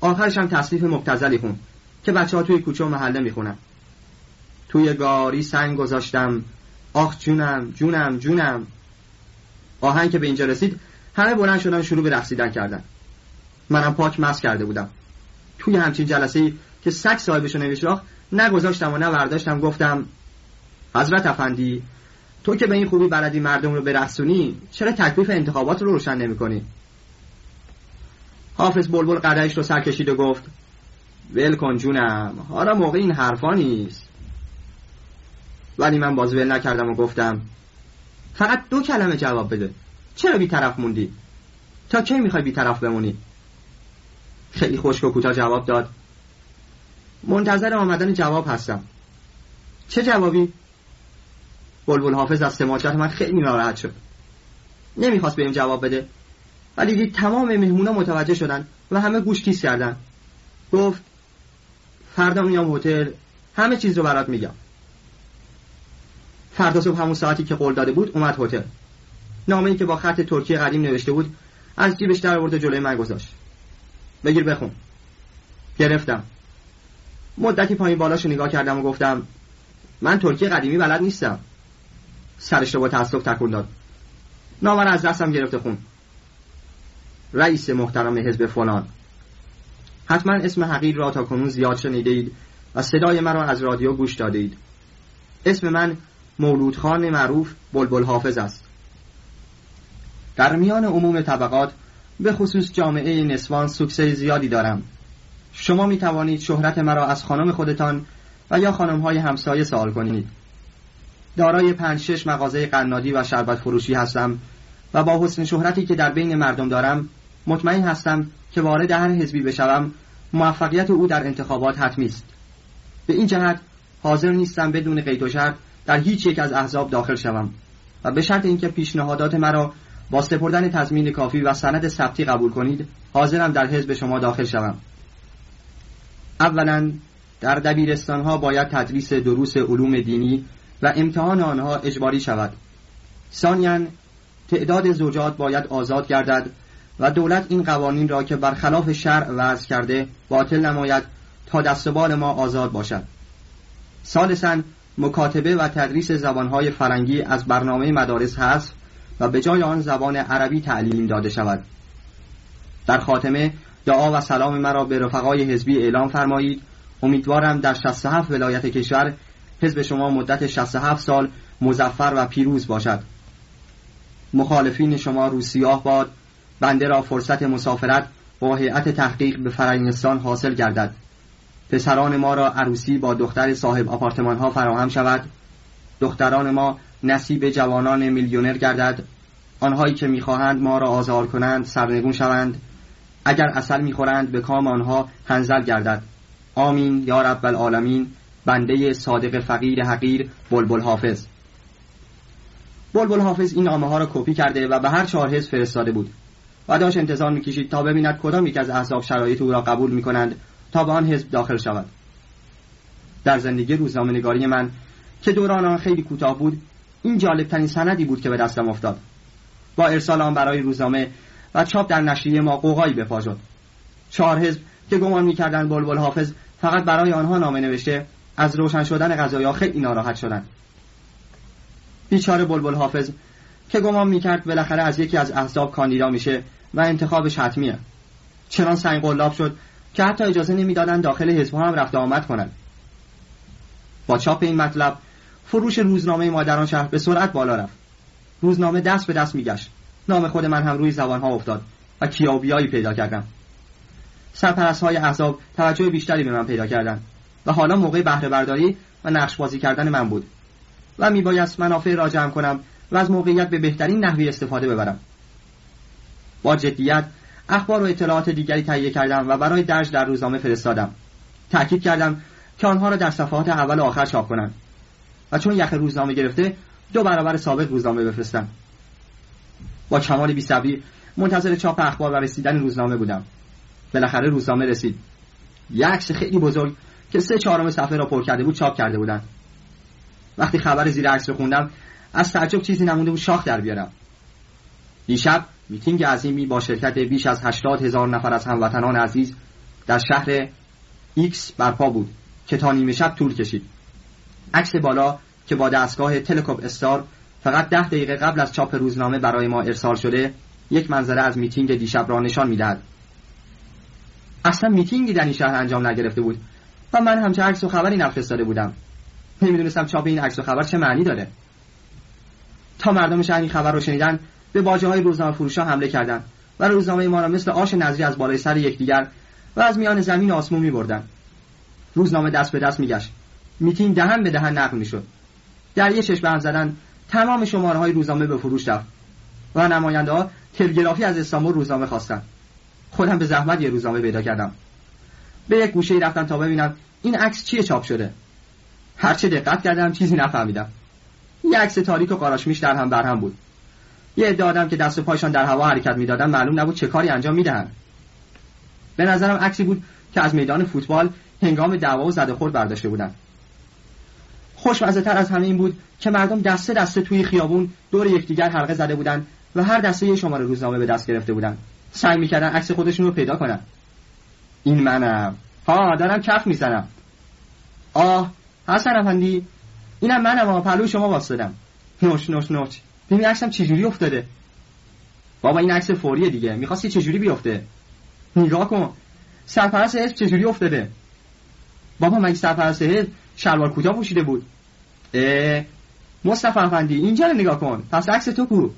آخرش هم تصنیف مبتزلی خون که بچه ها توی کوچه و محله می‌خونن. توی گاری سنگ گذاشتم آخ جونم جونم جونم. آهنگ که به اینجا رسید همه بلند شدن شروع به رقصیدن کردن. منم پاک مس کرده بودم. توی همچین جلسه که سگ صاحبشو نمیشناخت نگذاشتم و نه ورداشتم گفتم حضرت افندی تو که به این خوبی بلدی مردم رو برقصونی چرا تکلیف انتخابات رو روشن نمی کنی؟ حافظ بلبل قدرش رو سر کشید و گفت ول کن جونم حالا موقع این حرفا نیست. ولی من باز ول نکردم و گفتم فقط دو کلمه جواب بده. چرا بیطرف موندی؟ تا کی می‌خوای بیطرف بمونی؟ خیلی خشک و کوتاه جواب داد. منتظر آمدن جواب هستم. چه جوابی؟ بلبل حافظ از سماجت من خیلی ناراحت شد. نمی‌خواست بهم جواب بده. ولی دید تمام مهمونا متوجه شدن و همه گوش کیس کردن. گفت فردا میام هتل همه چیز رو برات میگم. فردا صبح همون ساعتی که قول داده بود اومد هتل. نامه ای که با خط ترکی قدیم نوشته بود از جیبش در آورد جلوی من گذاشت. بگیر بخون. گرفتم. مدتی پایین بالاش نگاه کردم و گفتم من ترکی قدیمی بلد نیستم. سرش رو با تاسف تکون داد. نامه از دستم گرفته خون. رئیس محترم حزب فلان. حتما اسم حقیر را تا کنون زیاد شنیده اید و صدای مرا از رادیو گوش داده اید اسم من مولود خان معروف بلبل حافظ است. در میان عموم طبقات به خصوص جامعه نسوان سکسه زیادی دارم. شما می توانید شهرت مرا از خانم خودتان و یا خانم های همسایه سوال کنید. دارای پنج شش مغازه قنادی و شربت فروشی هستم و با حسن شهرتی که در بین مردم دارم مطمئن هستم که وارد هر حزبی بشوم موفقیت او در انتخابات حتمی است. به این جهت حاضر نیستم بدون قید و شرط در هیچ یک از احزاب داخل شوم و به شرط اینکه پیشنهادات مرا با سپردن تضمین کافی و سند ثبتی قبول کنید حاضرم در حزب شما داخل شوم. اولا در دبیرستان ها باید تدریس دروس علوم دینی و امتحان آنها اجباری شود. ثانیا تعداد زوجات باید آزاد گردد و دولت این قوانین را که برخلاف شرع وضع کرده باطل نماید تا دستبال ما آزاد باشد. ثالثا مکاتبه و تدریس زبانهای فرنگی از برنامه مدارس هست و به جای آن زبان عربی تعلیم داده شود. در خاتمه دعا و سلام مرا به رفقای حزبی اعلام فرمایید. امیدوارم در 67 ولایت کشور حزب شما مدت 67 سال مزفر و پیروز باشد. مخالفین شما روسیاه باد. بنده را فرصت مسافرت با هیئت تحقیق به فرنگستان حاصل گردد. پسران ما را عروسی با دختر صاحب آپارتمان ها فراهم شود. دختران ما نصیب جوانان میلیونر گردد. آنهایی که می‌خواهند ما را آزار کنند سرنگون شوند. اگر اصل می‌خورند به کام آنها هنزل گردد. آمین یا رب العالمین. بنده صادق فقیر حقیر بلبل حافظ. بلبل حافظ این نامه ها را کپی کرده و به هر چهار حزب فرستاده بود. و داشت انتظار می‌کشید تا ببیند کدام یک از احزاب شرایط او را قبول می‌کنند. تا به آن حزب داخل شود. در زندگی روزنامه‌نگاری من که دوران آن خیلی کوتاه بود این جالب ترین سندی بود که به دستم افتاد. با ارسال آن برای روزنامه و چاپ در نشریه ما قوقایی به پا شد. چهار حزب که گمان می‌کردند بلبل حافظ فقط برای آنها نامه نوشته از روشن شدن قضایا خیلی ناراحت شدند. بیچاره بلبل حافظ که گمان می‌کرد بالاخره از یکی از احزاب کاندیدا میشه و انتخابش حتمیه. چنان سنگ قلاب شد که حتی اجازه نمی‌دادند داخل حزب هم رفت آمد کنند. با چاپ این مطلب فروش روزنامه مادران شهر به سرعت بالا رفت. روزنامه دست به دست میگشت. نام خود من هم روی زبان ها افتاد و کیابیایی پیدا کردم. سرپرست های احزاب توجه بیشتری به من پیدا کردند و حالا موقع بهره برداری و نقش بازی کردن من بود و میبایست منافع را جمع کنم و از موقعیت به بهترین نحوی استفاده ببرم. با جدیت اخبار و اطلاعات دیگری تهیه کردم و برای درج در روزنامه فرستادم. تأکید کردم که آنها را در صفحات اول و آخر چاپ کنند و چون یخ روزنامه گرفته دو برابر سابق روزنامه بفرستم. با کمال بیصبری منتظر چاپ اخبار و رسیدن روزنامه بودم. بالاخره روزنامه رسید. یک عکس خیلی بزرگ که سه چهارم صفحه را پر کرده بود چاپ کرده بودند. وقتی خبر زیر عکس رو خوندم از تعجب چیزی نمونده بود شاخ در بیارم. دیشب میتینگ عظیمی با شرکت بیش از هشتاد هزار نفر از هموطنان عزیز در شهر ایکس برپا بود که تا نیمه شب طول کشید. عکس بالا که با دستگاه تلکوب استار فقط ده دقیقه قبل از چاپ روزنامه برای ما ارسال شده یک منظره از میتینگ دیشب را نشان می‌دهد. اصلا میتینگی در این شهر انجام نگرفته بود و من همچه عکس و خبری نفرستاده بودم. نمی‌دونستم چاپ این عکس و خبر چه معنی داره. تا مردم شهر این خبر رو شنیدن به باجه های روزنامه فروشا حمله کردند و روزنامه ما را مثل آش نظری از بالای سر یکدیگر و از میان زمین آسمون می. روزنامه دست به دست میگشت. میتینگ دهن به دهن نقل می‌شد. در یه چشم هم زدن تمام شماره های روزنامه به فروش رفت و نماینده ها تلگرافی از استانبول روزنامه خواستن. خودم به زحمت یه روزنامه پیدا کردم. به یک گوشه رفتم تا ببینم این عکس چیه چاپ شده. هرچه دقت کردم چیزی نفهمیدم. یه عکس تاریک و قاراشمیش در هم بر هم بود. یه عده آدم که دست و پایشان در هوا حرکت می‌دادن معلوم نبود چه کاری انجام می‌دهند به نظرم عکسی بود که از میدان فوتبال هنگام دعوا و زده خورد برداشته بودن. خوشمزه تر از همه این بود که مردم دسته دسته توی خیابون دور یکدیگر حلقه زده بودند و هر دسته یه شماره روزنامه به دست گرفته بودن. سعی می‌کردن عکس خودشون رو پیدا کنن. این منم. ها دارم کف می‌زنم. آه حسن افندی اینم منم ها پلو شما واسدم نوش نوش نوش. ببین عکسم چجوری افتاده؟ بابا این عکس فوریه دیگه. می‌خواستی چجوری بیفته؟ نگاه کن. سرپرست حزب چجوری افتاده؟ بابا مگه سرپرست حزب شلوار کوتاه پوشیده بود؟ اه مصطفی افندی اینجا رو نگاه کن. پس عکس تو کو؟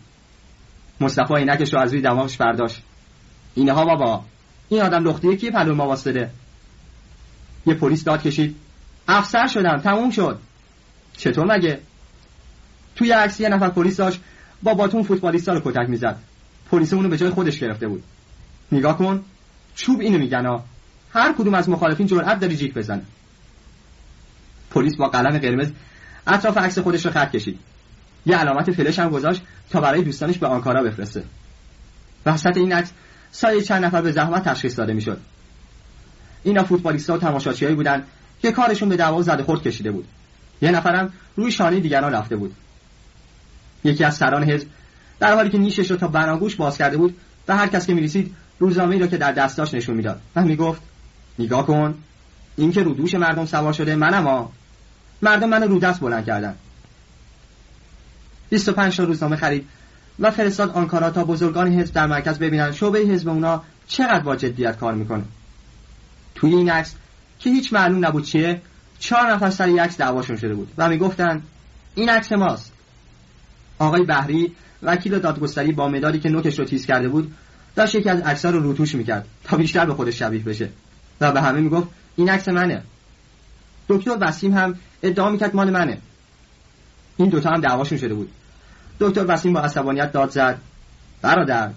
مصطفی اینکش رو از روی دماغش برداشت. اینها بابا این آدم لخته کی پلو ما واسطه؟ یه پلیس داد کشید. افسر شدم تموم شد. چطور مگه؟ توی عکس یه نفر پلیس داشت با باتون فوتبالیستا رو کتک می‌زد. پلیس اونو به جای خودش گرفته بود. نگاه کن چوب اینو میگن ها. هر کدوم از مخالفین جرأت داری جیک بزنه. پلیس با قلم قرمز اطراف عکس خودش رو خط کشید. یه علامت فلش هم گذاشت تا برای دوستانش به آنکارا بفرسته. وسط این عکس سایه چند نفر به زحمت تشخیص داده می‌شد. اینا فوتبالیست‌ها و تماشاچیهایی بودن که کارشون به دعوا زده خورد کشیده بود. یه نفرم روی شانه دیگران رفته بود. یکی از سران حزب. در حالی که نیشش رو تا بناگوش باز کرده بود و هر کس که می‌رسید روزنامه را که در دست داشت نشون می‌داد. و می‌گفت نگاه کن این که رو دوش مردم سوار شده منم ها مردم منو رو دست بلند کردن. 25 تا روزنامه خرید و فرستاد آنکارا تا بزرگان حزب در مرکز ببینن شعبه حزب اونا چقدر با جدیت کار می‌کنه. توی این عکس که هیچ معلوم نبود چیه چهار نفر سر عکس دعواشون شده بود و می‌گفتن این عکس ماست. آقای بهری وکیل دادگستری با مدادی که نوکش رو تیز کرده بود داشت یکی از عکس‌ها رو روتوش می‌کرد تا بیشتر به خودش شبیه بشه. و به همه می‌گفت این عکس منه. دکتر وسیم هم ادعا می‌کرد مال منه. این دوتا هم دعواشون شده بود. دکتر وسیم با عصبانیت داد زد. برادر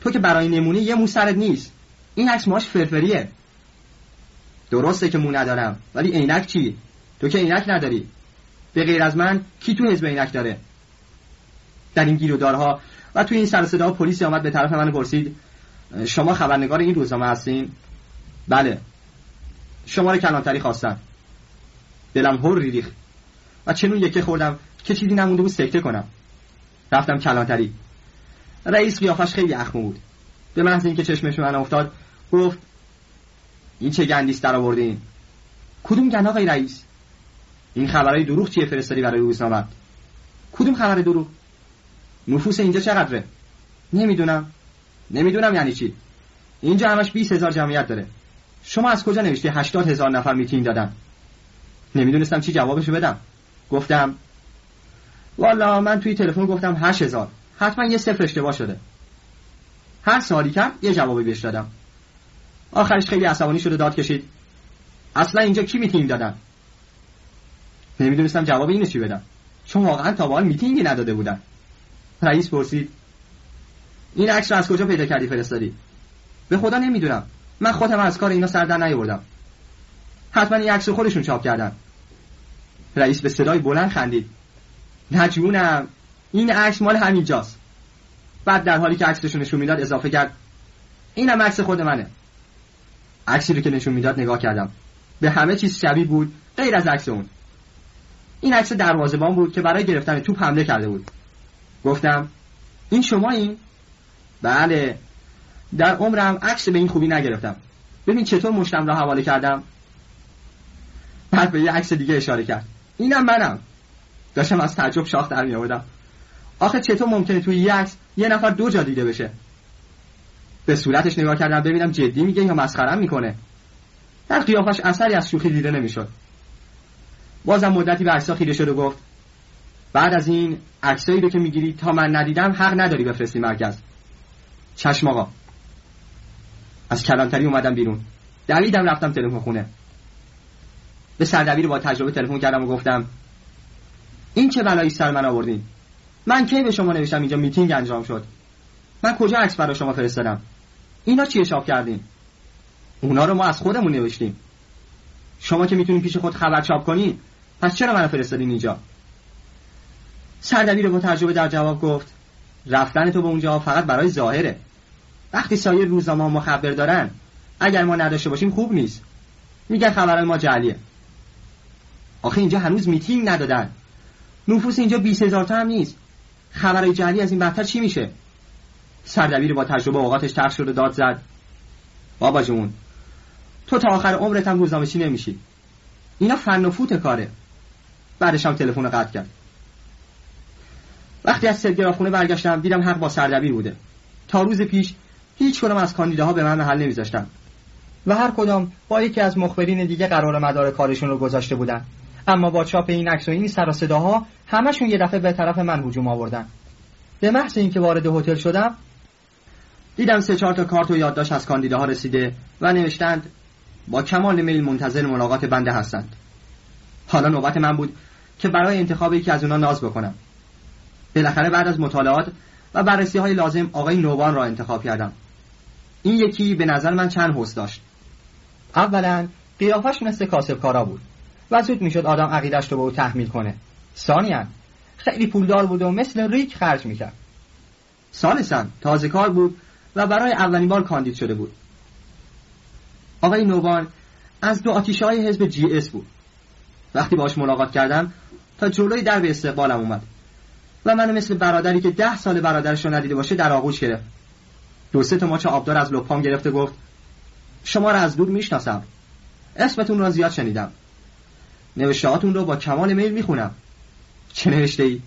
تو که برای نمونه یه مو سرت نیست. این عکس ماش فرفریه. درسته که مو ندارم ولی عینک چی؟ تو که عینک نداری. به غیر از من کی تو حزب عینک داره؟ در این گیرودارها. و توی این سر صدا پلیسی آمد به طرف من پرسید شما خبرنگار این روزنامه هستین؟ بله. شما رو کلانتری خواستن دلم هر ریخت. و چنون یکه خوردم که چیزی نمونده بود سکته کنم. رفتم کلانتری. رئیس قیافش خیلی اخمو بود. به محض اینکه چشمش من افتاد گفت این چه گندیست در آوردین؟ کدوم گند آقای رئیس؟ این خبرهای دروغ چیه فرستادی برای روزنامه کدوم خبر دروغ؟ نفوس اینجا چقدره؟ نمی‌دونم. نمی‌دونم یعنی چی. اینجا همش 20 هزار جمعیت داره. شما از کجا نوشتی 80 هزار نفر میتینگ دادن؟ نمی‌دونستم چی جوابشو بدم. گفتم والا من توی تلفن گفتم 8000 حتما یه صفر اشتباه شده. هر سوالی کرد یه جوابی بهش دادم. آخرش خیلی عصبانی شده داد کشید. اصلا اینجا کی میتینگ دادن؟ نمی‌دونستم جواب اینو چی بدم. چون واقعا تا به میتینگی نداده بودن. رئیس پرسید این عکس رو از کجا پیدا کردی فرستادی؟ به خدا نمی‌دونم. من خودم از کار اینا سر در نیاوردم. حتما این عکس خودشون چاپ کردن. رئیس به صدای بلند خندید. نجونم این عکس مال همینجاست بعد در حالی که عکسشون نشون می‌داد اضافه کرد اینم عکس خود منه. عکسی رو که نشون می‌داد نگاه کردم. به همه چیز شبیه بود غیر از عکس اون. این عکس دروازه‌بان بود که برای گرفتن توپ حمله کرده بود. گفتم این شما این؟ بله در عمرم عکس به این خوبی نگرفتم. ببین چطور مشتم را حواله کردم. بعد به یه عکس دیگه اشاره کرد. اینم منم. داشتم از تعجب شاخ در می آوردم آخه چطور ممکنه توی یه عکس یه نفر دو جا دیده بشه؟ به صورتش نگاه کردم ببینم جدی میگه یا مسخرم می‌کنه. در قیافش اثری از شوخی دیده نمی‌شد. بازم مدتی به عکسا خیره شد و گفت بعد از این عکسایی رو که می‌گیری تا من ندیدم حق نداری بفرستی مرکز. چشم آقا. از کلانتری اومدم بیرون. دویدم رفتم تلفن خونه. به سردبیر با تجربه تلفن کردم و گفتم این چه بلایی سر من آوردین؟ من کی به شما نوشتم؟ اینجا میتینگ انجام شد. من کجا عکس برای شما فرستادم؟ اینا چی حساب کردین؟ اونا رو ما از خودمون نوشتیم. شما که می‌تونین پیش خود خبر چاپ کنین پس چرا منو فرستادین اینجا؟ سردبیر با تجربه در جواب گفت رفتن تو به اونجا فقط برای ظاهره. وقتی سایر روزنامه ما خبر دارن اگر ما نداشته باشیم خوب نیست. میگن خبرهای ما جعلیه. آخه اینجا هنوز میتینگ ندادن. نفوس اینجا 20 هزار تا هم نیست. خبرهای جعلی از این بدتر چی میشه؟ سردبیر با تجربه اوقاتش ترخ شد و داد زد. بابا جون تو تا آخر عمرت هم روزنامه چی نمیشی. اینا فن و فوت کاره. بعدش هم تلفن قطع کرد. وقتی از خونه برگشتم دیدم حق با سردبیر بوده. تا روز پیش هیچ کدام از کاندیداها به من محل نمیذاشتن. و هر کدام با یکی از مخبرین دیگه قرار مدار کارشون رو گذاشته بودن. اما با چاپ این عکس و این سر صداها همشون یه دفعه به طرف من هجوم آوردن. به محض اینکه وارد هتل شدم دیدم سه چهار تا کارت و یادداشت از کاندیداها رسیده و نوشتند با کمال میل منتظر ملاقات بنده هستند. حالا نوبت من بود که برای انتخاب یکی از اونا ناز بکنم. بالاخره بعد از مطالعات و بررسی های لازم آقای نوبان را انتخاب کردم. این یکی به نظر من چند حس داشت. اولا قیافش مثل کاسب کارا بود و زود می‌شد آدم عقیدش رو به او تحمیل کنه. ثانیا خیلی پولدار بود و مثل ریک خرج می‌کرد. ثالثا تازه کار بود و برای اولین بار کاندید شده بود. آقای نوبان از دو آتیشه های حزب جی اس بود. وقتی باش ملاقات کردم تا جلوی در به استقبالم اومد. و منو مثل برادری که ده سال برادرش رو ندیده باشه در آغوش گرفت. دو سه تا ماچ آبدار از لپام گرفته گفت شما را از دور می‌شناسم. اسمتون را زیاد شنیدم. نوشتهاتون رو با کمال میل می‌خونم. چه نوشته ای؟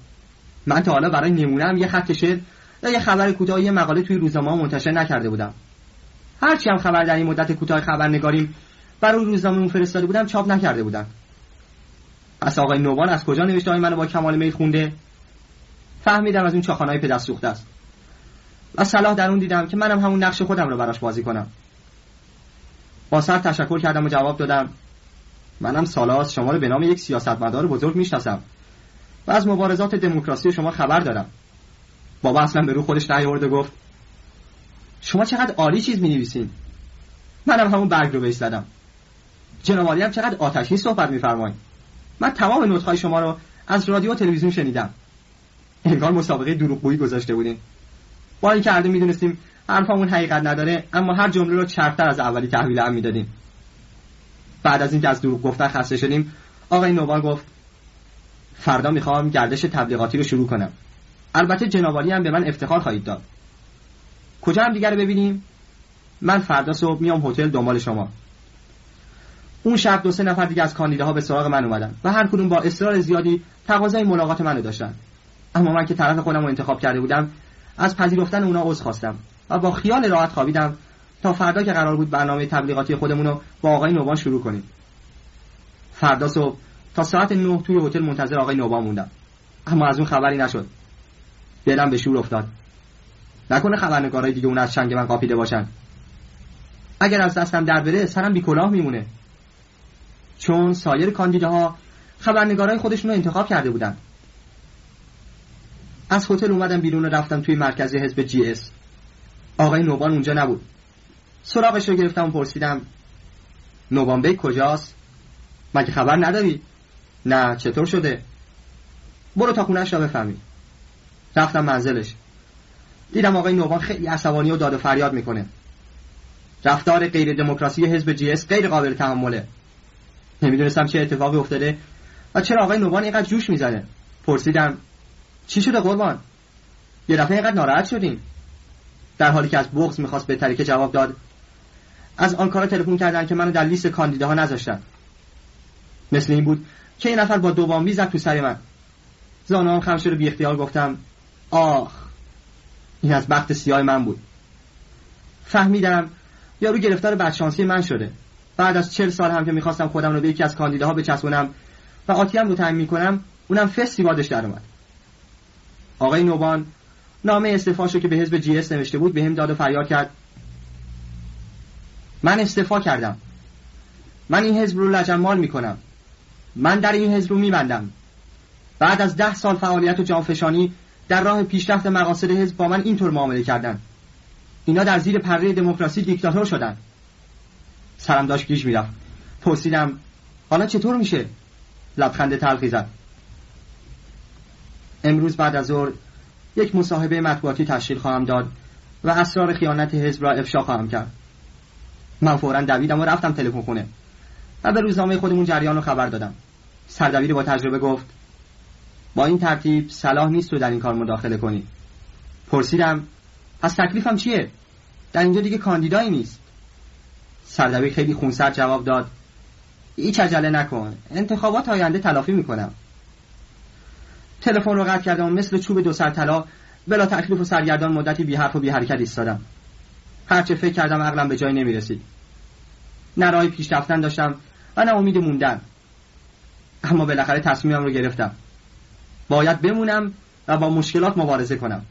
من تا حالا برای نمونم یه خط شعر یا یه خبر کوتاه یه مقاله توی روزنامه منتشر نکرده بودم. هرچی هم خبر در این مدت کوتاه خبرنگاریم برای روزنامه فرستاده بودم چاپ نکرده بودم پس آقای نوبان از کجا نوشته های منو با کمال میل خونده؟ فهمیدم از اون چاخانای پدر سوخته است. و صلاح در اون دیدم که منم همون نقش خودم رو براش بازی کنم. با سر تشکر کردم و جواب دادم منم سالاس شما رو به نام یک سیاستمدار بزرگ می‌شناسم و از مبارزات دموکراسی شما خبر دارم. بابا اصلا به رو خودش نیاورد گفت شما چقدر عالی چیز می نویسین منم همون برگ رو بهش زدم. جناب هم چقدر آتشی صحبت میفرمایید من تمام نطقهای شما رو از رادیو و تلویزیون شنیدم. انگار مسابقه دروغگویی گذاشته بودیم. با این کرده می‌دونستیم حرفمون حقیقت نداره اما هر جمله رو چرفتر از اولی تحویل هم می‌دادیم. بعد از اینکه از دروغ گفتن خسته شدیم آقای نوبان گفت فردا می‌خوام گردش تبلیغاتی رو شروع کنم. البته جنابالی هم به من افتخار خواهید داد. کجا هم دیگر ببینیم؟ من فردا صبح میام هتل دنبال شما. اون شب دو سه نفر دیگه از کاندیداها به سراغ من اومدن و هر کدوم با اصرار زیادی تقاضای ملاقات منو داشتن. اما من که طرف خودم رو انتخاب کرده بودم از پذیرفتن اونا عذر خواستم و با خیال راحت خوابیدم تا فردا که قرار بود برنامه تبلیغاتی خودمون رو با آقای نوبان شروع کنیم. فردا صبح تا ساعت نه توی هتل منتظر آقای نوبان موندم. اما از اون خبری نشد. دلم به شور افتاد. نکنه خبرنگارای دیگه اون از چنگ من قاپیده باشن. اگر از دستم در بره سرم بی کلاه میمونه. چون سایر کاندیداها خبرنگارای خودشون رو انتخاب کرده بودن. از هتل اومدم بیرون و رفتم توی مرکز حزب جی اس. آقای نوبان اونجا نبود. سراغش رو گرفتم و پرسیدم نوبان بیک کجاست؟ مگه خبر نداری؟ نه چطور شده؟ برو تا خونش را بفهمی. رفتم منزلش. دیدم آقای نوبان خیلی عصبانی و داد و فریاد می‌کنه. رفتار غیر دموکراسی حزب جی اس غیر قابل تحمله. نمی‌دونستم چه اتفاقی افتاده و چرا آقای نوبان اینقدر جوش می‌زنه. پرسیدم چی شده قربان؟ یه دفعه اینقدر ناراحت شدیم. در حالی که از بغض می‌خواست به طریق جواب داد از آن کارا تلفن کردن که منو در لیست کاندیداها نذاشتن. مثل این بود که این نفر با دوام زد تو سر من. زانوام خم رو بی اختیار گفتم آخ این از بخت سیاه من بود. فهمیدم یارو گرفتار بدشانسی من شده. بعد از چل سال هم که می‌خواستم خودم رو به یکی از کاندیداها بچسبونم و آتیم رو تعیین می‌کنم اونم فستی بادش در اومد. آقای نوبان نامه استعفاشو که به حزب جی اس نوشته بود به هم داد و فریاد کرد. من استعفا کردم. من این حزب رو لجمال می‌کنم. من در این حزب رو میبندم. بعد از ده سال فعالیت و جانفشانی در راه پیشرفت مقاصد حزب با من اینطور معامله کردن. اینا در زیر پره دموکراسی دیکتاتور شدن. سرم داشت گیج می‌رفت. پرسیدم حالا چطور میشه؟ لبخند تلخی زد. امروز بعد از ظهر یک مصاحبه مطبوعاتی تشکیل خواهم داد و اسرار خیانت حزب را افشا خواهم کرد. من فورا دویدم و رفتم تلفن خونه و به روزنامه خودمون جریان رو خبر دادم. سردبیر با تجربه گفت با این ترتیب صلاح نیست تو در این کار مداخله کنی. پرسیدم از تکلیفم چیه؟ در اینجا دیگه کاندیدایی نیست. سردبیر خیلی خونسرد جواب داد هیچ عجله نکن. انتخابات آینده تلافی می‌کنم. تلفن رو قطع کردم و مثل چوب دو سر طلا بلا تکلیف و سرگردان مدتی بی حرف و بی حرکت ایستادم. هرچه فکر کردم عقلم به جای نمی رسید نه راه پیش رفتن داشتم و نه امید موندن. اما بالاخره تصمیمم رو گرفتم. باید بمونم و با مشکلات مبارزه کنم.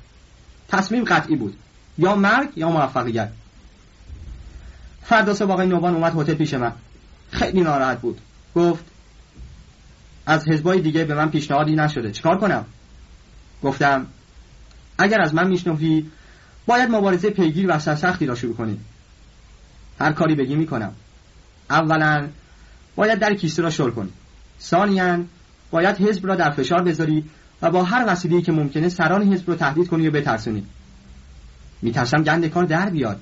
تصمیم قطعی بود. یا مرگ یا موفقیت. فردا صبح آقای نوبان اومد هتل پیش من. خیلی ناراحت بود. گفت از حزبای دیگه به من پیشنهادی نشده. چیکار کنم؟ گفتم اگر از من میشنوی باید مبارزه پیگیر و سرسختی را شروع کنی. هر کاری بگی می‌کنم. اولا باید در کیسه را شل کنی. ثانیا باید حزب را در فشار بذاری و با هر وسیله‌ای که ممکنه سران حزب رو تهدید کنی و بترسونی. میترسم گند کار در بیاد.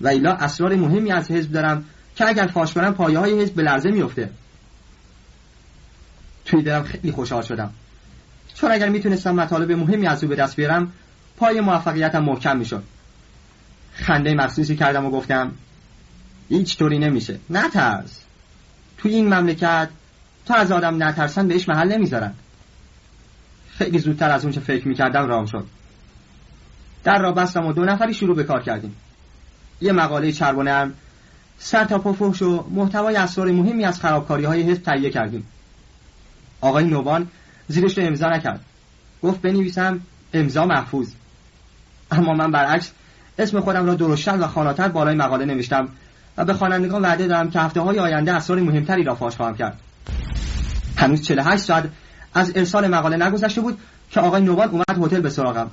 و ایلا اسرار مهمی از حزب دارم که اگر فاش کنم پایه های حزب به لرزه میفته توی دلم خیلی خوشحال شدم. چون اگر می‌تونستم مطالب مهمی از او به دست بیارم پای موفقیتم محکم می‌شد. خنده مخصوصی کردم و گفتم هیچ طوری نمیشه. نترس. توی این مملکت تا از آدم نترسن بهش محل نمی‌ذارن. خیلی زودتر از اون چه فکر می‌کردم رام شد. در را بستم و دو نفری شروع به کار کردیم. یه مقاله چرب و نرم سر تا پفوش و محتوای اسرار مهمی از خرابکاری های حزب تهیه کردیم. آقای نوبان زیرش رو امضا نکرد. گفت بنویسم امضا محفوظ. اما من برعکس اسم خودم را درشتن و خاناتر بالای مقاله نوشتم و به خوانندگان وعده دادم که هفته های آینده اسرار مهمتری را فاش خواهم کرد. هنوز 48 ساعت از ارسال مقاله نگذشته بود که آقای نوبان اومد هتل به سراغم.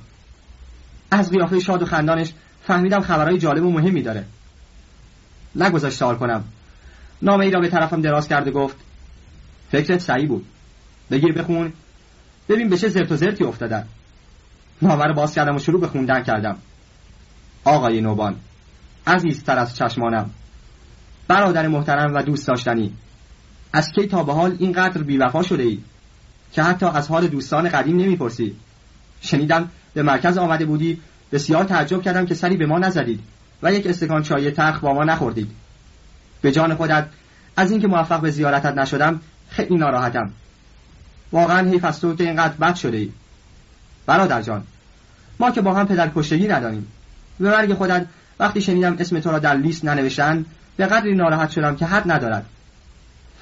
از قیافه شاد و خندانش فهمیدم خبرهای جالب و مهمی داره. نگذاشت سوال کنم. نامه ای را به طرفم دراز کرده گفت فکرت صحیح بود. بگیر بخون. ببین به چه زرت و زرتی افتادن نامه رو باز کردم و شروع به خوندن کردم. آقای نوبان عزیزتر از چشمانم برادر محترم و دوست داشتنی از کی تا به حال اینقدر بیوفا شده ای که حتی از حال دوستان قدیم نمی‌پرسی؟ شنیدم به مرکز آمده بودی بسیار تعجب کردم که سری به ما نزدید و یک استکان چای تخ با ما نخوردید. به جان خودت از اینکه موفق به زیارتت نشدم خیلی ناراحتم. واقعا حیف از تو که اینقدر بد شده ای برادر جان ما که با هم پدر کشتگی نداریم. به مرگ خودت وقتی شنیدم اسم تو را در لیست ننوشتن به قدری ناراحت شدم که حد ندارد.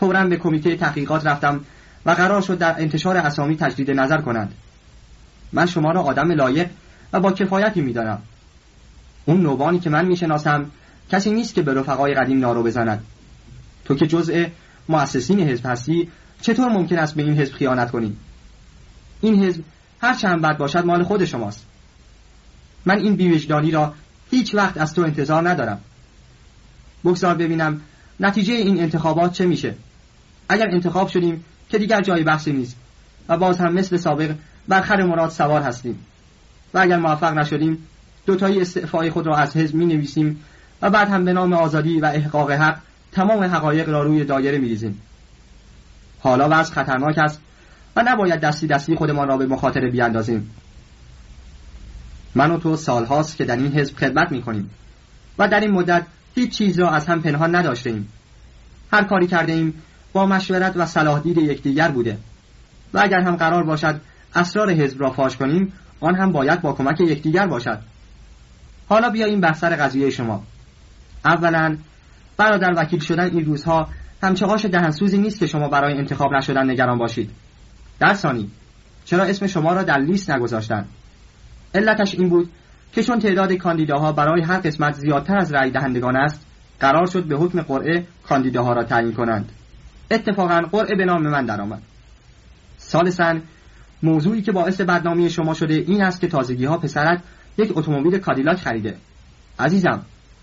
فورا به کمیته تحقیقات رفتم و قرار شد در انتشار اسامی تجدید نظر کنند. من شما را آدم لایق و با کفایتی می‌دانم. اون نوبانی که من می‌شناسم کسی نیست که به رفقای قدیم نارو بزند. تو که جزء مؤسسین حزب هستی چطور ممکن است به این حزب خیانت کنی این حزب هر چند بد باشد مال خود شماست. من این بیوجدانی را هیچ وقت از تو انتظار ندارم. بگذار ببینم نتیجه این انتخابات چه میشه. اگر انتخاب شدیم که دیگر جای بحثی نیست و باز هم مثل سابق بر خر مراد سوار هستیم. و اگر موفق نشدیم دوتایی استعفای خود را از حزب می نویسیم و بعد هم به نام آزادی و احقاق حق تمام حقایق را روی دایره می ریزیم. حالا وضع خطرناک است و نباید دستی دستی خودمان را به مخاطره بیاندازیم. من و تو سالهاست که در این حزب خدمت می کنیم و در این مدت هیچ چیز را از هم پنهان نداشته ایم. هر کاری کرده ایم با مشورت و صلاح دید یکدیگر بوده و اگر هم قرار باشد اسرار حزب را فاش کنیم آن هم باید با کمک یکدیگر باشد. حالا بیاییم بر سر قضیه شما. اولا برادر وکیل شدن این روزها همچه آش دهنسوزی نیست که شما برای انتخاب نشدن نگران باشید. در ثانی چرا اسم شما را در لیست نگذاشتند علتش این بود که چون تعداد کاندیداها برای هر قسمت زیادتر از رأی دهندگان است قرار شد به حکم قرعه کاندیداها را تعیین کنند. اتفاقا قرعه به نام من درآمد. سالسن موضوعی که باعث بدنامی شما شده این است که تازگی ها پسرت یک اتومبیل کادیلاک خریده. عزیزم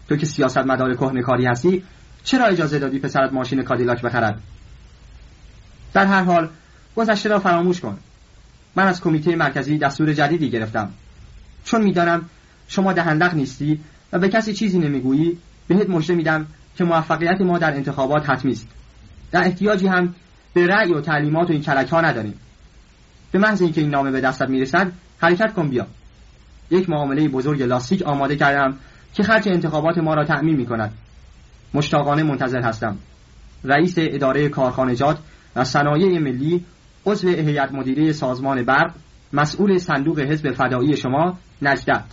تو که سیاست مدار کهنه هستی چرا اجازه دادی پسرت ماشین کادیلاک بخرد؟ در هر حال گذشته را فراموش کن. من از کمیته مرکزی دستور جدیدی گرفتم. چون می‌دانم شما دهندق نیستی و به کسی چیزی نمی‌گویی بهت مژده میدم که موفقیت ما در انتخابات حتمی است. در احتیاجی هم به رأی و تعلیمات و این کلک ها نداریم. به محض اینکه این نامه به دستت می‌رسد حرکت کن بیا. یک معامله بزرگ لاستیک آماده کردم که خرج انتخابات ما را تأمین می کند مشتاقانه منتظر هستم. رئیس اداره کارخانجات و صنایع ملی عضو هیئت مدیره سازمان برق مسئول صندوق حزب فدایی شما نجدت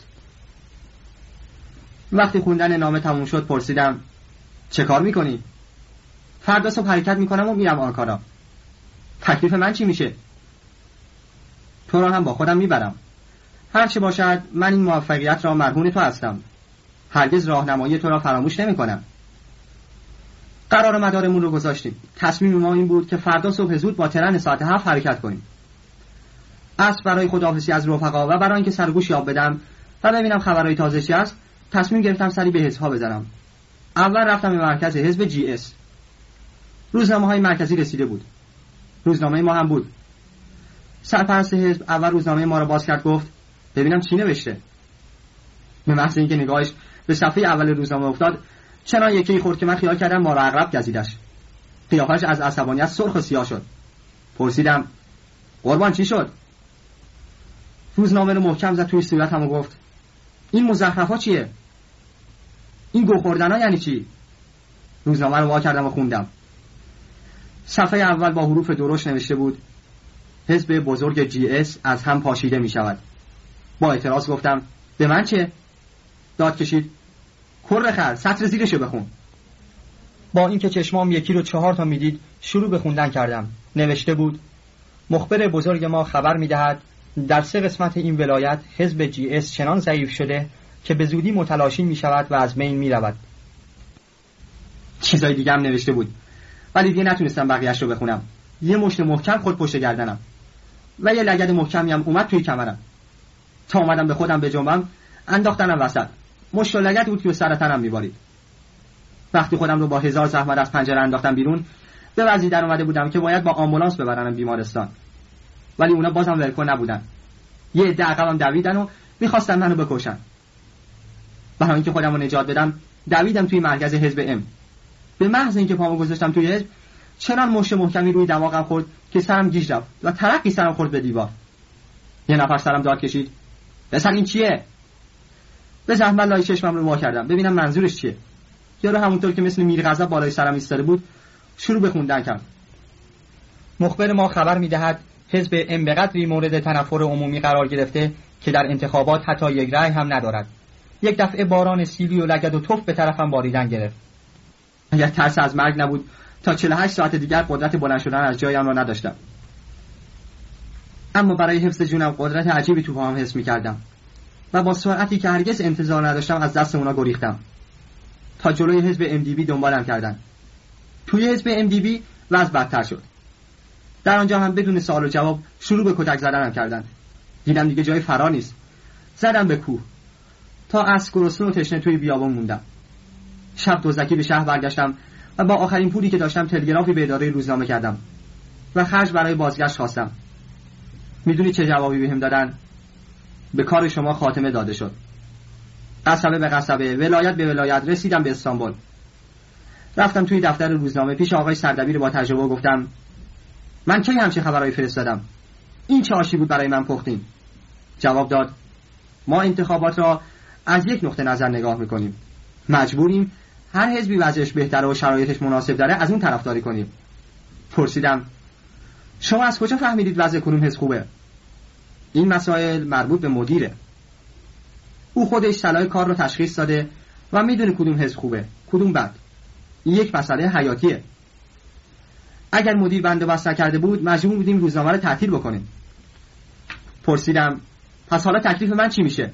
وقتی خوندن نامه تموم شد پرسیدم چه کار می‌کنی؟ فردا صبح حرکت می‌کنم و میرم آنکارا. تکلیف من چی میشه؟ تو را هم با خودم می‌برم. هرچه باشد من این موفقیت را مرهون تو هستم. هرگز راهنمایی تو را فراموش نمی‌کنم. قرار مدارمون رو گذاشتیم. تصمیم ما این بود که فردا صبح زود با ترن ساعت هفت حرکت کنیم. اصل برای خداحافظی از رفقا و برای اینکه سرگوش یاب بدم و ببینم خبرهای تازه چی است تصمیم گرفتم سری به حزبها بزنم. اول رفتم به مرکز حزب جی اس. روزنامه های مرکزی رسیده بود. روزنامه ما هم بود. سرپرست حزب اول روزنامه ما را باز کرد گفت ببینم چی نوشته. به محض اینکه نگاهش به صفحه اول روزنامه افتاد چنان یکی خورد که من خیال کردم ما را اغرب گزیدش. قیافش از عصبانیت سرخ و سیاه شد. پرسیدم قربان چی شد؟ روزنامه رو محکم زد توی صورتم و گفت این مزخرف چیه؟ این گو خوردن ها یعنی چی؟ روزنامه رو وا کردم و خوندم. صفحه اول با حروف درشت نوشته بود حزب بزرگ GS از هم پاشیده می شود با اعتراض گفتم به من چه؟ داد کشید. کر خر سطر زیرشو بخون. با اینکه چشمام یکی رو چهار تا می‌دید شروع به خوندن کردم. نوشته بود مخبر بزرگ ما خبر می‌دهد در سه قسمت این ولایت حزب GS چنان ضعیف شده که به زودی متلاشی می شود و از بین می رود چیزای دیگه هم نوشته بود. ولی دیگه نتونستم بقیهش رو بخونم. یه مشت محکم خود پشت گردنم. و یه لگد محکمی هم اومد توی کمرم. تا اومدم به خودم به جنبم انداختنم وسط. مشت و لگد بود که به سر تنم میبارید وقتی خودم رو با هزار زحمت از پنجره انداختم بیرون به وضعی در اومده بودم که باید با آمبولانس ببرنم بیمارستان. ولی اونا بازم ولکو نبودن. یه عده عقبم دویدن و می‌خواستن منو بکشن. برای اینکه خودم رو نجات بدم دویدم توی مرکز حزب ام. به محض اینکه پامو گذاشتم توی حزب چنان مشت محکمی روی دماغم خورد که سرم گیج رفت و ترقی سرم خورد به دیوار. یه نفر سرم داد کشید. پسر این چیه؟ به زحمت لای چشمم رو وا کردم. ببینم منظورش چیه. یارو همونطور که مثل میر غضب بالای سرم ایستاده بود شروع به خوندن کرد مخبر ما خبر می‌دهد حزب ام به قدری مورد تنفر عمومی قرار گرفته که در انتخابات حتی یک رأی هم ندارد. یک دفعه باران سیلی و لگد و توف به طرفم باریدن گرفت. اگر ترس از مرگ نبود تا 48 ساعت دیگر قدرت بلند شدن از جایم را نداشتم. اما برای حفظ جونم قدرت عجیبی تو پاهم حس می‌کردم. و با سرعتی که هرگز انتظار نداشتم از دست اونا گریختم. تا جلوی حزب MDB دنبالم کردن. توی حزب MDB وضع بدتر شد. در آنجا هم بدون سوال و جواب شروع به کتک زدنم کردن. دیدم دیگه جای فرا نیست. زدم به کوه. تا از گرسنه و تشنه توی بیابان موندم. شب دوزکی به شهر برگشتم و با آخرین پولی که داشتم تلگرافی به اداره روزنامه کردم. و خرج برای بازگشت خواستم. می‌دونی چه جوابی بهم دادن؟ به کار شما خاتمه داده شد. قصبه به قصبه ولایت به ولایت رسیدم به استانبول. رفتم توی دفتر روزنامه پیش آقای سردبیر با تجربه گفتم من کی همچین خبرهایی فرستادم؟ این چه آشی بود برای من پختین جواب داد ما انتخابات را از یک نقطه نظر نگاه می‌کنیم. مجبوریم هر حزبی وضعش بهتره و شرایطش مناسب داره از اون طرفداری کنیم. پرسیدم شما از کجا فهمیدید وضع کنون حزب خوبه؟ این مسائل مربوط به مدیره. او خودش صلاح کار رو تشخیص داده و می‌دونه کدوم حزب خوبه کدوم بد. این یک مسئله حیاتیه. اگر مدیر بنده بست نکرده بود مجبور بودیم روزنامه رو تعطیل بکنیم. پرسیدم پس حالا تکلیف من چی میشه؟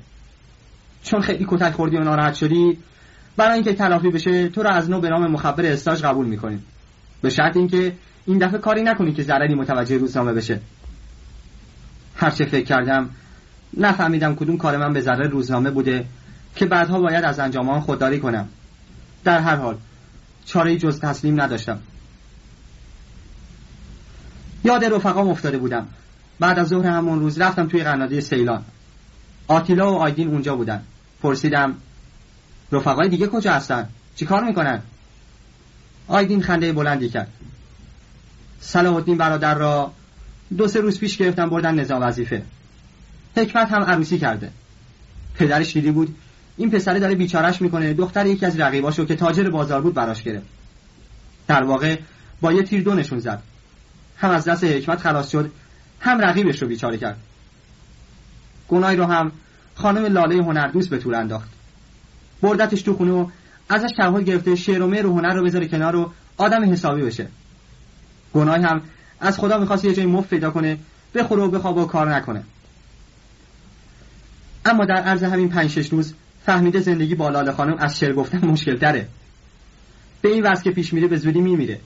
چون خیلی کتک خوردی و ناراحت شدی برای اینکه تلافی بشه تو رو از نو به نام مخبر استاج قبول می‌کنیم. به شرط اینکه این دفعه کاری نکنی که ضرری متوجه روزنامه بشه. هرچه فکر کردم نفهمیدم کدوم کار من به ذره روزنامه بوده که بعدها باید از انجام آن خودداری کنم. در هر حال چاره جز تسلیم نداشتم. یاد رفقام افتاده بودم. بعد از ظهر همون روز رفتم توی قنادی سیلان. آتیلا و آیدین اونجا بودن. پرسیدم رفقای دیگه کجا هستن؟ چی کار می‌کنن؟ آیدین خنده بلندی کرد. صلاح الدین برادر را دو سه روز پیش گرفتم بردن نظام وظیفه. حکمت هم عروسی کرده. پدرش دیدی بود این پسره داره بیچارش می‌کنه دختر یکی از رقیباشو که تاجر بازار بود براش گرفت. در واقع با یه تیر دو نشون زد. هم از دست حکمت خلاص شد هم رقیبش رو بیچاره کرد. گناهی رو هم خانم لاله هنردوست به طور انداخت. بردتش تو خونه و ازش تعهد گرفته شعر و مهر و هنر رو بذاره کنار و آدم حسابی بشه. گناهی هم از خدا می‌خواست یه جای مفت پیدا کنه بخوره و بخواب و کار نکنه. اما در عرض همین پنج شش روز فهمیده زندگی با لاله خانم از شعر گفتن مشکل تره به این وضع که پیش میره به زودی میمیره.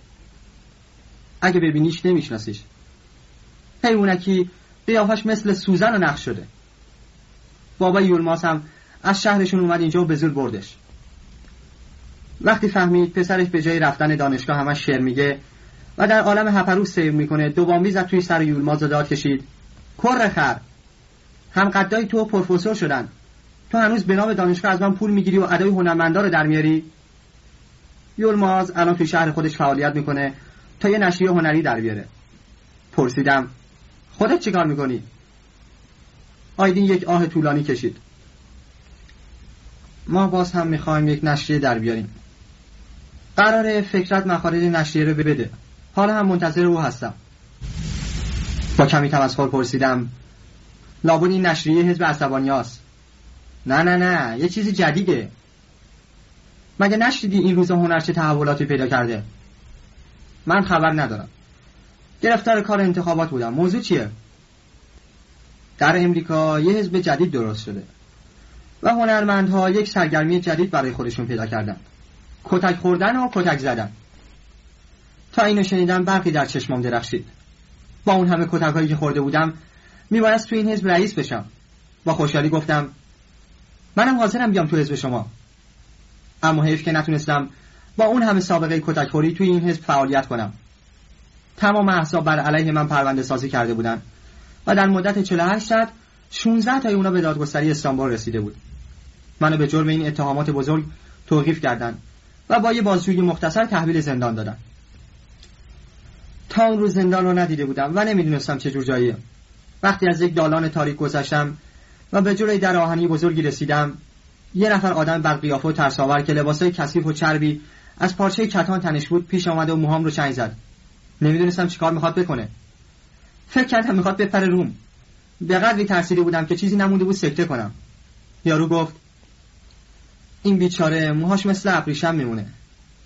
اگه ببینیش نمیشناسیش. حیوانکی قیافش مثل سوزن و نقش شده. بابا یولماس هم از شهرشون اومد اینجا و به زور بردش. وقتی فهمید پسرش به جای رفتن دانشگاه همش شعر میگه و در عالم هپروس سیر می‌کنه. دوبامی زد توی سر یولماز داد کشید. کر خر. هم قدای تو پروفسور شدن. تو هنوز به نام دانشگاه از من پول می‌گیری و ادای هنرمندا رو در میاری؟ یولماز الان توی شهر خودش فعالیت می‌کنه تا یه نشریه هنری در بیاره. پرسیدم خودت چیکار می‌کنی؟ آیدین یک آه طولانی کشید. ما باز هم می‌خوایم یک نشریه در بیاریم. قرار فکرت مخارج نشریه رو بده. حالا هم منتظر او هستم. با کمی تمسخر پرسیدم لابد این نشریه حزب عصبانی هست. نه نه نه یه چیزی جدیده. مگه نشدیدی این روز هنر چه تحولاتی پیدا کرده؟ من خبر ندارم. گرفتار کار انتخابات بودم. موضوع چیه؟ در امریکا یه حزب جدید درست شده و هنرمندها یک سرگرمی جدید برای خودشون پیدا کردن. کتک خوردن و کتک زدن. تا اینو شنیدم برقی در چشمام درخشید. با اون همه کتک هایی که خورده بودم میبایست تو این حزب رئیس بشم. با خوشحالی گفتم منم حاضرم بیام تو حزب شما. اما حیف که نتونستم با اون همه سابقه کتک خوری توی این حزب فعالیت کنم. تمام احزاب بر علیه من پرونده سازی کرده بودن و در مدت 48 ساعت 16 تای اونا به دادگستری استانبول رسیده بود. منو به جرم این اتهامات بزرگ توقیف کردند و با یه بازجویی مختصر تحویل زندان دادن. تا اون روز زندان رو ندیده بودم و نمی‌دونستم چه جور جاییه. وقتی از یک دالان تاریک گذشتم و به جلوی در آهنی بزرگی رسیدم یه نفر آدم بر قیافه و ترساور که لباسای کثیف و چربی از پارچه کتان تنش بود پیش آمد و موهام رو چنگ زد. نمی‌دونستم چیکار می‌خواد بکنه. فکر کردم می‌خواد بپره روم. به قدری ترسیده بودم که چیزی نمونده بود سکته کنم. یارو گفت این بیچاره موهاش مثل ابریشم میمونه.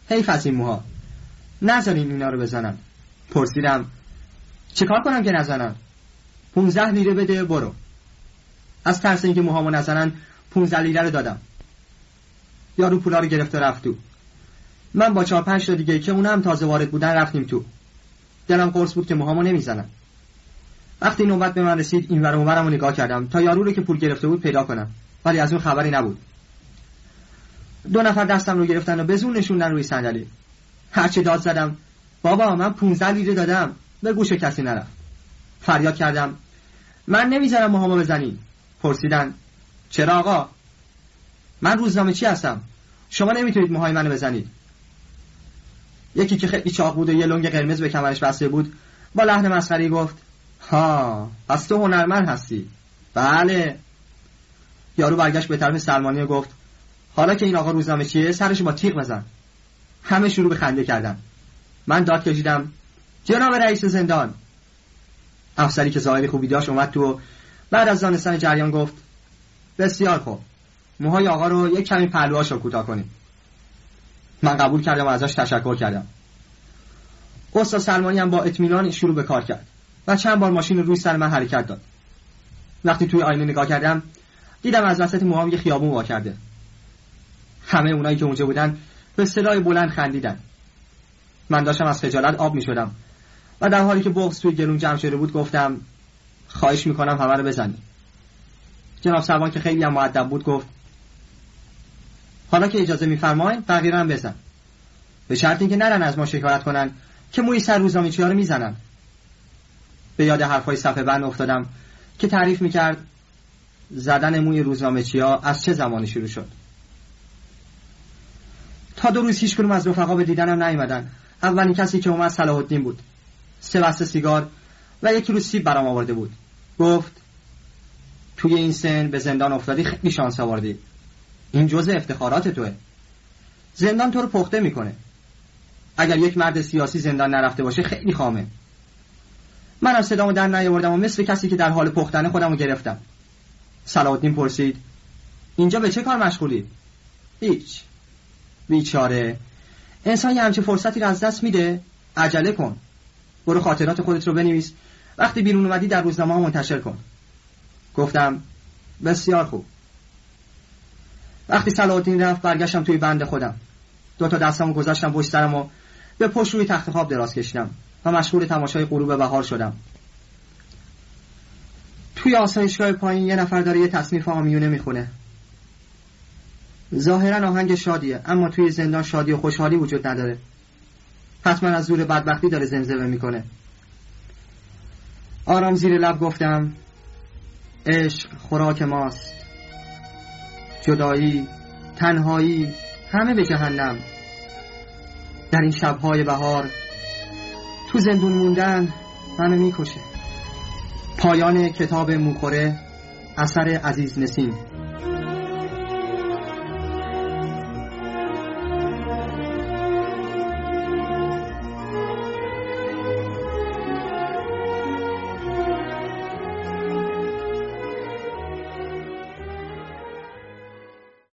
حیف از این موها. نذارین اینا رو بزنم. پرسیدم چیکار کنم که نزنم 15 لیره بده برو. از ترس اینکه موهامو نزنن 15 لیره رو دادم. یارو پولا رو گرفته رفت تو. من با چهار پنج تا دیگه که اونم تازه وارد بودن رفتیم تو. دلم قرص بود که موهامو نمی‌زنن. وقتی نوبت به من رسید این ور رو نگاه کردم تا یارو رو که پول گرفته بود پیدا کنم. ولی از اون خبری نبود. دو نفر دستم رو گرفتن و بزون نشوندن روی صندلی. هرچه داد زدم بابا من 15 لیره دادم. به گوش کسی نرفت فریاد کردم. من نمی‌ذارم موهامو بزنی. پرسیدن. چرا آقا؟ من روزنامه چی هستم؟ شما نمی‌تونید موهای منو بزنید. یکی که خیلی چاق بود و یه لنگ قرمز به کمرش بسته بود با لحن مسخری گفت ها پس تو هنرمند هستی. بله. یارو برگشت به طرف سلمانی گفت حالا که این آقا روزنامه چیه سرش با تیغ بزن. همه شروع به خنده کردن. من داد کشیدم جناب رئیس زندان. افسری که ظاهری خوبی داشت اومد تو بعد از دانستن جریان گفت بسیار خوب. موهای آقا رو یک کمی پهلوهاش رو کوتاه کنیم. من قبول کردم و ازش تشکر کردم. استاد سلمانی هم با اطمینان شروع به کار کرد و چند بار ماشین رو روی سر من حرکت داد. وقتی توی آینه نگاه کردم دیدم از وسط موهام یه خیابون وا کرده. همه اونایی که اونجا بودن به صدای بلند خندیدن. من داشتم از خجالت آب می شدم و در حالی که بغض توی گلون جمع شده بود گفتم خواهش می‌کنم همه رو بزنی. جناب سروان که خیلی هم معدب بود گفت حالا که اجازه میفرمایید بقیه هم بزن. به شرط اینکه نرن از ما شکایت کنن که موی سر روزنامه رو می‌زنن. به یاد حرفای صفحه بند افتادم که تعریف می‌کرد زدن موی روزنامه ها از چه زمانی شروع شد. تا دو روز هیچ از رفقا به دیدنم نیومدن. اولین کسی که اومد صلاح الدین بود. سه بسته سیگار و یک کیلو سیب برام آورده بود. گفت توی این سن به زندان افتادی خیلی شانس آوردی. این جزء افتخارات توه. زندان تو رو پخته می‌کنه. اگر یک مرد سیاسی زندان نرفته باشه خیلی خامه. من از صدامو در نیاوردم و مثل کسی که در حال پختن خودمو گرفتم. صلاح پرسید اینجا به چه کار مشغولی؟ هیچ. بیچاره انسان یه همچه فرصتی رو از دست میده؟ عجله کن. برو خاطرات خودت رو بنویس. وقتی بیرون اومدی در روزنامه ها منتشر کن. گفتم بسیار خوب. وقتی صلاح رفت برگشتم توی بند خودم. دو تا دستمو گذاشتم پشت سرم و به پشت روی تخت خواب دراز کشیدم و مشغول تماشای غروب بهار شدم. توی آسایشگاه پایین یه نفر داره یه تصنیف آمیونه می‌خونه. ظاهرا آهنگ شادیه اما توی زندان شادی و خوشحالی وجود نداره. حتما از زور بدبختی داره زمزمه می‌کنه. آرام زیر لب گفتم عشق خوراک ماست. جدایی تنهایی همه به جهنم. در این شبهای بهار تو زندون موندن منو می‌کشه. پایان کتاب موخوره اثر عزیز نسیم.